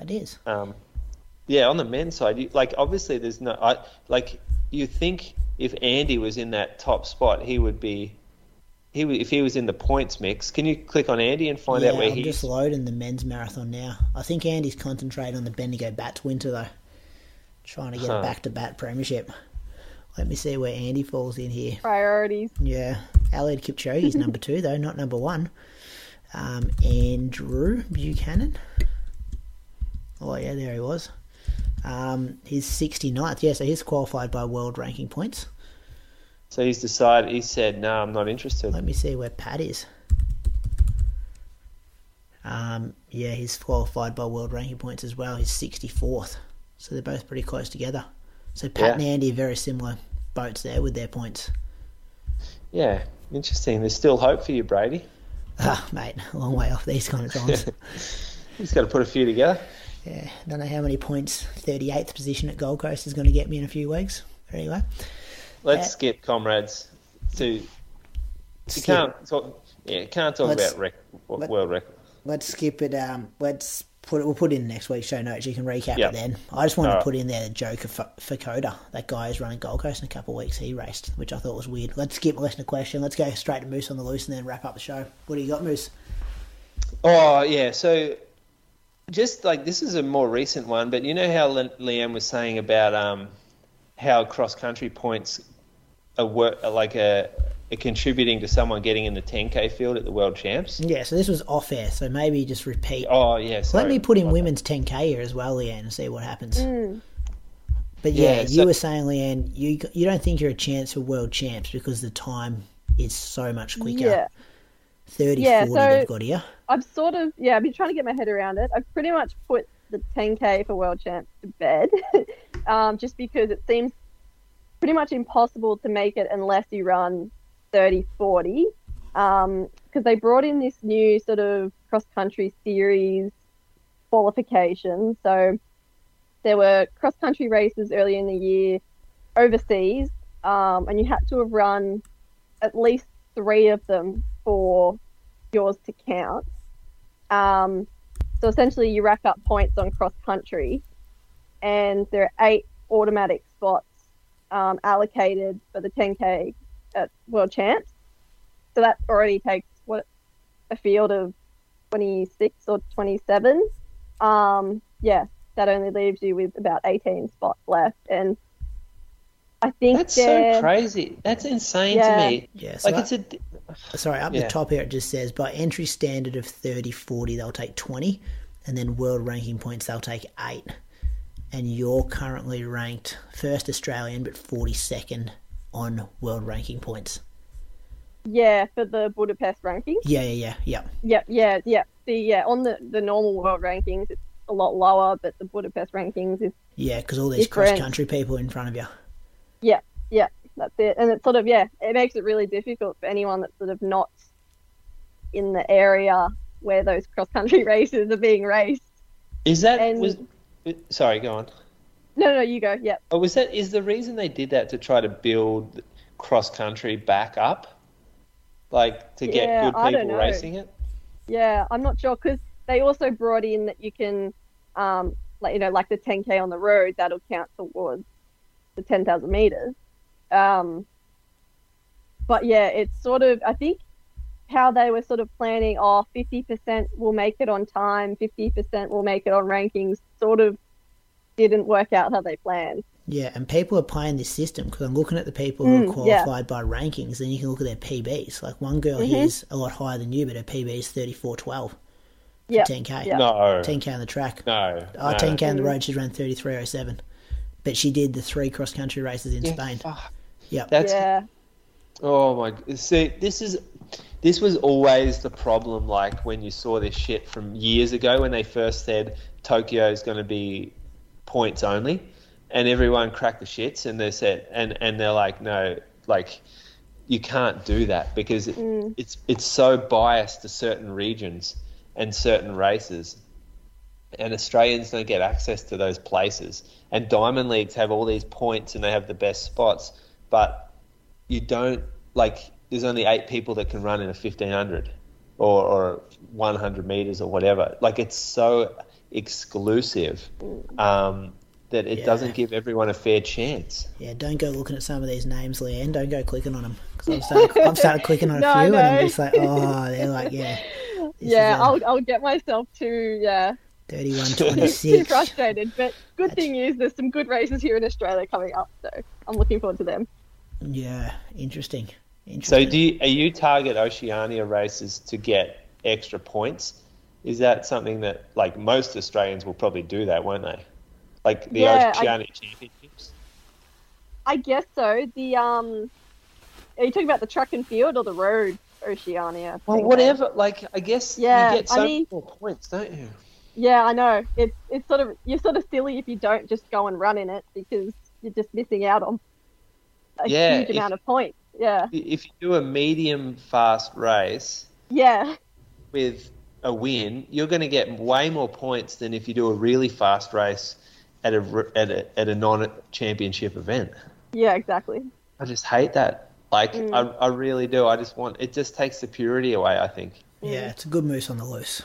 It is. Um, yeah, on the men's side, you, like obviously there's no, I like you think if Andy was in that top spot, he would be, he if he was in the points mix. Can you click on Andy and find yeah, out where I'm he's? just loading the men's marathon now. I think Andy's concentrating on the Bendigo Bats winter though, trying to get Huh. a back to bat premiership. Let me see where Andy falls in here. Priorities. Yeah, Eliud Kipchoge's number two though, not number one. Um, Andrew Buchanan. Oh yeah, there he was. Um, he's 69th. Yeah, so he's qualified by world ranking points. So he's decided. He said, "No, I'm not interested." Let me see where Pat is. Um, yeah, he's qualified by world ranking points as well. He's 64th. So they're both pretty close together. So Pat Yeah. and Andy are very similar boats there with their points. Yeah, interesting. There's still hope for you, Brady. Ah, mate, a long way off these kind of times. He's got to put a few together. yeah, don't know how many points 38th position at Gold Coast is going to get me in a few weeks. But anyway, Let's Yeah. skip, comrades. To skip- can't talk. Yeah, can't talk about rec, world record. let's skip it. Um, let's put it. We'll put it in next week's show notes. You can recap Yep. it then. I just want to Alright. put in there the joke of F- Fakoda. That guy is running Gold Coast in a couple of weeks. He raced, which I thought was weird. Let's skip listener question. Let's go straight to Moose on the loose and then wrap up the show. What do you got, Moose? Oh yeah, so just like this is a more recent one, but you know how Le- Liam was saying about um, how cross country points are, wor- are like a, are contributing to someone getting in the 10k field at the world champs. Yeah, so this was off air, so maybe just repeat. Oh yeah, Let me put in women's 10k here as well, Leanne, and see what happens. Mm. But yeah, Yeah, you were saying, Leanne, you you don't think you're a chance for world champs because the time is so much quicker. Yeah. 30, Yeah, 40 so- they've got here. I've sort of yeah, I've been trying to get my head around it. I've pretty much put the 10k for world champs to bed, [LAUGHS] um, just because it seems pretty much impossible to make it unless you run 30 40. Because they brought in this new sort of cross country series qualification. So there were cross country races early in the year overseas, um, and you had to have run at least three of them for yours to count. Um, so essentially, you rack up points on cross country, and there are eight automatic spots um, allocated for the 10k at World Champs. So that already takes what a field of 26 or 27. Um, yeah, that only leaves you with about 18 spots left, and I think That's so crazy. That's insane Yeah. to me. Yeah, so Like I- it's a Sorry, up the top here it just says by entry standard of 30, 40, they'll take 20, and then world ranking points, they'll take 8. And you're currently ranked first Australian, but 42nd on world ranking points. yeah for the Budapest rankings. Yeah, yeah, yeah, yeah. Yeah, yeah, yeah. The yeah on the the normal world rankings, it's a lot lower, but the Budapest rankings is Yeah, because all these cross country people in front of you. yeah, yeah. That's it, and it's sort of yeah, it makes it really difficult for anyone that's sort of not in the area where those cross country [LAUGHS] races are being raced. is that And- was sorry, go on. No, no, you go. Yeah, Oh, was that is the reason they did that to try to build cross country back up, like to get Yeah, good people racing it? yeah. I'm not sure because they also brought in that you can, um, like you know, like the 10k on the road that'll count towards the 10,000 meters. Um, but yeah, it's sort of I think how they were sort of planning. Oh, 50% will make it on time, 50% will make it on rankings. Sort of didn't work out how they planned. Yeah, and people are playing this system because I'm looking at the people Mm, who are yeah. qualified by rankings, and you can look at their PBs. Like one girl Mhm. here's a lot higher than you, but her PB is 34.12 for Yeah, 10k. yeah. No, 10k on the track. no, Oh, no. 10k on the Mm. road, she's run 33.07. But she did the three cross country races in Yeah, Spain. fuck. Yep. That's yeah, Oh my! g- See, this is this was always the problem. Like when you saw this shit from years ago when they first said Tokyo is going to be points only, and everyone cracked the shits and they said and and they're like, no, like you can't do that because it, Mm. it's it's so biased to certain regions and certain races. And Australians don't get access to those places. And Diamond Leagues have all these points and they have the best spots, but you don't like there's only eight people that can run in a 1500 or, or 100 meters or whatever like it's so exclusive um, that it Yeah. doesn't give everyone a fair chance Yeah, don't go looking at some of these names, Leanne. Don't go clicking on them. Because I've started, I've started [LAUGHS] clicking on a No, few, and I'm just like, oh, they're like, yeah. [LAUGHS] Yeah. I'll I'll get myself to yeah. 31 [LAUGHS] too 26. frustrated. But good thing is there's some good races here in Australia coming up, so I'm looking forward to them. Yeah, interesting. so do you, are you target oceania races to get extra points is that something that like most australians will probably do that won't they like the Yeah, I- oceania championships I guess so. The um, are you talking about the track and field or the road Oceania? well thing? whatever like i guess Yeah, you get I mean- many more points don't you Yeah, I know. It's it's sort of you're sort of silly if you don't just go and run in it because you're just missing out on a Yeah, huge if- amount of points. Yeah, if you do a medium fast race yeah, with a win, you're going to get way more points than if you do a really fast race at a at a, at a non-championship event. yeah, exactly. I just hate that. Like Mm. I, I really do. I just want it. Just takes the purity away. I think. Yeah, it's a good moose on the loose.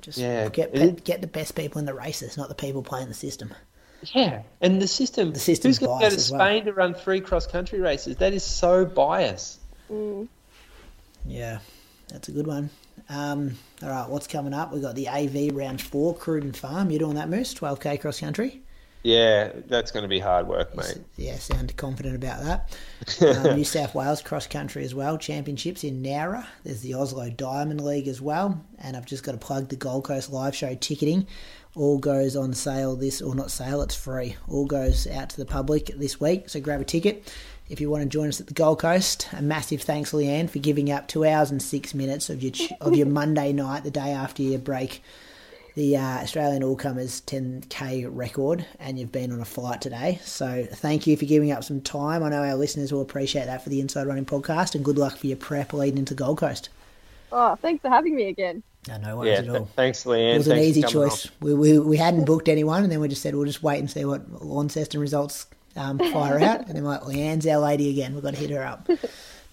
Just Yeah, get it is. get the best people in the races, not the people playing the system. Yeah, and the system. The system's Who's going to go to biased as well. Spain to run three cross-country races? That is so biased. Mm. Yeah, that's a good one. Um, all right, what's coming up? We've got the AV round four, Cruden Farm. You're doing that, Moose? 12k cross country? Yeah, that's going to be hard work, mate. Yeah, sound confident about that. [LAUGHS] um, New South Wales cross country as well. Championships in Nowra. There's the Oslo Diamond League as well. And I've just got to plug the Gold Coast live show ticketing. All goes on sale this, or not sale, it's free. All goes out to the public this week. So grab a ticket if you want to join us at the Gold Coast. A massive thanks, Leanne, for giving up two hours and six minutes of your of your [LAUGHS] Monday night, the day after your break the uh, Australian All Comers 10k record, and you've been on a flight today. So thank you for giving up some time. I know our listeners will appreciate that for the Inside Running podcast, and good luck for your prep leading into Gold Coast. Oh, thanks for having me again. No, no worries Yeah, at all. th- thanks, Leanne. It was Thanks an easy choice. We, we, we hadn't booked anyone, and then we just said we'll just wait and see what Launceston results um, fire out. And then we're like, Leanne's our lady again. We've got to hit her up.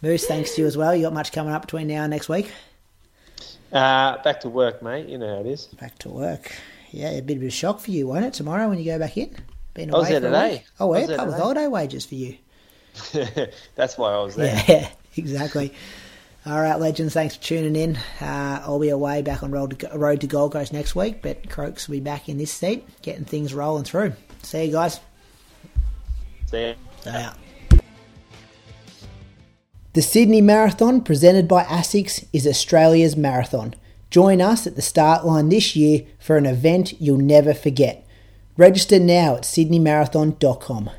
Moose, thanks to you as well. You got much coming up between now and next week? Uh, back to work, mate. You know how it is. Back to work. Yeah, a bit of a shock for you, won't it, tomorrow when you go back in? Been away I was there for a today. week. Oh, yeah, public today. holiday wages for you. [LAUGHS] that's why I was there. Yeah, [LAUGHS] exactly. All right, legends, thanks for tuning in. Uh, I'll be away back on road to, road to Gold Coast next week, but Croaks will be back in this seat, getting things rolling through. See you guys. See ya. Out. The Sydney Marathon, presented by ASICS, is Australia's marathon. Join us at the start line this year for an event you'll never forget. Register now at sydneymarathon.com.